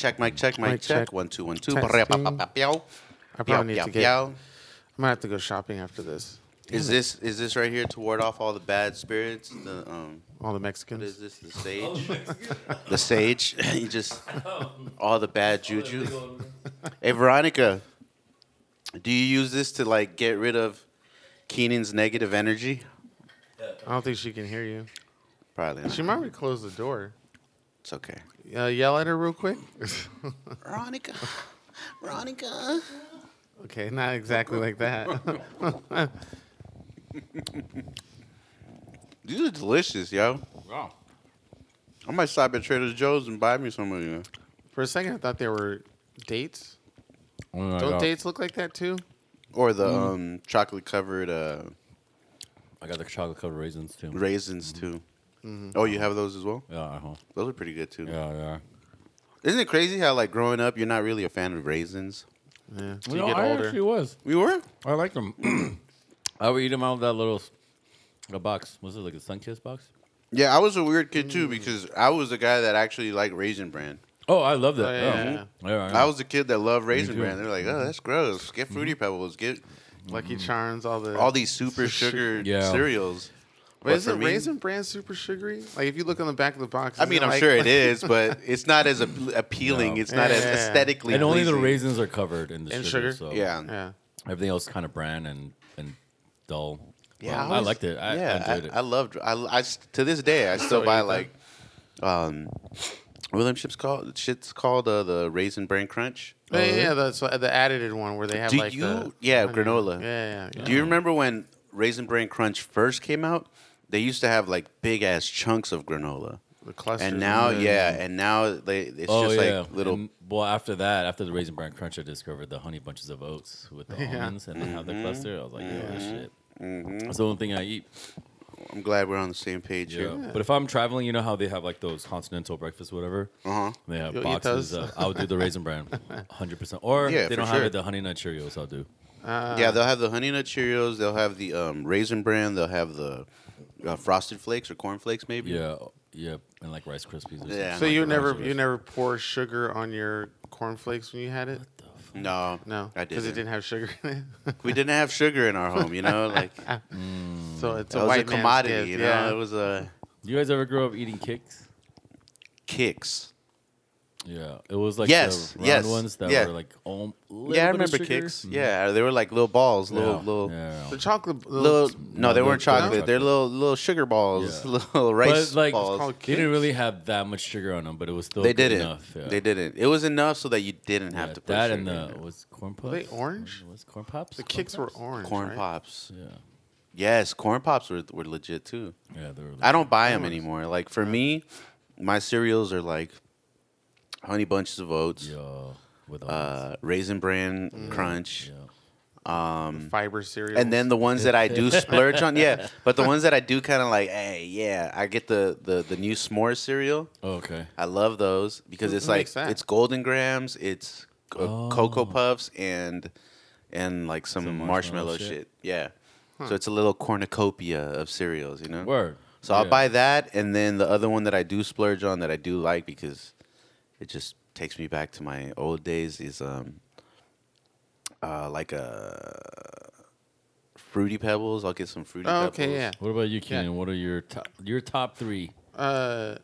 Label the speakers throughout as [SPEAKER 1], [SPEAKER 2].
[SPEAKER 1] check, mic check, mic
[SPEAKER 2] Mic
[SPEAKER 1] check.
[SPEAKER 2] check.
[SPEAKER 1] One, two, one, two.
[SPEAKER 2] I probably need to get. I'm gonna have to go shopping after this.
[SPEAKER 1] Is this is this right here to ward off all the bad spirits? The um,
[SPEAKER 2] All the Mexicans.
[SPEAKER 1] is this? The sage. the sage. you just all the bad juju. Hey Veronica, do you use this to like get rid of Keenan's negative energy?
[SPEAKER 2] I don't think she can hear you.
[SPEAKER 1] Probably not.
[SPEAKER 2] She might have closed the door.
[SPEAKER 1] It's okay.
[SPEAKER 2] Uh, yell at her real quick.
[SPEAKER 1] Veronica, Veronica.
[SPEAKER 2] okay, not exactly like that.
[SPEAKER 1] These are delicious, yo.
[SPEAKER 3] Wow.
[SPEAKER 1] I might stop at Trader Joe's and buy me some of you.
[SPEAKER 2] For a second, I thought they were dates.
[SPEAKER 3] Oh
[SPEAKER 2] Don't dates look like that too?
[SPEAKER 1] Or the
[SPEAKER 2] Mm.
[SPEAKER 1] um, chocolate covered uh,
[SPEAKER 3] I got the chocolate covered raisins too.
[SPEAKER 1] raisins too.
[SPEAKER 2] Mm-hmm.
[SPEAKER 1] Oh, you have those as well?
[SPEAKER 3] Yeah, uh-huh.
[SPEAKER 1] Those are pretty good too.
[SPEAKER 3] yeah, yeah.
[SPEAKER 1] Isn't it crazy how like growing up you're not really a fan of raisins?
[SPEAKER 2] Yeah. So
[SPEAKER 3] You
[SPEAKER 2] you
[SPEAKER 3] know,
[SPEAKER 2] get
[SPEAKER 3] I
[SPEAKER 2] older.
[SPEAKER 3] actually was.
[SPEAKER 1] We were?
[SPEAKER 3] I like them. I would eat them out of that little a box. Was it like a Sunkist box?
[SPEAKER 1] Yeah, I was a weird kid
[SPEAKER 2] Mm.
[SPEAKER 1] too because I was the guy that actually liked raisin bran.
[SPEAKER 3] Oh, I love that.
[SPEAKER 2] Oh, yeah,
[SPEAKER 3] yeah,
[SPEAKER 2] yeah,
[SPEAKER 3] yeah. yeah,
[SPEAKER 1] I was the kid that loved raisin bran. They're like, oh, that's gross. Get
[SPEAKER 2] Mm-hmm.
[SPEAKER 1] fruity pebbles. Get
[SPEAKER 2] Lucky Charms, all the
[SPEAKER 1] all these super sugar
[SPEAKER 3] Yeah.
[SPEAKER 1] cereals.
[SPEAKER 2] But isn't
[SPEAKER 1] me-
[SPEAKER 2] raisin bran super sugary? Like if you look on the back of the box.
[SPEAKER 1] I mean, I'm
[SPEAKER 2] like-
[SPEAKER 1] sure it is, but it's not as appealing.
[SPEAKER 3] No.
[SPEAKER 1] It's not as
[SPEAKER 2] Yeah.
[SPEAKER 1] aesthetically.
[SPEAKER 3] and only the raisins are covered in the
[SPEAKER 2] In
[SPEAKER 3] sugar.
[SPEAKER 2] sugar?
[SPEAKER 3] So
[SPEAKER 1] Yeah.
[SPEAKER 2] Yeah.
[SPEAKER 3] Everything else kind of bland and and dull.
[SPEAKER 1] Yeah,
[SPEAKER 3] Well, I,
[SPEAKER 1] always-
[SPEAKER 3] liked it. I,
[SPEAKER 1] yeah,
[SPEAKER 3] I enjoyed it.
[SPEAKER 1] I loved. I, I s- to this day I still
[SPEAKER 2] Still
[SPEAKER 1] buy like, um, what are chips called? Shit's called uh, the raisin bran crunch.
[SPEAKER 2] Yeah, yeah, yeah, that's what- the edited one where they have
[SPEAKER 1] Do
[SPEAKER 2] like
[SPEAKER 1] you-
[SPEAKER 2] the
[SPEAKER 1] yeah,
[SPEAKER 2] honey-
[SPEAKER 1] granola.
[SPEAKER 2] Yeah, yeah, yeah.
[SPEAKER 1] Do you remember when raisin bran crunch first came out? They used to have like big ass chunks of granola,
[SPEAKER 2] the clusters.
[SPEAKER 1] and now
[SPEAKER 2] the-
[SPEAKER 1] yeah, and now they it's
[SPEAKER 3] oh
[SPEAKER 1] just
[SPEAKER 3] yeah,
[SPEAKER 1] like little.
[SPEAKER 3] And, well, after that, after the raisin bran crunch, I discovered the honey bunches of oats with the
[SPEAKER 2] Yeah.
[SPEAKER 3] almonds, and they have
[SPEAKER 1] Mm-hmm.
[SPEAKER 3] the cluster. I was like, yeah, that shit.
[SPEAKER 1] Mhm.
[SPEAKER 3] That's the only thing I eat.
[SPEAKER 1] I'm glad we're on the same page
[SPEAKER 3] Yeah.
[SPEAKER 1] here.
[SPEAKER 3] But if I'm traveling, you know how they have like those continental breakfast, whatever.
[SPEAKER 1] Uh huh.
[SPEAKER 3] They have
[SPEAKER 2] You'll eat
[SPEAKER 3] boxes.
[SPEAKER 2] those?
[SPEAKER 3] Of, I'll do the raisin bran, hundred percent. Or
[SPEAKER 1] Yeah,
[SPEAKER 3] if they
[SPEAKER 1] for
[SPEAKER 3] don't have
[SPEAKER 1] sure.
[SPEAKER 3] it, the honey nut Cheerios. I'll do.
[SPEAKER 2] Uh,
[SPEAKER 1] yeah, they'll have the honey nut Cheerios. They'll have the um, raisin bran. They'll have the uh, frosted flakes or corn flakes, maybe.
[SPEAKER 3] Yeah, yeah, and like Rice Krispies. Or
[SPEAKER 1] Yeah.
[SPEAKER 2] So
[SPEAKER 3] something.
[SPEAKER 2] you never you never pour sugar on your corn flakes when you had it?
[SPEAKER 1] No,
[SPEAKER 2] No,
[SPEAKER 1] I
[SPEAKER 2] because
[SPEAKER 1] didn't.
[SPEAKER 2] it didn't have sugar in it.
[SPEAKER 1] We didn't have sugar in our home. You know, like
[SPEAKER 2] so it's
[SPEAKER 1] that
[SPEAKER 2] a
[SPEAKER 1] was
[SPEAKER 2] white
[SPEAKER 1] a commodity.
[SPEAKER 2] gift,
[SPEAKER 1] You know,
[SPEAKER 2] yeah.
[SPEAKER 1] it was a
[SPEAKER 3] You guys ever grow up eating Kix?
[SPEAKER 1] Kix.
[SPEAKER 3] Yeah, it was like
[SPEAKER 1] Yes,
[SPEAKER 3] the round
[SPEAKER 1] yes,
[SPEAKER 3] ones that
[SPEAKER 1] yeah.
[SPEAKER 3] were like um,
[SPEAKER 1] Yeah, I remember Kix. Yeah, they were like little balls, little
[SPEAKER 3] yeah.
[SPEAKER 1] little.
[SPEAKER 3] yeah.
[SPEAKER 2] The chocolate.
[SPEAKER 1] Little, no,
[SPEAKER 3] No,
[SPEAKER 1] they
[SPEAKER 3] they're-
[SPEAKER 1] weren't
[SPEAKER 3] they're
[SPEAKER 1] chocolate. They're
[SPEAKER 3] chocolate.
[SPEAKER 1] little little sugar balls,
[SPEAKER 3] Yeah.
[SPEAKER 1] little rice
[SPEAKER 3] But like,
[SPEAKER 1] balls.
[SPEAKER 3] they didn't really have that much sugar on them, but it was still
[SPEAKER 1] They
[SPEAKER 3] good
[SPEAKER 1] didn't.
[SPEAKER 3] enough. Yeah.
[SPEAKER 1] They didn't. It was enough so that you didn't have
[SPEAKER 3] Yeah,
[SPEAKER 1] to put
[SPEAKER 3] that and
[SPEAKER 1] in
[SPEAKER 3] the was corn pops.
[SPEAKER 2] Were they orange?
[SPEAKER 3] Was corn pops?
[SPEAKER 2] The
[SPEAKER 3] Corn
[SPEAKER 2] kicks were orange.
[SPEAKER 1] corn
[SPEAKER 2] right?
[SPEAKER 1] pops.
[SPEAKER 3] Yeah,
[SPEAKER 1] Yes, corn pops were were legit too.
[SPEAKER 3] yeah, they were.
[SPEAKER 1] I don't buy them anymore. Like for me, my cereals are like honey bunches of oats,
[SPEAKER 3] Yeah, with
[SPEAKER 1] uh, raisin bran
[SPEAKER 2] Mm.
[SPEAKER 1] crunch,
[SPEAKER 3] yeah.
[SPEAKER 1] um,
[SPEAKER 2] Fiber cereal.
[SPEAKER 1] and then the ones that I do splurge on, yeah. But the ones that I do kind of like, hey, yeah, I get the the the new s'more cereal.
[SPEAKER 3] Oh, okay.
[SPEAKER 1] I love those because
[SPEAKER 2] Who-
[SPEAKER 1] it's
[SPEAKER 2] who
[SPEAKER 1] like
[SPEAKER 2] makes that?
[SPEAKER 1] it's Golden Grahams, it's uh, cocoa
[SPEAKER 3] Oh.
[SPEAKER 1] puffs, and and like some,
[SPEAKER 3] Some
[SPEAKER 1] marshmallow,
[SPEAKER 3] marshmallow
[SPEAKER 1] shit.
[SPEAKER 3] shit?
[SPEAKER 1] Yeah. So it's a little cornucopia of cereals, you know.
[SPEAKER 3] Word.
[SPEAKER 1] So I'll
[SPEAKER 3] Yeah.
[SPEAKER 1] buy that, and then the other one that I do splurge on that I do like because it just takes me back to my old days is um uh like a fruity pebbles. I'll get some fruity
[SPEAKER 2] Oh,
[SPEAKER 1] pebbles.
[SPEAKER 2] okay, yeah.
[SPEAKER 3] What about you, Keenan? What are your top your top three?
[SPEAKER 2] Uh,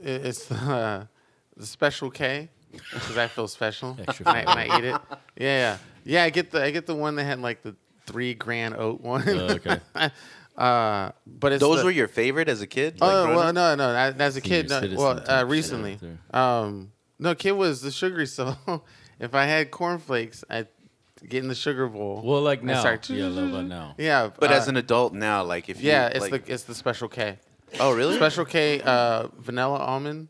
[SPEAKER 2] it- it's uh, the special K because I feel special
[SPEAKER 3] Extra
[SPEAKER 2] when I, when I eat it. Yeah, yeah, yeah. I get the I get the one that had like the three grand oat one.
[SPEAKER 3] Uh, okay.
[SPEAKER 2] uh, but it's
[SPEAKER 1] Those
[SPEAKER 2] the,
[SPEAKER 1] were your favorite as a kid? Like
[SPEAKER 2] Oh
[SPEAKER 1] growing
[SPEAKER 2] well,
[SPEAKER 1] up?
[SPEAKER 2] no, no. As, as a kid, no, well, uh, recently, um, no, kid was the sugary. So if I had cornflakes, I would get in the sugar bowl.
[SPEAKER 3] Well, like now.
[SPEAKER 2] start-
[SPEAKER 3] Yeah, a little bit now.
[SPEAKER 2] yeah,
[SPEAKER 1] But
[SPEAKER 2] uh,
[SPEAKER 1] as an adult now, like if you
[SPEAKER 2] yeah, it's
[SPEAKER 1] like,
[SPEAKER 2] the it's the special K.
[SPEAKER 1] oh really?
[SPEAKER 2] Special K, uh, vanilla almond,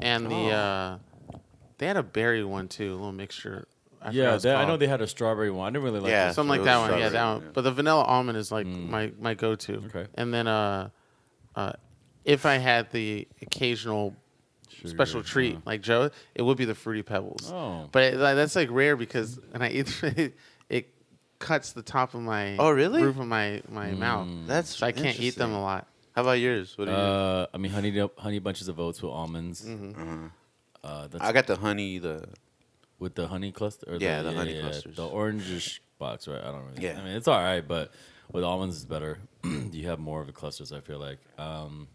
[SPEAKER 2] and the
[SPEAKER 1] Oh.
[SPEAKER 2] uh, they had a berry one too, a little mixture. I
[SPEAKER 3] Yeah,
[SPEAKER 2] it's
[SPEAKER 3] they, I know they had a strawberry one. I didn't really like
[SPEAKER 1] Yeah.
[SPEAKER 3] this.
[SPEAKER 2] something like that one. Yeah, that one.
[SPEAKER 1] yeah.
[SPEAKER 2] But the vanilla almond is like
[SPEAKER 3] Mm.
[SPEAKER 2] my my go to.
[SPEAKER 3] Okay.
[SPEAKER 2] And then uh, uh, if I had the occasional
[SPEAKER 3] Sugar,
[SPEAKER 2] special treat
[SPEAKER 3] uh,
[SPEAKER 2] like Joe, it would be the fruity pebbles.
[SPEAKER 3] Oh.
[SPEAKER 2] But it, like, that's like rare because and I eat it, it cuts the top of my
[SPEAKER 1] Oh, really?
[SPEAKER 2] roof of my my mouth,
[SPEAKER 3] Mm.
[SPEAKER 1] That's
[SPEAKER 2] so I can't eat them a lot.
[SPEAKER 1] How about yours? What are you?
[SPEAKER 3] Uh, I mean, honey honey bunches of oats with almonds.
[SPEAKER 2] Mm-hmm.
[SPEAKER 3] Uh, that's
[SPEAKER 1] I got the honey. The
[SPEAKER 3] with the honey cluster. Or
[SPEAKER 1] Yeah, the honey clusters.
[SPEAKER 3] The orangish box, right? I don't really.
[SPEAKER 1] Yeah.
[SPEAKER 3] I mean, it's all right, but with almonds, it's better. you have more of the clusters. I feel like. Um,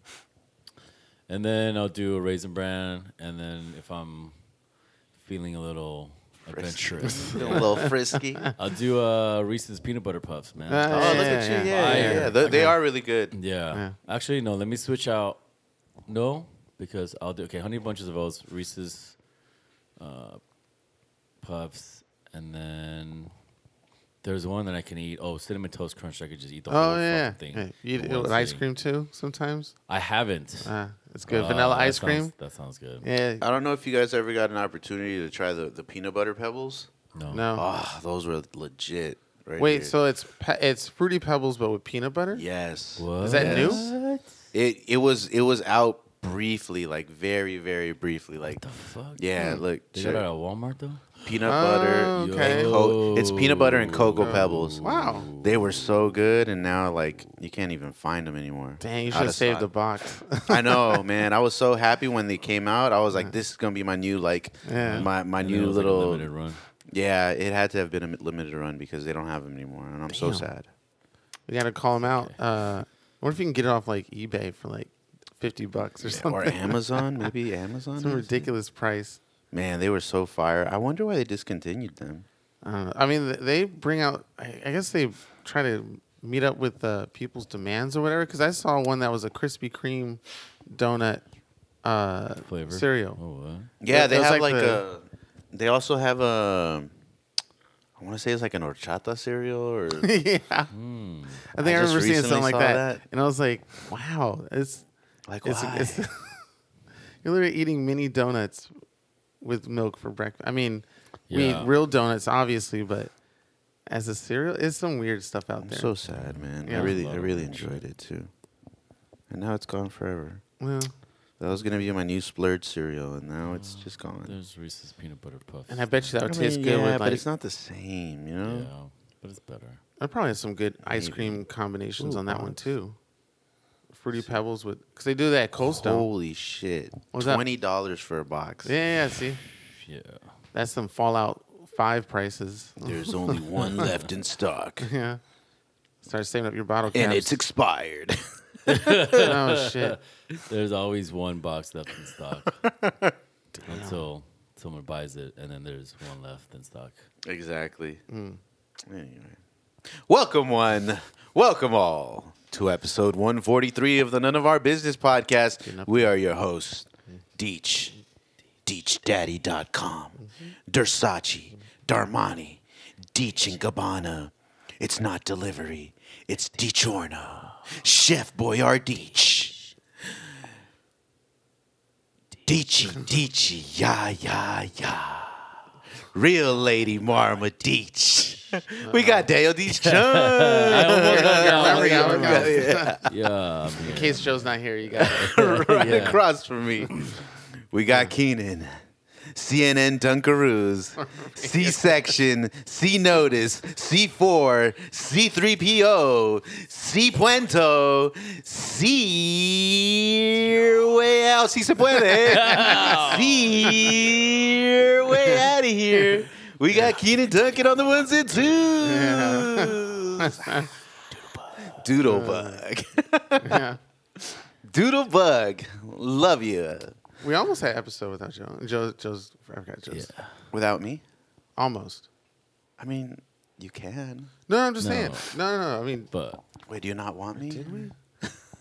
[SPEAKER 3] and then I'll do a raisin bran, and then if I'm feeling a little adventurous,
[SPEAKER 1] a little frisky.
[SPEAKER 3] I'll do uh, Reese's peanut butter puffs, man.
[SPEAKER 2] Ah,
[SPEAKER 1] Oh, look
[SPEAKER 2] Yeah,
[SPEAKER 1] at you!
[SPEAKER 2] yeah,
[SPEAKER 1] Yeah, yeah, yeah. They, they are really good.
[SPEAKER 3] Yeah.
[SPEAKER 2] Yeah.
[SPEAKER 3] Actually, no. Let me switch out. No, because I'll do okay. Honey bunches of oats, Reese's uh, puffs, and then there's one that I can eat. Oh, cinnamon toast crunch. I could just eat the whole
[SPEAKER 2] Oh yeah.
[SPEAKER 3] fucking thing.
[SPEAKER 2] Hey, you eat it with ice cream too sometimes.
[SPEAKER 3] I haven't.
[SPEAKER 2] Ah, it's good.
[SPEAKER 3] Uh,
[SPEAKER 2] Vanilla
[SPEAKER 3] that
[SPEAKER 2] ice
[SPEAKER 3] sounds-
[SPEAKER 2] cream.
[SPEAKER 3] That sounds good.
[SPEAKER 2] Yeah.
[SPEAKER 1] I don't know if you guys ever got an opportunity to try the, the peanut butter pebbles.
[SPEAKER 3] No.
[SPEAKER 2] No.
[SPEAKER 1] Oh, those were legit. Right
[SPEAKER 2] Wait,
[SPEAKER 1] here.
[SPEAKER 2] so it's pe- it's fruity pebbles but with peanut butter?
[SPEAKER 1] yes,
[SPEAKER 3] What?
[SPEAKER 2] Is that new?
[SPEAKER 3] What
[SPEAKER 1] it it was it was out briefly, like very very briefly, like
[SPEAKER 3] the fuck?
[SPEAKER 1] yeah. Look,
[SPEAKER 3] They
[SPEAKER 1] check.
[SPEAKER 3] got it at Walmart though.
[SPEAKER 1] Peanut
[SPEAKER 2] Oh,
[SPEAKER 1] butter.
[SPEAKER 2] okay.
[SPEAKER 1] and co- it's peanut butter and cocoa
[SPEAKER 2] Oh.
[SPEAKER 1] pebbles.
[SPEAKER 2] Wow.
[SPEAKER 1] They were so good, and now like you can't even find them anymore.
[SPEAKER 2] Dang, you
[SPEAKER 1] Out
[SPEAKER 2] should have
[SPEAKER 1] of
[SPEAKER 2] saved
[SPEAKER 1] stock.
[SPEAKER 2] the box.
[SPEAKER 1] I know, man. I was so happy when they came out. I was like, this is gonna be my new like
[SPEAKER 2] Yeah.
[SPEAKER 1] my my
[SPEAKER 3] And then it
[SPEAKER 1] new
[SPEAKER 3] was like a
[SPEAKER 1] little
[SPEAKER 3] limited run.
[SPEAKER 1] yeah. It had to have been a mi- limited run because they don't have them anymore, and I'm so
[SPEAKER 2] Damn.
[SPEAKER 1] sad.
[SPEAKER 2] we gotta call them out. Uh, what if you can get it off like eBay for like fifty bucks or something?
[SPEAKER 1] Or Amazon, maybe Amazon.
[SPEAKER 2] Some
[SPEAKER 1] has it?
[SPEAKER 2] ridiculous price.
[SPEAKER 1] Man, they were so fire. I wonder why they discontinued them.
[SPEAKER 2] I. I mean, they bring out. I, I guess they try to meet up with uh, people's demands or whatever. Because I saw one that was a Krispy Kreme donut uh,
[SPEAKER 3] Flavor
[SPEAKER 2] cereal.
[SPEAKER 3] Oh, what?
[SPEAKER 1] Yeah,
[SPEAKER 2] It
[SPEAKER 1] they
[SPEAKER 2] was
[SPEAKER 1] have
[SPEAKER 2] like
[SPEAKER 1] like,
[SPEAKER 2] the-
[SPEAKER 1] a. They also have a. I want to say it's like an horchata cereal or.
[SPEAKER 2] yeah,
[SPEAKER 3] Hmm.
[SPEAKER 2] I think I,
[SPEAKER 1] I just
[SPEAKER 2] remember seeing something like that.
[SPEAKER 1] that.
[SPEAKER 2] and I was like, "Wow, it's
[SPEAKER 1] like
[SPEAKER 2] it's,
[SPEAKER 1] why?
[SPEAKER 2] it's you're literally eating mini donuts with milk for breakfast." I mean, we eat real donuts, obviously, but as a cereal, it's some weird stuff out
[SPEAKER 1] I'm
[SPEAKER 2] there.
[SPEAKER 1] so sad, man.
[SPEAKER 2] Yeah.
[SPEAKER 1] I really, I
[SPEAKER 3] Love
[SPEAKER 1] really
[SPEAKER 3] that
[SPEAKER 1] enjoyed it too. And now it's gone forever.
[SPEAKER 2] well,
[SPEAKER 1] That was gonna be my new splurge cereal, and now it's oh. just gone.
[SPEAKER 3] There's Reese's peanut butter puffs.
[SPEAKER 2] and I bet you that would
[SPEAKER 1] I
[SPEAKER 2] taste good
[SPEAKER 1] yeah,
[SPEAKER 2] with
[SPEAKER 1] but
[SPEAKER 2] like
[SPEAKER 1] it's not the same, you know.
[SPEAKER 3] yeah, but it's better.
[SPEAKER 2] I probably have some good ice
[SPEAKER 1] Maybe.
[SPEAKER 2] cream combinations
[SPEAKER 1] Ooh,
[SPEAKER 2] on that one too. Fruity Pebbles with because they do that at Cold Stone.
[SPEAKER 1] Holy shit!
[SPEAKER 2] What's that?
[SPEAKER 1] Twenty dollars for a box.
[SPEAKER 2] Yeah, yeah, see,
[SPEAKER 3] Yeah.
[SPEAKER 2] that's some Fallout Five prices.
[SPEAKER 1] There's only one left in stock,
[SPEAKER 2] yeah, start saving up your bottle caps.
[SPEAKER 1] and it's expired.
[SPEAKER 2] oh shit.
[SPEAKER 3] There's always one box left in stock until someone buys it, and then there's one left in stock.
[SPEAKER 1] exactly.
[SPEAKER 2] Mm.
[SPEAKER 1] Anyway, welcome one, welcome all to episode 143 of the None of Our Business podcast. We are your hosts, Deech, DeechDaddy.com, Dersace, Darmani, Deech and Gabbana. It's not delivery, it's DiGiorno, Chef Boyardee. Deechy, Deechy, ya, ya, ya. Real Lady Marma Deech. We got Dale Deech Chung.
[SPEAKER 2] yeah, we got it.
[SPEAKER 1] Yeah.
[SPEAKER 3] Yeah.
[SPEAKER 2] In case Joe's not here, you got it.
[SPEAKER 1] right
[SPEAKER 3] Yeah.
[SPEAKER 1] across from me. We got Keenan. CNN Dunkaroos, C section, C notice, C4, C3PO, C Puento, C way out, C se puede, C way out of here. We got Keenan Duncan on the ones and twos. Doodlebug.
[SPEAKER 2] yeah.
[SPEAKER 1] Doodlebug. Love you.
[SPEAKER 2] We almost had an episode without Joe. Joe, Joe's. I forgot Joe's.
[SPEAKER 1] Without me?
[SPEAKER 2] Almost.
[SPEAKER 1] I mean, you can.
[SPEAKER 2] No, no, I'm just
[SPEAKER 3] No.
[SPEAKER 2] saying. No, no, no. I mean,
[SPEAKER 3] But
[SPEAKER 1] Wait, do you not want me?
[SPEAKER 2] did we?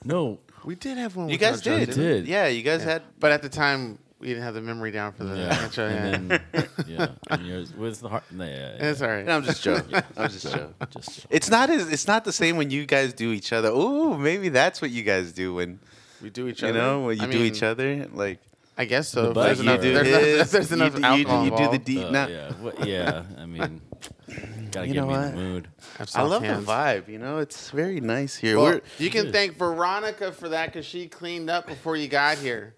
[SPEAKER 3] no,
[SPEAKER 2] We did have one.
[SPEAKER 1] You
[SPEAKER 2] without
[SPEAKER 1] guys
[SPEAKER 2] Joe,
[SPEAKER 1] did.
[SPEAKER 2] didn't we?
[SPEAKER 3] did.
[SPEAKER 1] Yeah, you guys
[SPEAKER 2] Yeah.
[SPEAKER 1] had.
[SPEAKER 2] But at the time, we didn't have the memory down for the
[SPEAKER 3] yeah,
[SPEAKER 2] intro. Yeah.
[SPEAKER 3] and then yeah, and yours was the heart. Yeah, yeah, yeah.
[SPEAKER 2] it's all right.
[SPEAKER 1] No, I'm just joking. I'm just joking.
[SPEAKER 3] Just chill.
[SPEAKER 1] It's not as it's not the same when you guys do each other. Ooh, maybe that's what you guys do when
[SPEAKER 2] We do each other.
[SPEAKER 1] you
[SPEAKER 2] other.
[SPEAKER 1] know when you
[SPEAKER 2] I
[SPEAKER 1] do
[SPEAKER 2] mean,
[SPEAKER 1] each other. Like
[SPEAKER 2] I guess so. If there's
[SPEAKER 3] you
[SPEAKER 2] enough,
[SPEAKER 3] do
[SPEAKER 2] there's enough, there's
[SPEAKER 1] you
[SPEAKER 2] enough
[SPEAKER 1] do- you do-
[SPEAKER 2] alcohol
[SPEAKER 1] you do the
[SPEAKER 2] involved.
[SPEAKER 1] deep-
[SPEAKER 3] Uh,
[SPEAKER 1] now-
[SPEAKER 3] yeah, what, yeah. I mean, gotta
[SPEAKER 1] You
[SPEAKER 3] get
[SPEAKER 1] know
[SPEAKER 3] me in the mood.
[SPEAKER 1] I love
[SPEAKER 2] hands.
[SPEAKER 1] the vibe. You know, it's very nice here.
[SPEAKER 2] Well,
[SPEAKER 1] We're
[SPEAKER 2] you can
[SPEAKER 3] Good.
[SPEAKER 2] thank Veronica for that because she cleaned up before you got here.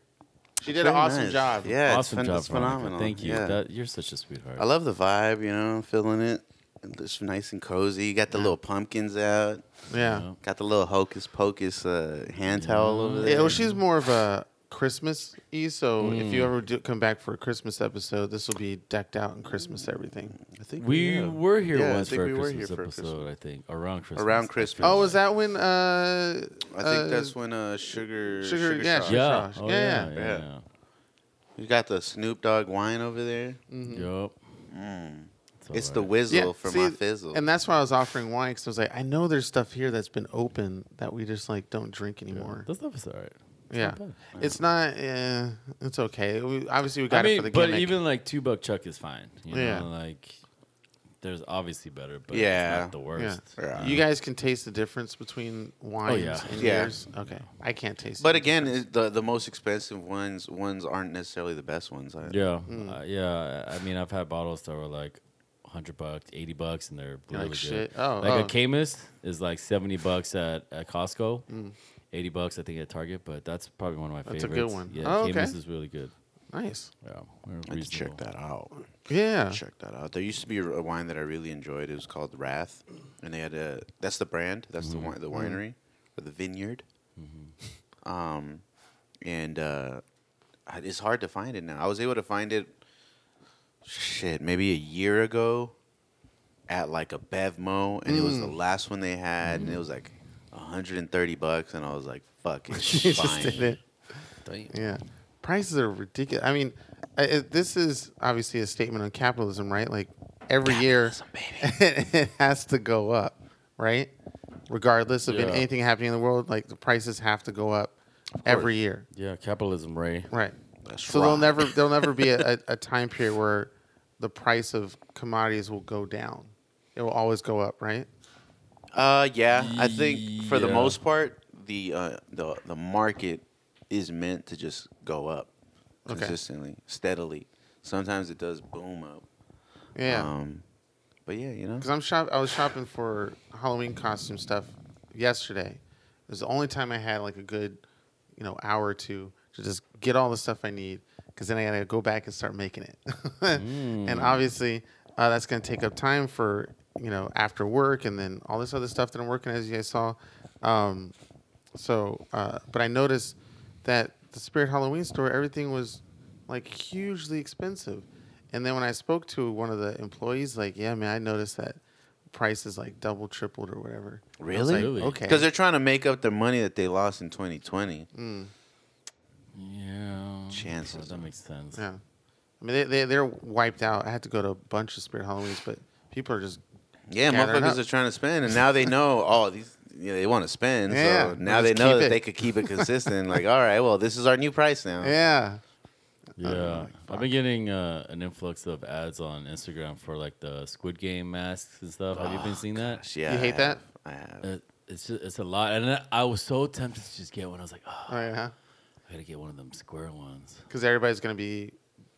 [SPEAKER 2] She did an awesome
[SPEAKER 1] nice.
[SPEAKER 2] job.
[SPEAKER 1] Yeah,
[SPEAKER 3] awesome
[SPEAKER 1] it's, phen-
[SPEAKER 3] job,
[SPEAKER 1] it's
[SPEAKER 3] Veronica.
[SPEAKER 1] phenomenal.
[SPEAKER 3] Thank you.
[SPEAKER 1] Yeah.
[SPEAKER 3] That, you're such a sweetheart.
[SPEAKER 1] I love the vibe. You know, feeling it. It's nice and cozy. You got the little pumpkins out.
[SPEAKER 2] Yeah.
[SPEAKER 3] Yeah.
[SPEAKER 1] Got the little hocus pocus uh, hand towel over there.
[SPEAKER 2] Yeah, well, she's more of a Christmas y, so if
[SPEAKER 3] Mm.
[SPEAKER 2] you ever do come back for a Christmas episode, this will be decked out in Christmas everything.
[SPEAKER 1] I think
[SPEAKER 3] We
[SPEAKER 1] yeah.
[SPEAKER 3] were here
[SPEAKER 1] Yeah, I
[SPEAKER 3] once
[SPEAKER 1] think
[SPEAKER 3] for a
[SPEAKER 1] we were
[SPEAKER 3] Christmas
[SPEAKER 1] here for a
[SPEAKER 3] episode, I think. Around Christmas.
[SPEAKER 1] Around Christmas.
[SPEAKER 2] Oh,
[SPEAKER 3] like.
[SPEAKER 2] was that when? Uh,
[SPEAKER 1] I think
[SPEAKER 2] uh,
[SPEAKER 1] that's when uh, sugar,
[SPEAKER 2] Sugar- yeah,
[SPEAKER 1] Shock.
[SPEAKER 2] Sugar-
[SPEAKER 3] Yeah.
[SPEAKER 2] Shosh.
[SPEAKER 3] Oh,
[SPEAKER 2] Yeah,
[SPEAKER 3] yeah.
[SPEAKER 2] yeah.
[SPEAKER 3] Yeah.
[SPEAKER 1] Yeah. You got the Snoop Dogg wine over there.
[SPEAKER 2] Mm-hmm.
[SPEAKER 3] Yup.
[SPEAKER 1] It's the
[SPEAKER 3] alright.
[SPEAKER 1] whizzle for my
[SPEAKER 2] see,
[SPEAKER 1] fizzle.
[SPEAKER 2] And that's why I was offering wine because I was like, I know there's stuff here that's been open that we just like don't drink anymore.
[SPEAKER 3] That stuff is alright.
[SPEAKER 2] Yeah,
[SPEAKER 3] not
[SPEAKER 2] it's not. Yeah, it's okay. We, obviously, we got
[SPEAKER 3] I
[SPEAKER 2] it for the
[SPEAKER 3] but
[SPEAKER 2] gimmick.
[SPEAKER 3] even like two buck chuck is fine. You
[SPEAKER 2] Yeah.
[SPEAKER 3] know, like there's obviously better, but
[SPEAKER 1] Yeah.
[SPEAKER 3] it's not the worst.
[SPEAKER 1] Yeah.
[SPEAKER 2] you guys can taste the difference between wines
[SPEAKER 3] yeah.
[SPEAKER 2] and
[SPEAKER 1] Yeah.
[SPEAKER 2] beers. Okay, I can't taste.
[SPEAKER 1] but again, it, the the most expensive ones ones aren't necessarily the best ones. I,
[SPEAKER 3] Yeah,
[SPEAKER 2] Mm.
[SPEAKER 3] uh, yeah. I mean, I've had bottles that were like hundred bucks, eighty bucks, and they're
[SPEAKER 2] You're
[SPEAKER 3] really
[SPEAKER 2] like
[SPEAKER 3] good.
[SPEAKER 2] shit. Oh,
[SPEAKER 3] like
[SPEAKER 2] oh.
[SPEAKER 3] a Caymus is like seventy bucks at, at Costco,
[SPEAKER 2] Mm.
[SPEAKER 3] Eighty bucks I think at Target. But that's probably one of my
[SPEAKER 2] That's a good
[SPEAKER 3] favorites.
[SPEAKER 2] one.
[SPEAKER 3] Yeah,
[SPEAKER 2] Oh,
[SPEAKER 3] Caymus
[SPEAKER 2] okay.
[SPEAKER 3] is really good.
[SPEAKER 2] nice.
[SPEAKER 3] Yeah, we're
[SPEAKER 1] I have to check that out.
[SPEAKER 2] Yeah.
[SPEAKER 1] Check that out. There used to be a wine that I really enjoyed. It was called Wrath, and they had a. That's the brand. That's the mm-hmm. wine, the mm-hmm. winery, or the vineyard. Mm-hmm. Um, and uh, I- it's hard to find it now. I was able to find it. Shit, maybe a year ago, at like a Bevmo, and it was the mm. last one they had, and it was like 130 bucks, and I was like, "Fuck it,
[SPEAKER 2] you just
[SPEAKER 1] fine."
[SPEAKER 2] did it.
[SPEAKER 1] Damn.
[SPEAKER 2] Yeah, prices are ridiculous. I mean, I, it, this is obviously a statement on capitalism, right? Like every year, it has to go up, right? Regardless of
[SPEAKER 3] Yeah.
[SPEAKER 2] anything happening in the world, like the prices have to go up every year,
[SPEAKER 3] Yeah, capitalism, Ray.
[SPEAKER 2] right?
[SPEAKER 1] That's
[SPEAKER 2] so there'll never there'll never be a, a, a time period where the price of commodities will go down. It will always go up, right?
[SPEAKER 1] Uh, yeah, I think for the
[SPEAKER 3] Yeah.
[SPEAKER 1] most part, the uh, the the market is meant to just go up
[SPEAKER 2] Okay.
[SPEAKER 1] consistently, steadily. Sometimes it does boom up.
[SPEAKER 2] Yeah.
[SPEAKER 1] Um, but yeah, you know.
[SPEAKER 2] Because I'm shop, I was shopping for Halloween costume stuff yesterday. It was the only time I had like a good, you know, hour or two to just get all the stuff I need. Because then I gotta go back and start making it. And obviously, uh, that's gonna take up time for you know after work and then all this other stuff that I'm working as you guys saw. Um, so, uh, but I noticed that the Spirit Halloween store, everything was like hugely expensive. And then when I spoke to one of the employees, like, yeah, man, I noticed that prices like double, tripled, or whatever.
[SPEAKER 1] Really?
[SPEAKER 2] like,
[SPEAKER 3] Really?
[SPEAKER 2] Okay.
[SPEAKER 1] Because they're trying to make up the money that they lost in 2020.
[SPEAKER 3] Yeah,
[SPEAKER 1] Chances
[SPEAKER 3] that makes sense.
[SPEAKER 2] yeah. I mean, they, they they're wiped out. I had to go to a bunch of Spirit Halloweens, but people are just
[SPEAKER 1] Yeah,
[SPEAKER 2] Gathering
[SPEAKER 1] motherfuckers are trying to spend, and now they know. Oh, these. Yeah, they want to spend,
[SPEAKER 2] Yeah,
[SPEAKER 1] so now they know that
[SPEAKER 2] it.
[SPEAKER 1] they could keep it consistent. like, all right, well, this is our new price now.
[SPEAKER 2] yeah.
[SPEAKER 3] Yeah, I've been getting uh, an influx of ads on Instagram for like the Squid Game masks and stuff. Have you been seeing that?
[SPEAKER 1] Gosh, yeah,
[SPEAKER 2] You
[SPEAKER 1] I
[SPEAKER 2] hate
[SPEAKER 1] have.
[SPEAKER 2] that?
[SPEAKER 1] I have.
[SPEAKER 3] It, it's just, it's a lot, and I- I was so tempted to just get one. I was like, oh,
[SPEAKER 2] Oh yeah.
[SPEAKER 3] I gotta get one of them square ones.
[SPEAKER 2] Because everybody's gonna be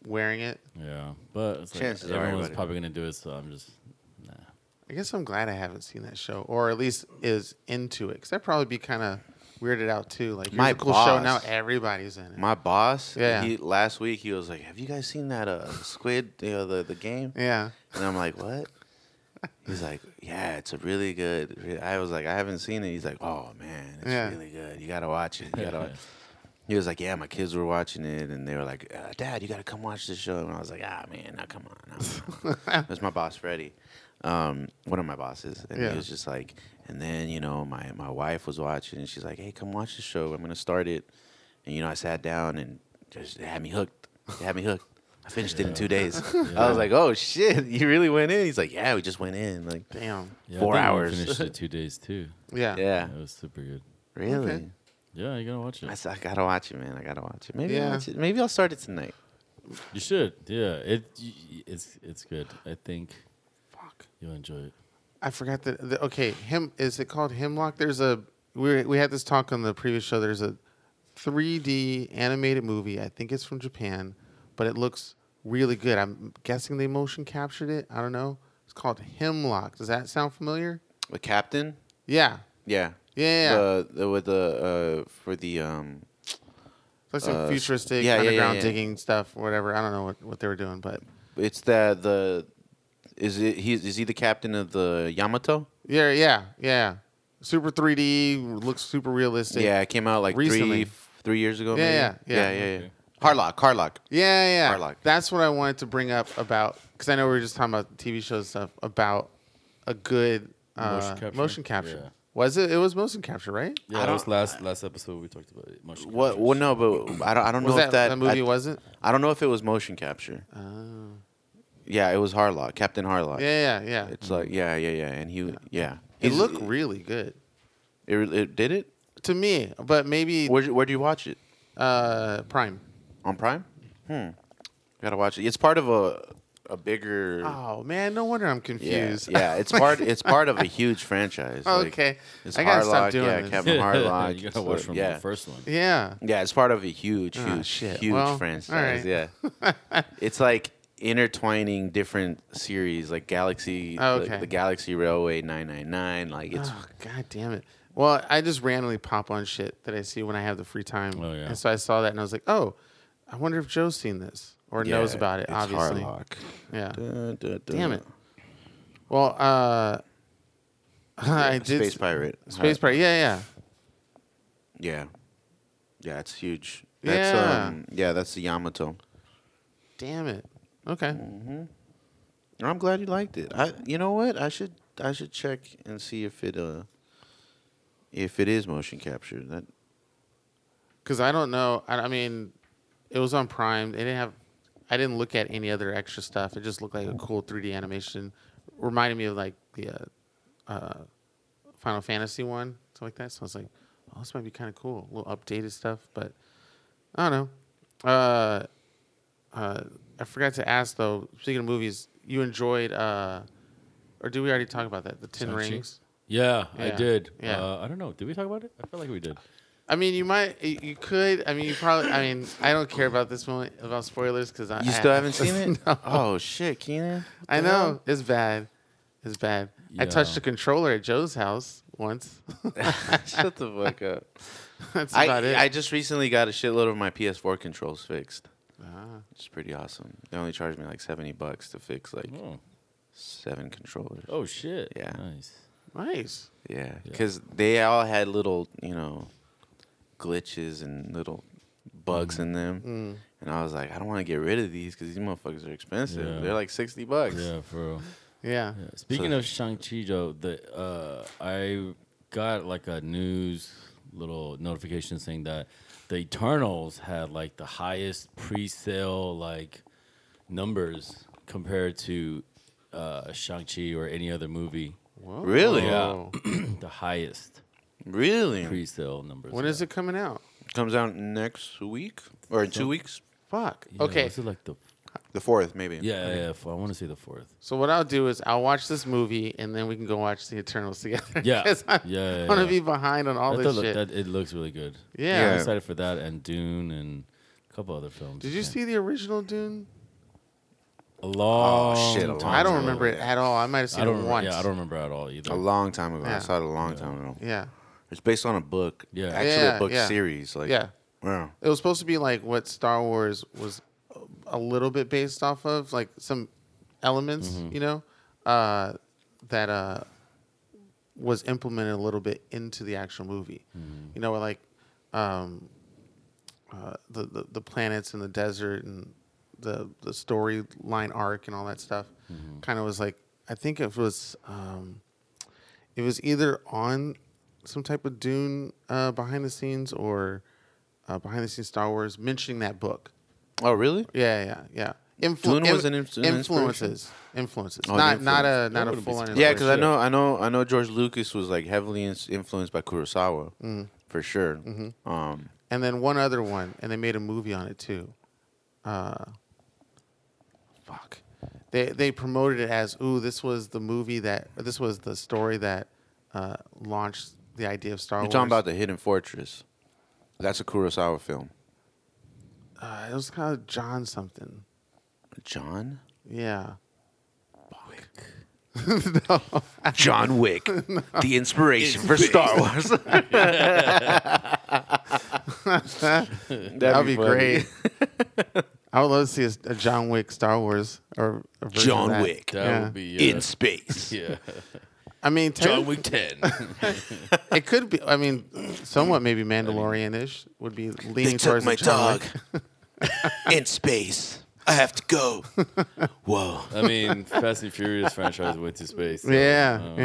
[SPEAKER 2] wearing it.
[SPEAKER 3] Yeah, but it's like
[SPEAKER 1] Chances are
[SPEAKER 3] everyone's probably gonna do it, so I'm just nah.
[SPEAKER 2] I guess I'm glad I haven't seen that show, or at least is into it. Because I'd probably be kind of weirded out too. Like, here's
[SPEAKER 1] My
[SPEAKER 2] a cool show now. Everybody's in it.
[SPEAKER 1] My boss,
[SPEAKER 2] Yeah.
[SPEAKER 1] he last week he was like, "Have you guys seen that uh Squid, you know, the the game?"
[SPEAKER 2] yeah.
[SPEAKER 1] And I'm like, "What?" He's like, "Yeah, it's a really good." I was like, "I haven't seen it." He's like, "Oh man, it's
[SPEAKER 2] Yeah.
[SPEAKER 1] really good. You gotta watch it. You gotta." Watch. He was like, "Yeah, my kids were watching it, and they were like, uh, Dad, you gotta come watch this show." And I was like, "Ah, man, now come on." Now. That's my boss, Freddie. Um, one of my bosses, and
[SPEAKER 2] Yeah.
[SPEAKER 1] he was just like, and then you know, my my wife was watching, and she's like, "Hey, come watch the show. I'm gonna start it." And you know, I sat down and just had me hooked. It had me hooked. I finished it in two days. I was like, "Oh shit, you really went in?" He's like, "Yeah, we just went in." Like,
[SPEAKER 2] Damn.
[SPEAKER 3] Yeah, I
[SPEAKER 1] Four
[SPEAKER 3] think I
[SPEAKER 1] hours.
[SPEAKER 3] Finished it two days too.
[SPEAKER 2] Yeah.
[SPEAKER 1] yeah,
[SPEAKER 3] Yeah, it was super good.
[SPEAKER 1] really.
[SPEAKER 2] Okay.
[SPEAKER 3] Yeah, you gotta watch it.
[SPEAKER 1] I,
[SPEAKER 3] it.
[SPEAKER 1] s- I gotta watch it, man. I gotta watch it. Maybe I'll watch it. Maybe I'll start it tonight.
[SPEAKER 3] You should. Yeah, it y- y- it's it's good. I think
[SPEAKER 2] Fuck.
[SPEAKER 3] you'll enjoy it.
[SPEAKER 2] I forgot that. The, okay, him. Is it called Hemlock? There's a. We we had this talk on the previous show. There's a 3D animated movie. I think it's from Japan, but it looks really good. I'm guessing they motion captured it. I don't know. It's called Hemlock. Does that sound familiar?
[SPEAKER 1] The captain.
[SPEAKER 2] Yeah.
[SPEAKER 1] Yeah.
[SPEAKER 2] Yeah. yeah.
[SPEAKER 1] The, the with the uh for the um
[SPEAKER 2] like some
[SPEAKER 1] uh,
[SPEAKER 2] futuristic
[SPEAKER 1] yeah, yeah, yeah,
[SPEAKER 2] underground
[SPEAKER 1] yeah.
[SPEAKER 2] digging stuff or whatever. I don't know what, what they were doing, but
[SPEAKER 1] it's the the Is it? He is he the captain of the Yamato?
[SPEAKER 2] Yeah, yeah, yeah. Super 3D looks super realistic.
[SPEAKER 1] Yeah, it came out like
[SPEAKER 2] Recently.
[SPEAKER 1] three three years ago.
[SPEAKER 2] Yeah,
[SPEAKER 1] maybe?
[SPEAKER 2] yeah, yeah.
[SPEAKER 1] yeah, yeah,
[SPEAKER 3] Okay.
[SPEAKER 1] Harlock, Harlock.
[SPEAKER 2] Yeah, yeah.
[SPEAKER 1] Harlock.
[SPEAKER 2] That's what I wanted to bring up about because I know we were just talking about TV shows and stuff about a good uh,
[SPEAKER 3] Motion capture?
[SPEAKER 2] motion capture.
[SPEAKER 3] Yeah.
[SPEAKER 2] Was it? It was motion capture, right?
[SPEAKER 3] Yeah,
[SPEAKER 1] I
[SPEAKER 3] that was last last episode we talked about it. motion
[SPEAKER 1] What?
[SPEAKER 3] captures.
[SPEAKER 1] Well, no, but I don't. I don't
[SPEAKER 2] Was
[SPEAKER 1] know
[SPEAKER 2] that,
[SPEAKER 1] if that,
[SPEAKER 2] that movie
[SPEAKER 1] I,
[SPEAKER 2] wasn't?
[SPEAKER 1] I don't know if it was motion capture.
[SPEAKER 2] Oh.
[SPEAKER 1] Yeah, it was Harlock, Captain Harlock.
[SPEAKER 2] Yeah, yeah, yeah.
[SPEAKER 1] It's like yeah, yeah, yeah, and he yeah.
[SPEAKER 2] It
[SPEAKER 1] He's-
[SPEAKER 2] looked really good
[SPEAKER 1] It, it did it.
[SPEAKER 2] to me, but maybe
[SPEAKER 1] Where where do you watch it?
[SPEAKER 2] uh, Prime.
[SPEAKER 1] On Prime? Hmm. Gotta watch it. It's part of a a bigger.
[SPEAKER 2] Oh man, no wonder I'm
[SPEAKER 1] yeah,
[SPEAKER 2] confused.
[SPEAKER 1] yeah. It's part. It's part of a huge franchise. Like,
[SPEAKER 2] okay,
[SPEAKER 1] It's
[SPEAKER 2] I gotta stop
[SPEAKER 1] Harlock,
[SPEAKER 2] doing
[SPEAKER 1] yeah,
[SPEAKER 2] this.
[SPEAKER 1] Captain Harlock.
[SPEAKER 3] you gotta watch from
[SPEAKER 1] yeah.
[SPEAKER 3] the first one.
[SPEAKER 2] Yeah.
[SPEAKER 1] Yeah, it's part of a huge,
[SPEAKER 2] Ah,
[SPEAKER 1] huge,
[SPEAKER 2] shit.
[SPEAKER 1] huge
[SPEAKER 2] Well,
[SPEAKER 1] franchise.
[SPEAKER 2] all
[SPEAKER 1] Yeah, it's like intertwining different series, like Galaxy,
[SPEAKER 2] Oh,
[SPEAKER 1] the-
[SPEAKER 2] okay.
[SPEAKER 1] the, Galaxy Railway nine nine nine. Like it's
[SPEAKER 2] Oh, God damn it. Well, I just randomly pop on shit that I see when I have the free time.
[SPEAKER 3] Oh, yeah.
[SPEAKER 2] And so I saw that and I was like, oh, I wonder if Joe's seen this or knows about it,
[SPEAKER 1] it's
[SPEAKER 2] obviously.
[SPEAKER 1] Harlock.
[SPEAKER 2] Yeah.
[SPEAKER 1] Dun, dun,
[SPEAKER 2] Damn it. Well, uh, I did.
[SPEAKER 1] Space Pirate.
[SPEAKER 2] Space Pirate. Yeah, yeah.
[SPEAKER 1] Yeah, yeah, it's huge. That's,
[SPEAKER 2] Yeah.
[SPEAKER 1] um, yeah, that's the Yamato.
[SPEAKER 2] Damn it. Okay.
[SPEAKER 1] Mm. I'm glad you liked it. I, you know what? I should, I should check and see if it, uh, if it is motion capture. That
[SPEAKER 2] Because I don't know. I, I mean, it was on Prime. They didn't have. I didn't look at any other extra stuff. It just looked like a cool 3D animation. Reminded me of like the uh, uh, Final Fantasy one, stuff like that. So I was like, oh, this might be kind of cool. A little updated stuff, but I don't know. Uh, uh, I forgot to ask though. Speaking of movies, you enjoyed, uh, or did we already talk about that? The Ten
[SPEAKER 3] Shang-Chi?
[SPEAKER 2] Rings.
[SPEAKER 3] Yeah, I
[SPEAKER 2] Yeah.
[SPEAKER 3] did.
[SPEAKER 2] Yeah.
[SPEAKER 3] Uh, I don't know. Did we talk about it? I feel like we did.
[SPEAKER 2] I mean, you might, you you could. I mean, you probably. I mean, I don't care about this one about spoilers because I
[SPEAKER 1] you
[SPEAKER 2] I-
[SPEAKER 1] still haven't seen it?
[SPEAKER 2] no.
[SPEAKER 1] Oh shit, Keenan!
[SPEAKER 2] I know it's bad. It's bad. I touched
[SPEAKER 3] Yeah.
[SPEAKER 2] the controller at Joe's house once.
[SPEAKER 1] Shut the fuck up.
[SPEAKER 2] That's about
[SPEAKER 1] I
[SPEAKER 2] it.
[SPEAKER 1] I just recently got a shitload of my PS4 controls fixed.
[SPEAKER 2] Ah.
[SPEAKER 1] It's pretty awesome. They only charged me like seventy bucks to fix like seven controllers.
[SPEAKER 3] oh shit.
[SPEAKER 1] Yeah.
[SPEAKER 3] Nice.
[SPEAKER 2] nice.
[SPEAKER 1] Yeah,
[SPEAKER 3] Yeah.
[SPEAKER 1] because they all had little, you know, glitches and little bugs in them.
[SPEAKER 2] Mm.
[SPEAKER 1] And I was like, I don't want to get rid of these because these motherfuckers are expensive.
[SPEAKER 3] Yeah.
[SPEAKER 1] They're like sixty bucks.
[SPEAKER 3] Yeah, for real.
[SPEAKER 2] Yeah.
[SPEAKER 3] Yeah. Speaking
[SPEAKER 1] So-
[SPEAKER 3] of Shang Chi, Joe, the uh, I got like a news little notification saying that the Eternals had like the highest pre-sale like numbers compared to uh, Shang Chi or any other movie.
[SPEAKER 2] Whoa.
[SPEAKER 1] Really?
[SPEAKER 3] Yeah. the highest
[SPEAKER 1] Really?
[SPEAKER 3] pre-sale numbers.
[SPEAKER 2] When
[SPEAKER 3] yeah.
[SPEAKER 2] is it coming out?
[SPEAKER 1] Comes out next week or in two weeks?
[SPEAKER 2] Fuck.
[SPEAKER 3] Yeah,
[SPEAKER 2] okay.
[SPEAKER 3] Was it like the
[SPEAKER 1] The fourth, maybe.
[SPEAKER 3] yeah yeah? yeah f- I want to see the fourth.
[SPEAKER 2] So what I'll do is I'll watch this movie and then we can go watch the Eternals together.
[SPEAKER 3] Yeah,
[SPEAKER 2] I'm
[SPEAKER 3] Yeah, yeah,
[SPEAKER 2] gonna
[SPEAKER 3] yeah.
[SPEAKER 2] be behind on all
[SPEAKER 3] That
[SPEAKER 2] this
[SPEAKER 3] look-
[SPEAKER 2] shit.
[SPEAKER 3] that- it looks really good.
[SPEAKER 2] yeah.
[SPEAKER 3] I'm excited for that and Dune and a couple other films.
[SPEAKER 2] Did you
[SPEAKER 3] Yeah.
[SPEAKER 2] see the original Dune?
[SPEAKER 3] a long?
[SPEAKER 1] Oh, shit, a
[SPEAKER 3] time
[SPEAKER 1] long
[SPEAKER 2] I don't
[SPEAKER 1] ago,
[SPEAKER 2] remember it at all. I might have seen
[SPEAKER 3] I don't
[SPEAKER 2] it
[SPEAKER 3] remember,
[SPEAKER 2] once.
[SPEAKER 3] yeah, I don't remember at all either.
[SPEAKER 1] A long time ago.
[SPEAKER 2] Yeah.
[SPEAKER 1] I saw it a long time ago.
[SPEAKER 2] Yeah.
[SPEAKER 1] It's based on a book.
[SPEAKER 3] Yeah.
[SPEAKER 1] Actually,
[SPEAKER 2] Yeah,
[SPEAKER 1] a book
[SPEAKER 2] yeah.
[SPEAKER 1] series. Like,
[SPEAKER 2] Yeah.
[SPEAKER 1] Wow.
[SPEAKER 2] It was supposed to be like what Star Wars was a little bit based off of, like some elements,
[SPEAKER 3] Mm-hmm.
[SPEAKER 2] you know, uh, that uh, was implemented a little bit into the actual movie.
[SPEAKER 3] Mm-hmm.
[SPEAKER 2] You know, like um, uh, the, the the planets in the desert and the the storyline arc and all that stuff.
[SPEAKER 3] Mm-hmm.
[SPEAKER 2] Kind of was like I think it was um, it was either on some type of Dune uh, behind the scenes or uh, behind the scenes Star Wars mentioning that book.
[SPEAKER 1] Oh, really?
[SPEAKER 2] Yeah, yeah, yeah. Influ-
[SPEAKER 1] Dune was an inf-
[SPEAKER 2] influences, influences,
[SPEAKER 1] Oh,
[SPEAKER 2] not not a not a full
[SPEAKER 1] Yeah, because I know, I know, I know. George Lucas was like heavily influenced by Kurosawa,
[SPEAKER 2] Mm.
[SPEAKER 1] for sure.
[SPEAKER 2] Mm-hmm.
[SPEAKER 1] Um,
[SPEAKER 2] and then one other one, and they made a movie on it too. Uh, fuck, they they promoted it as ooh, this was the movie that this was the story that uh, launched the idea of Star Wars.
[SPEAKER 1] you're talking about the Hidden Fortress. That's a Kurosawa film.
[SPEAKER 2] Uh, it was kind of John something.
[SPEAKER 1] John.
[SPEAKER 2] Yeah.
[SPEAKER 1] John Wick, the inspiration for Star Wars. That'd
[SPEAKER 2] That'd be,
[SPEAKER 1] funny.
[SPEAKER 2] great. I would love to see a, a John Wick Star Wars or a version of
[SPEAKER 1] John
[SPEAKER 2] that.
[SPEAKER 1] Wick
[SPEAKER 3] That
[SPEAKER 2] Yeah.
[SPEAKER 3] would be yeah.
[SPEAKER 1] in space.
[SPEAKER 3] yeah.
[SPEAKER 2] I mean,
[SPEAKER 3] John
[SPEAKER 2] techni-
[SPEAKER 3] Wick Ten.
[SPEAKER 2] it could be. I mean, somewhat maybe Mandalorian-ish would be leaning
[SPEAKER 1] They took
[SPEAKER 2] towards
[SPEAKER 1] my
[SPEAKER 2] the John
[SPEAKER 1] dog in space. I have to go. Whoa.
[SPEAKER 3] I mean, Fast and Furious franchise went to space. so,
[SPEAKER 2] Yeah,
[SPEAKER 3] uh,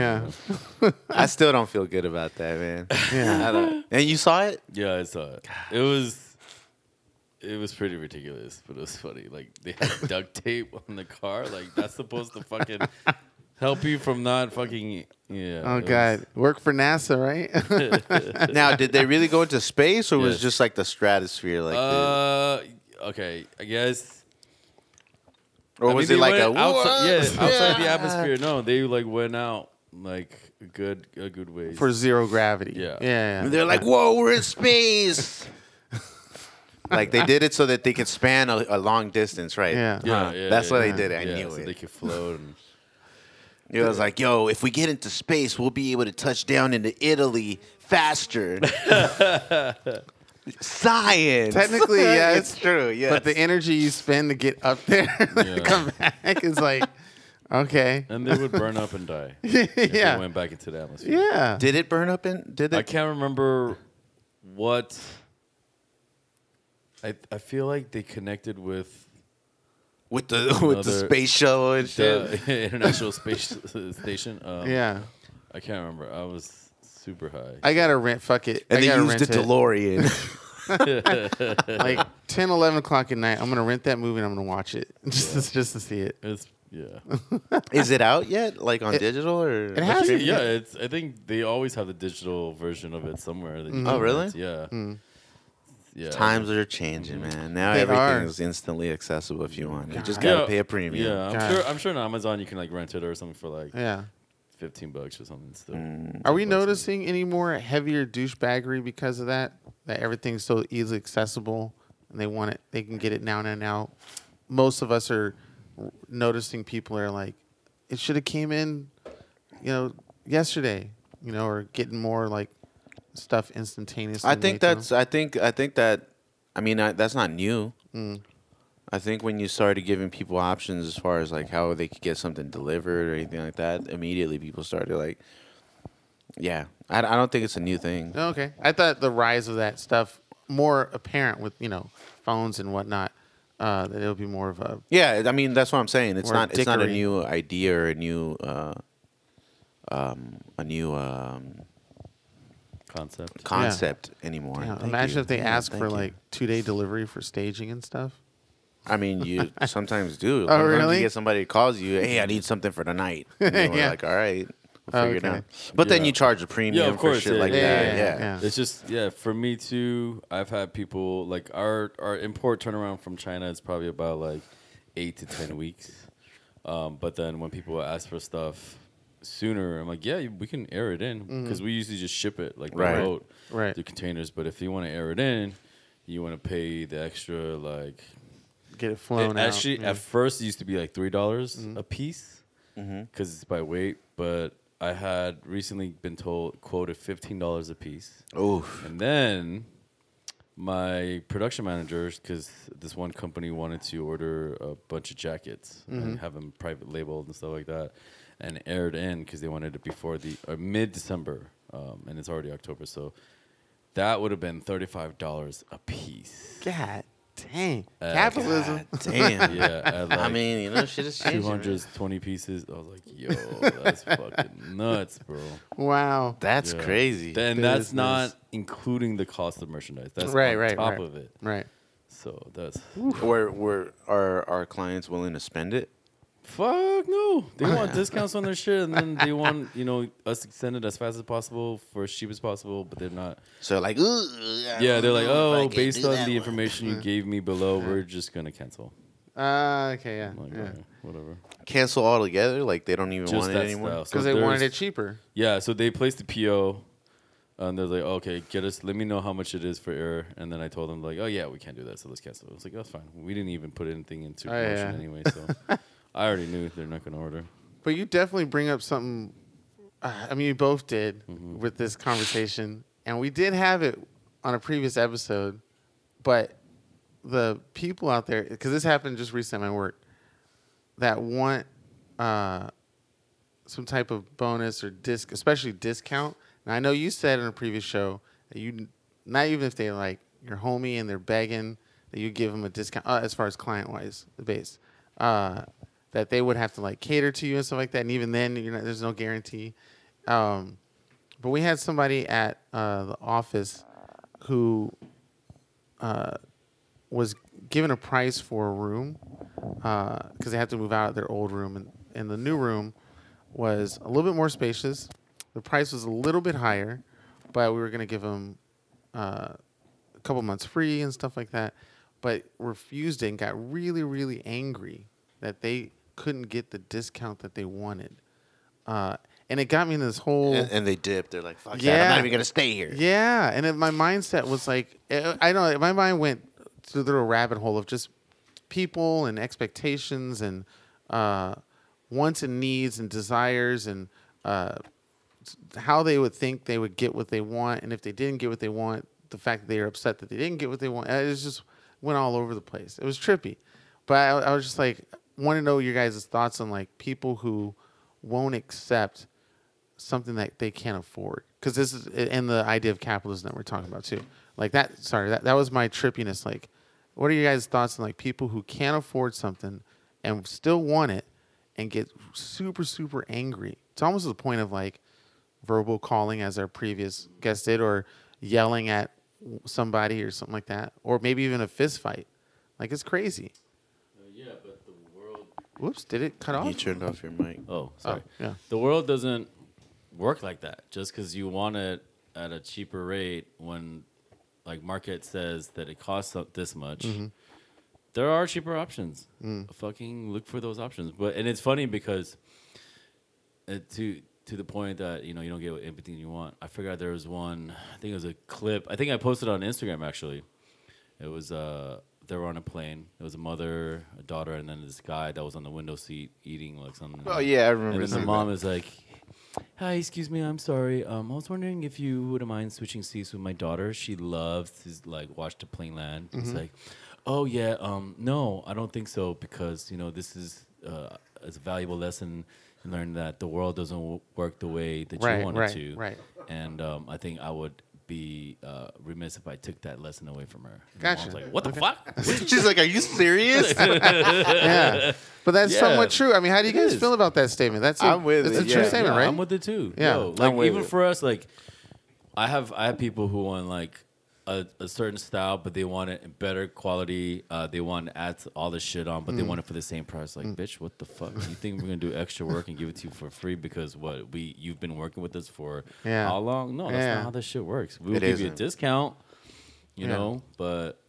[SPEAKER 2] yeah,
[SPEAKER 1] I still don't feel good about that, man.
[SPEAKER 2] yeah.
[SPEAKER 1] I don't- And you saw it?
[SPEAKER 3] Yeah, I saw it. It was, it was pretty ridiculous, but it was funny. Like they had duct tape on the car. Like that's supposed to fucking help you from not fucking. Yeah.
[SPEAKER 2] Oh
[SPEAKER 3] it was-
[SPEAKER 2] God, work for NASA, right?
[SPEAKER 1] Now, did they really go into space, or was
[SPEAKER 3] Yes.
[SPEAKER 1] it just like the stratosphere, like, the,
[SPEAKER 3] Uh, okay. I guess.
[SPEAKER 1] or
[SPEAKER 3] I
[SPEAKER 1] was
[SPEAKER 3] mean,
[SPEAKER 1] it
[SPEAKER 3] they
[SPEAKER 1] like a
[SPEAKER 3] went outside, yeah,
[SPEAKER 1] What?
[SPEAKER 3] outside the atmosphere? No, they like went out like a good a good ways.
[SPEAKER 2] for zero gravity.
[SPEAKER 3] Yeah.
[SPEAKER 2] yeah. yeah.
[SPEAKER 1] And they're like, "Whoa, we're in space!" like they did it so that they could span a, a long distance, right?
[SPEAKER 2] Yeah.
[SPEAKER 3] yeah,
[SPEAKER 1] Huh.
[SPEAKER 3] yeah,
[SPEAKER 1] That's
[SPEAKER 3] yeah,
[SPEAKER 1] why
[SPEAKER 3] yeah.
[SPEAKER 1] they did it. I
[SPEAKER 3] yeah,
[SPEAKER 1] knew
[SPEAKER 3] so
[SPEAKER 1] it.
[SPEAKER 3] they could float. And,
[SPEAKER 1] It was like, "Yo, if we get into space, we'll be able to touch down into Italy faster." Science.
[SPEAKER 2] Technically, yeah,
[SPEAKER 1] it's true. Yeah,
[SPEAKER 2] But the energy you spend to get up there and
[SPEAKER 3] Yeah.
[SPEAKER 2] come back is like, okay,
[SPEAKER 3] and they would burn up and die. if They
[SPEAKER 2] yeah,
[SPEAKER 3] went back into the atmosphere.
[SPEAKER 2] yeah.
[SPEAKER 1] did it burn up in? Did it?
[SPEAKER 3] I
[SPEAKER 1] it?
[SPEAKER 3] can't remember what. I I feel like they connected with
[SPEAKER 1] with the with the
[SPEAKER 3] Another-
[SPEAKER 1] space shuttle and shit.
[SPEAKER 3] the International Space Station. Um,
[SPEAKER 2] Yeah,
[SPEAKER 3] I can't remember. I was super high.
[SPEAKER 2] I gotta rent. Fuck it.
[SPEAKER 1] and
[SPEAKER 2] I
[SPEAKER 1] they
[SPEAKER 2] gotta
[SPEAKER 1] used
[SPEAKER 2] rent
[SPEAKER 1] a
[SPEAKER 2] it.
[SPEAKER 1] DeLorean.
[SPEAKER 2] Like 10, 11 o'clock at night. I'm gonna rent that movie and I'm gonna watch it just just to see it.
[SPEAKER 3] It's yeah.
[SPEAKER 1] Is it out yet? Like on
[SPEAKER 2] It-
[SPEAKER 1] digital or?
[SPEAKER 2] it has
[SPEAKER 3] Actually, yeah, it's. I think they always have the digital version of it somewhere. that you
[SPEAKER 1] Oh,
[SPEAKER 3] can
[SPEAKER 1] really?
[SPEAKER 3] rent. Yeah. Yeah.
[SPEAKER 1] Times are changing, man. Now
[SPEAKER 2] They
[SPEAKER 1] everything
[SPEAKER 2] are.
[SPEAKER 1] is instantly accessible if you want. You just
[SPEAKER 2] God.
[SPEAKER 1] gotta
[SPEAKER 3] Yeah,
[SPEAKER 1] pay a premium.
[SPEAKER 3] Yeah, I'm
[SPEAKER 2] God.
[SPEAKER 3] sure. I'm sure on Amazon you can like rent it or something for like
[SPEAKER 2] Yeah.
[SPEAKER 3] fifteen bucks or something. Still.
[SPEAKER 1] Mm.
[SPEAKER 2] Are we noticing any more heavier douchebaggery because of that? That everything's so easily accessible and they want it, they can get it now and now. Most of us are r- noticing people are like, it should have came in, you know, yesterday, you know, or getting more like stuff instantaneously.
[SPEAKER 1] I think
[SPEAKER 2] them.
[SPEAKER 1] that's. I think. I think that. I mean, I, that's not new.
[SPEAKER 2] Mm.
[SPEAKER 1] I think when you started giving people options as far as like how they could get something delivered or anything like that, immediately people started like, yeah. I, I don't think it's a new thing.
[SPEAKER 2] Oh, Okay. I thought the rise of that stuff more apparent with, you know, phones and whatnot. Uh, that it'll be more of a
[SPEAKER 1] Yeah, I mean that's what I'm saying. It's not. It's not a new idea or a new. Uh, um, a new um,
[SPEAKER 3] Concept.
[SPEAKER 1] concept anymore.
[SPEAKER 2] Yeah,
[SPEAKER 1] Thank
[SPEAKER 2] imagine
[SPEAKER 1] you.
[SPEAKER 2] if they
[SPEAKER 1] Yeah,
[SPEAKER 2] ask
[SPEAKER 1] thank
[SPEAKER 2] for
[SPEAKER 1] you.
[SPEAKER 2] like two day delivery for staging and stuff.
[SPEAKER 1] I mean, you sometimes do.
[SPEAKER 2] Oh,
[SPEAKER 1] Sometimes
[SPEAKER 2] really?
[SPEAKER 1] You get somebody who calls you, "Hey, I need something for tonight." And then we're
[SPEAKER 2] Yeah.
[SPEAKER 1] like, "All right, we'll figure it
[SPEAKER 2] Okay.
[SPEAKER 1] out." But then
[SPEAKER 3] Yeah.
[SPEAKER 1] you charge a premium
[SPEAKER 3] Yeah, of course,
[SPEAKER 1] for shit
[SPEAKER 3] yeah,
[SPEAKER 1] like
[SPEAKER 3] yeah,
[SPEAKER 1] that.
[SPEAKER 2] yeah,
[SPEAKER 1] Yeah,
[SPEAKER 2] yeah.
[SPEAKER 3] It's just yeah, for me too. I've had people like our our import turnaround from China is probably about like eight to ten weeks. Um, but then when people ask for stuff sooner, I'm like, yeah, we can air it in because mm-hmm. we usually just ship it like by
[SPEAKER 1] Right.
[SPEAKER 3] boat
[SPEAKER 2] Right.
[SPEAKER 3] the containers. But if you want to air it in, you want to pay the extra like.
[SPEAKER 2] Get it flown
[SPEAKER 3] it
[SPEAKER 2] out.
[SPEAKER 3] actually,
[SPEAKER 2] yeah.
[SPEAKER 3] at first, it used to be like three dollars mm-hmm. a piece
[SPEAKER 1] Mm-hmm.
[SPEAKER 3] because it's by weight. But I had recently been told quoted fifteen dollars a piece.
[SPEAKER 1] Oof.
[SPEAKER 3] And then my production managers, because this one company wanted to order a bunch of jackets and mm-hmm. have them private labeled and stuff like that, and aired in because they wanted it before the or mid December, um, and it's already October, so that would have been thirty five dollars a piece.
[SPEAKER 2] God dang.
[SPEAKER 3] Uh,
[SPEAKER 2] Capitalism.
[SPEAKER 1] God damn.
[SPEAKER 3] Yeah, like
[SPEAKER 1] I mean, you know, shit is changing.
[SPEAKER 3] two
[SPEAKER 1] man.
[SPEAKER 3] pieces. I was like, yo, that's fucking nuts, bro.
[SPEAKER 2] Wow.
[SPEAKER 1] That's
[SPEAKER 3] Yeah.
[SPEAKER 1] crazy.
[SPEAKER 3] Then that's not including the cost of merchandise. That's
[SPEAKER 2] Right,
[SPEAKER 3] on
[SPEAKER 2] right,
[SPEAKER 3] top
[SPEAKER 2] right.
[SPEAKER 3] of it.
[SPEAKER 2] Right.
[SPEAKER 3] So that's
[SPEAKER 1] Were were are our clients willing to spend it?
[SPEAKER 3] Fuck no. They want discounts on their shit, and then they want you know us to send it as fast as possible for as cheap as possible. But they're not.
[SPEAKER 1] So like,
[SPEAKER 3] Yeah, they're like,
[SPEAKER 1] know if I
[SPEAKER 3] oh, based on the
[SPEAKER 1] one."
[SPEAKER 3] information you gave me below, we're just gonna cancel.
[SPEAKER 2] Uh, okay, yeah.
[SPEAKER 3] Like,
[SPEAKER 2] yeah.
[SPEAKER 3] "Alright, whatever.
[SPEAKER 1] cancel altogether. Like they don't even
[SPEAKER 3] Just
[SPEAKER 1] want it
[SPEAKER 3] that
[SPEAKER 1] anymore.
[SPEAKER 3] style. So
[SPEAKER 2] Because they wanted
[SPEAKER 3] there's-
[SPEAKER 2] it cheaper.
[SPEAKER 3] Yeah, so they placed the PO, and they're like, okay, get us. Let me know how much it is for air, and then I told them like, oh yeah, we can't do that, so let's cancel. I was like, that's fine. We didn't even put anything into
[SPEAKER 2] Oh,
[SPEAKER 3] promotion
[SPEAKER 2] yeah.
[SPEAKER 3] anyway, so I already knew they're not gonna order.
[SPEAKER 2] But you definitely bring up something. Uh, I mean, you both did
[SPEAKER 3] Mm-hmm.
[SPEAKER 2] with this conversation, and we did have it on a previous episode. But the people out there because this happened just recently at my work that want uh, some type of bonus or disc, especially discount. Now I know you said in a previous show that you not even if they like your homie and they're begging that you give them a discount uh, as far as client wise the base uh, that they would have to like cater to you and stuff like that. And even then, you know, there's no guarantee. Um, but we had somebody at uh, the office who uh, was given a price for a room because they had to move out of their old room, and, and the new room was a little bit more spacious. The price was a little bit higher, but we were going to give them uh, a couple months free and stuff like that. But refused it and got really, really angry that they couldn't get the discount that they wanted. Uh, and it got me in this whole
[SPEAKER 1] And, and they dipped. They're like, "Fuck that! I'm not even gonna stay here."
[SPEAKER 2] yeah, and it, my mindset was like, eh, I don't know, my mind went through the rabbit hole of just people and expectations and uh, wants and needs and desires and uh, how they would think they would get what they want, and if they didn't get what they want, the fact that they were upset that they didn't get what they want, it just went all over the place. It was trippy, but I, I was just like, want to know your guys' thoughts on like people who won't accept something that they can't afford. Because this is and the idea of capitalism that we're talking about too. Like that sorry that, that was my trippiness like what are your guys thoughts on like people who can't afford something and still want it and get super super angry? It's almost to the point of like verbal calling as our previous guest did or yelling at somebody or something like that or maybe even a fist fight. Like it's crazy
[SPEAKER 3] yeah, but the world.
[SPEAKER 2] Whoops did it cut off
[SPEAKER 1] You turned off your mic.
[SPEAKER 3] Oh, sorry.
[SPEAKER 2] yeah.
[SPEAKER 3] The world doesn't work like that. Just because you want it at a cheaper rate when, like, market says that it costs this much, there are cheaper options. Fucking look for those options. But and it's funny because, uh, to to the point that you know you don't get everything you want. I forgot there was one. I think it was a clip. I think I posted on Instagram actually. It was uh they were on a plane. It was a mother, a daughter, and then this guy that was on the window seat eating like something.
[SPEAKER 1] Oh yeah, I remember.
[SPEAKER 3] And then the mom
[SPEAKER 1] that.
[SPEAKER 3] is like, "Hi, excuse me, I'm sorry. Um, I was wondering if you wouldn't mind switching seats with my daughter. She loves to like watch the plane land." It's like, "Oh yeah, um, no, I don't think so because you know this is uh, it's a valuable lesson in learning that the world doesn't w- work the way that
[SPEAKER 2] Right,
[SPEAKER 3] you want
[SPEAKER 2] right,
[SPEAKER 3] it to.
[SPEAKER 2] right.
[SPEAKER 3] And um, I think I would." Be uh, remiss if I took that lesson away from her. And the
[SPEAKER 2] Gotcha.
[SPEAKER 3] mom's like, what the fuck?
[SPEAKER 1] She's like, "Are you serious?"
[SPEAKER 2] yeah, but that's
[SPEAKER 3] Yeah.
[SPEAKER 2] somewhat true. I mean, how do you
[SPEAKER 3] It
[SPEAKER 2] guys
[SPEAKER 3] is.
[SPEAKER 2] feel about that statement? That's a,
[SPEAKER 1] I'm with
[SPEAKER 2] it's
[SPEAKER 1] it,
[SPEAKER 2] a true
[SPEAKER 1] yeah.
[SPEAKER 2] statement,
[SPEAKER 3] yeah,
[SPEAKER 2] right?
[SPEAKER 3] I'm with it too.
[SPEAKER 2] Yeah.
[SPEAKER 3] Yo,
[SPEAKER 2] I'm
[SPEAKER 3] like
[SPEAKER 1] with
[SPEAKER 3] even
[SPEAKER 1] it.
[SPEAKER 3] for us, like I have I have people who want like a, a certain style, but they want it in better quality. Uh, they want to add all this shit on, but
[SPEAKER 2] Mm.
[SPEAKER 3] they want it for the same price. Like, bitch, what the fuck? You think we're gonna do extra work and give it to you for free because what we you've been working with us for
[SPEAKER 2] Yeah.
[SPEAKER 3] how long? No, that's
[SPEAKER 2] Yeah.
[SPEAKER 3] not how this shit works. We'll
[SPEAKER 1] It
[SPEAKER 3] give you a
[SPEAKER 1] isn't.
[SPEAKER 3] discount, you
[SPEAKER 2] Yeah.
[SPEAKER 3] know, but.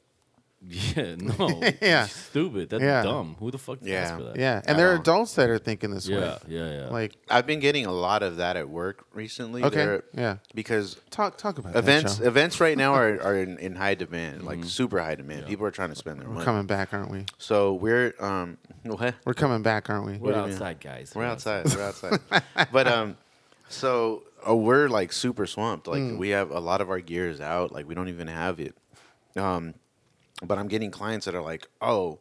[SPEAKER 3] Yeah, no,
[SPEAKER 2] Yeah.
[SPEAKER 3] stupid. That's
[SPEAKER 2] Yeah.
[SPEAKER 3] dumb. Who the fuck
[SPEAKER 1] Yeah.
[SPEAKER 3] asked for that?
[SPEAKER 2] yeah, and
[SPEAKER 1] I
[SPEAKER 2] there are
[SPEAKER 1] don't-
[SPEAKER 2] adults that are thinking this
[SPEAKER 3] yeah,
[SPEAKER 2] way.
[SPEAKER 3] yeah, yeah. yeah.
[SPEAKER 2] Like,
[SPEAKER 1] I've been getting a lot of that at work recently.
[SPEAKER 2] okay,
[SPEAKER 1] There-
[SPEAKER 2] yeah.
[SPEAKER 1] because
[SPEAKER 2] Talk talk about
[SPEAKER 1] events
[SPEAKER 2] That,
[SPEAKER 1] events right now are, are in, in high demand, like super high demand. People are trying to spend their
[SPEAKER 2] We're
[SPEAKER 1] money.
[SPEAKER 2] coming back, aren't we?
[SPEAKER 1] So we're um what?
[SPEAKER 2] We're coming back, aren't we?
[SPEAKER 3] We're
[SPEAKER 1] do you mean?
[SPEAKER 3] outside, guys.
[SPEAKER 1] We're outside. We're outside. but um, so uh, we're like super swamped. Like
[SPEAKER 2] Mm.
[SPEAKER 1] we have a lot of our gear is out. Like we don't even have it. Um, but I'm getting clients that are like, oh,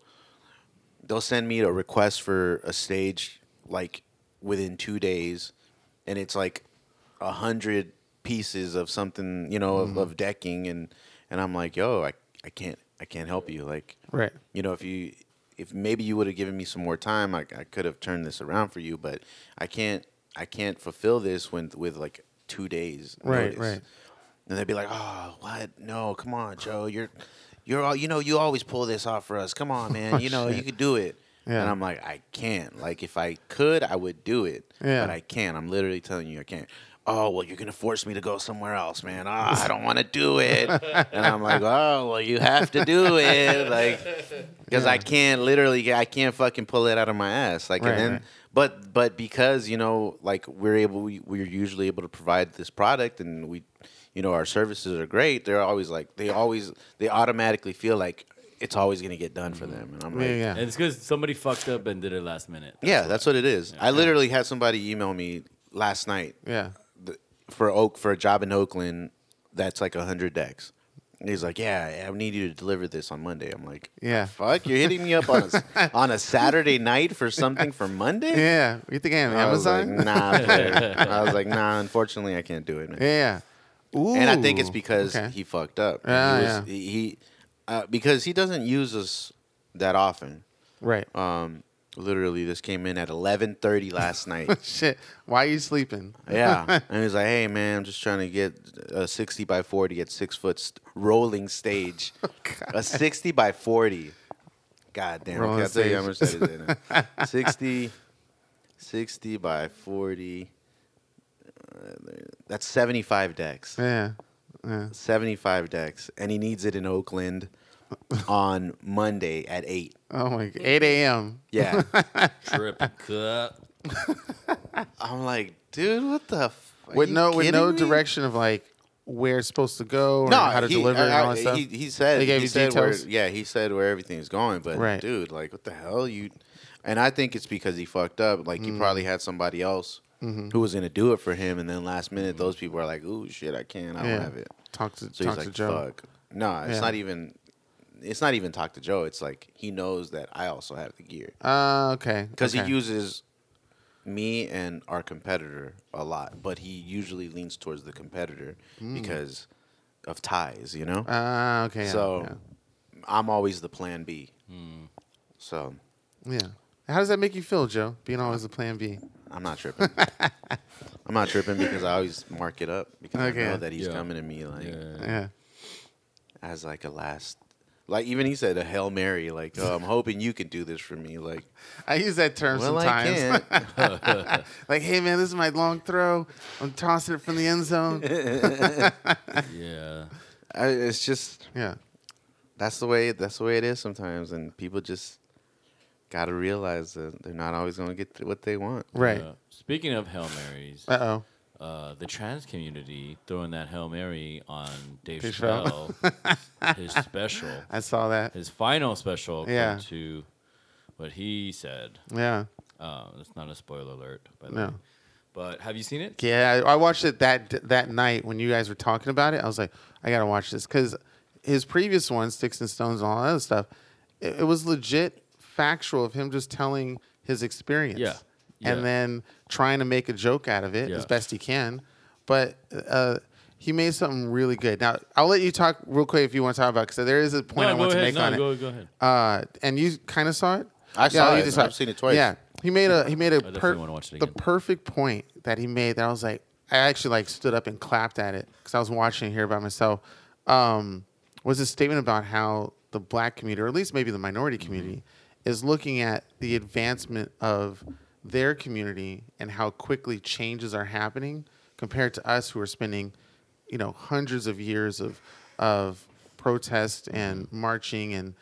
[SPEAKER 1] they'll send me a request for a stage like within two days, and it's like a hundred pieces of something, you know,
[SPEAKER 2] Mm.
[SPEAKER 1] of, of decking, and and I'm like, yo, I I can't I can't help you. Like
[SPEAKER 2] Right.
[SPEAKER 1] you know, if you if maybe you would have given me some more time, I, I could have turned this around for you. But I can't I can't fulfill this when with like two days.
[SPEAKER 2] Right,
[SPEAKER 1] notice.
[SPEAKER 2] right.
[SPEAKER 1] And they'd be like, "Oh, what? No, come on, Joe. You're you're all you know. You always pull this off for us. Come on, man.
[SPEAKER 2] Oh,
[SPEAKER 1] you know you could do it."
[SPEAKER 2] Yeah.
[SPEAKER 1] And I'm like, I can't. Like, if I could, I would do it.
[SPEAKER 2] Yeah.
[SPEAKER 1] But I can't. I'm literally telling you, I can't. Oh well, you're gonna force me to go somewhere else, man. Ah, I don't want to do it. and I'm like, oh well, you have to do it, like, because I can't literally, I can't fucking pull it out of my ass, like,
[SPEAKER 2] Right,
[SPEAKER 1] and then,
[SPEAKER 2] right.
[SPEAKER 1] but but because you know, like, we're able, we, we're usually able to provide this product, and we, you know, our services are great. They're always like, they always, they automatically feel like it's always gonna get done for them, and I'm like,
[SPEAKER 2] Yeah, yeah.
[SPEAKER 3] And it's because somebody fucked up and did it last minute.
[SPEAKER 1] yeah, that's what it is. I literally had somebody email me last night
[SPEAKER 2] Yeah.
[SPEAKER 1] th- for Oak for a job in Oakland that's like hundred decks, He's like, yeah, I need you to deliver this on Monday. I'm like,
[SPEAKER 2] Yeah.
[SPEAKER 1] fuck, you're hitting me up on a, s- on a Saturday night for something for Monday?
[SPEAKER 2] Yeah. You think I am
[SPEAKER 1] I was like,
[SPEAKER 2] Amazon?
[SPEAKER 1] nah. I was like, nah, unfortunately, I can't do it, man.
[SPEAKER 2] yeah. Ooh.
[SPEAKER 1] And I think it's because
[SPEAKER 2] okay.
[SPEAKER 1] he fucked up. He
[SPEAKER 2] yeah.
[SPEAKER 1] he, he uh, because he doesn't use us that often.
[SPEAKER 2] right.
[SPEAKER 1] Um, literally, this came in at 11:30 last night.
[SPEAKER 2] Shit. Why are you sleeping?
[SPEAKER 1] Yeah, and he's like, "Hey, man, I'm just trying to get a 60 by 40 at six foot st- rolling stage. a 60 by 40. God damn!
[SPEAKER 2] Rolling
[SPEAKER 1] Okay, I'll tell you how much
[SPEAKER 2] stage.
[SPEAKER 1] that is. in it. 60, 60 by 40. That's 75 decks.
[SPEAKER 2] Yeah. Yeah.
[SPEAKER 1] 75 decks, and he needs it in Oakland on Monday at eight.
[SPEAKER 2] Oh my god. 8 a.m.
[SPEAKER 1] Yeah,
[SPEAKER 3] Trip cut.
[SPEAKER 1] I'm like, dude, what the? F-
[SPEAKER 2] With no with no
[SPEAKER 1] me?
[SPEAKER 2] direction of like where it's supposed to go or
[SPEAKER 1] no,
[SPEAKER 2] how to
[SPEAKER 1] he,
[SPEAKER 2] deliver it and all that stuff.
[SPEAKER 1] He, he said
[SPEAKER 2] They gave
[SPEAKER 1] he
[SPEAKER 2] you
[SPEAKER 1] said where,
[SPEAKER 2] details?
[SPEAKER 1] yeah, he said where everything's going, but
[SPEAKER 2] Right.
[SPEAKER 1] dude, like, what the hell, you? And I think it's because he fucked up. Like, he
[SPEAKER 2] Mm.
[SPEAKER 1] probably had somebody else
[SPEAKER 2] Mm-hmm.
[SPEAKER 1] who was gonna do it for him, and then last minute, those people are like, "Ooh, shit, I can't, I don't
[SPEAKER 2] yeah.
[SPEAKER 1] have it."
[SPEAKER 2] Talk to
[SPEAKER 1] So
[SPEAKER 2] talk
[SPEAKER 1] he's
[SPEAKER 2] to
[SPEAKER 1] like,
[SPEAKER 2] Joe.
[SPEAKER 1] "Fuck." No, it's
[SPEAKER 2] Yeah.
[SPEAKER 1] not even. It's not even talk to Joe. It's like he knows that I also have the gear
[SPEAKER 2] Uh, okay.
[SPEAKER 1] because
[SPEAKER 2] okay.
[SPEAKER 1] he uses me and our competitor a lot, but he usually leans towards the competitor because of ties. You know,
[SPEAKER 2] Ah, okay.
[SPEAKER 1] So
[SPEAKER 2] yeah.
[SPEAKER 1] I'm always the plan B. So
[SPEAKER 2] yeah. How does that make you feel, Joe? Being always the plan B.
[SPEAKER 1] I'm not tripping. I'm not tripping because I always mark it up because
[SPEAKER 2] Okay.
[SPEAKER 1] I know that he's
[SPEAKER 3] Yeah.
[SPEAKER 1] coming to me like
[SPEAKER 3] Yeah.
[SPEAKER 2] Yeah.
[SPEAKER 1] as like a last. Like even he said a hail mary, like oh, I'm hoping you can do this for me. Like,
[SPEAKER 2] I use that term
[SPEAKER 1] well,
[SPEAKER 2] sometimes.
[SPEAKER 1] I can't.
[SPEAKER 2] like, hey man, this is my long throw. I'm tossing it from the end zone.
[SPEAKER 3] Yeah.
[SPEAKER 1] I, it's just
[SPEAKER 2] yeah.
[SPEAKER 1] that's the way that's the way it is sometimes, and people just got to realize that they're not always going to get what they want.
[SPEAKER 2] Right.
[SPEAKER 3] Yeah. Speaking of Hail Marys,
[SPEAKER 2] Uh oh.
[SPEAKER 3] uh, the trans community throwing that Hail Mary on Dave
[SPEAKER 2] Dave
[SPEAKER 3] Chappelle, his special,
[SPEAKER 2] I saw that.
[SPEAKER 3] his final special,
[SPEAKER 2] Yeah.
[SPEAKER 3] to what he said.
[SPEAKER 2] Yeah.
[SPEAKER 3] Uh, it's not a spoiler alert, by the
[SPEAKER 2] No.
[SPEAKER 3] way. But have you seen it?
[SPEAKER 2] Yeah, I I watched it that that night when you guys were talking about it. I was like, I gotta watch this because his previous one, Sticks and Stones, and all that other stuff, it, it was legit factual of him just telling his experience.
[SPEAKER 3] Yeah. Yeah.
[SPEAKER 2] and then trying to make a joke out of it
[SPEAKER 3] Yeah.
[SPEAKER 2] as best he can. But uh, he made something really good. Now I'll let you talk real quick if you want to talk about because there is a point I want
[SPEAKER 3] go
[SPEAKER 2] to
[SPEAKER 3] ahead.
[SPEAKER 2] make
[SPEAKER 3] no,
[SPEAKER 2] on
[SPEAKER 3] go,
[SPEAKER 2] it.
[SPEAKER 3] go ahead.
[SPEAKER 2] Uh, and you kind of saw it.
[SPEAKER 1] I saw it.
[SPEAKER 2] just
[SPEAKER 1] I've seen it twice.
[SPEAKER 2] Yeah, he made a he made a per-
[SPEAKER 3] wanna watch it
[SPEAKER 2] the perfect point that he made. That I was like, I actually like stood up and clapped at it because I was watching it here by myself. Um, was a statement about how the black community, or at least maybe the minority
[SPEAKER 3] Mm-hmm.
[SPEAKER 2] Is looking at the advancement of their community and how quickly changes are happening compared to us who are spending, you know, hundreds of years of of protest and marching and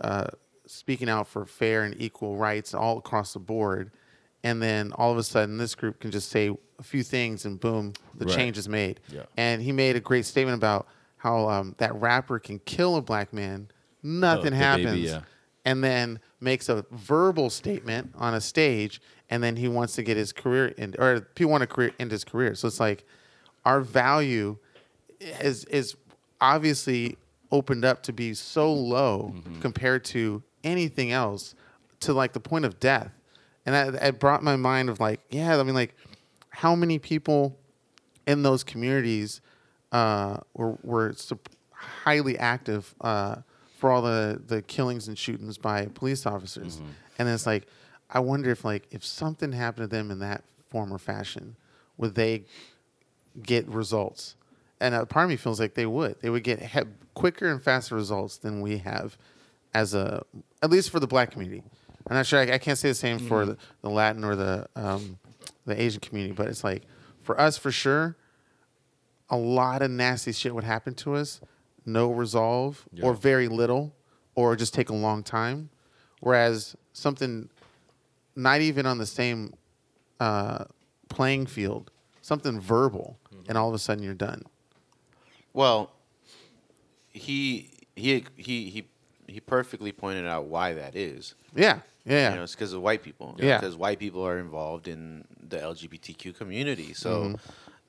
[SPEAKER 2] uh, speaking out for fair and equal rights all across the board. And then all of a sudden, this group can just say a few things, and boom, the
[SPEAKER 3] Right.
[SPEAKER 2] change is made.
[SPEAKER 3] Yeah.
[SPEAKER 2] And he made a great statement about how um, that rapper can kill a black man, nothing
[SPEAKER 3] Oh,
[SPEAKER 2] happens,
[SPEAKER 3] baby, yeah.
[SPEAKER 2] And then makes a verbal statement on a stage, and then he wants to get his career in, or people want to career end his career. So it's like our value is is obviously opened up to be so low
[SPEAKER 3] Mm-hmm.
[SPEAKER 2] compared to anything else to like the point of death and that it brought my mind of like yeah i mean like how many people in those communities uh, were, were highly active uh, for all the, the killings and shootings by police officers
[SPEAKER 3] Mm-hmm.
[SPEAKER 2] and it's like i wonder if like if something happened to them in that form or fashion would they get results. And a part of me feels like they would. They would get he- quicker and faster results than we have as a, at least for the black community. I'm not sure. I, I can't say the same for the, the Latin or the um, the Asian community, but it's like for us for sure, a lot of nasty shit would happen to us, no resolve or very little, or just take a long time. Whereas something not even on the same uh, playing field, something verbal, and all of a sudden you're done.
[SPEAKER 1] Well, he he he he he perfectly pointed out why that is.
[SPEAKER 2] Yeah, yeah,
[SPEAKER 1] You know, it's because of white people.
[SPEAKER 2] Yeah.
[SPEAKER 1] Because white people are involved in the LGBTQ community, so
[SPEAKER 2] Mm-hmm.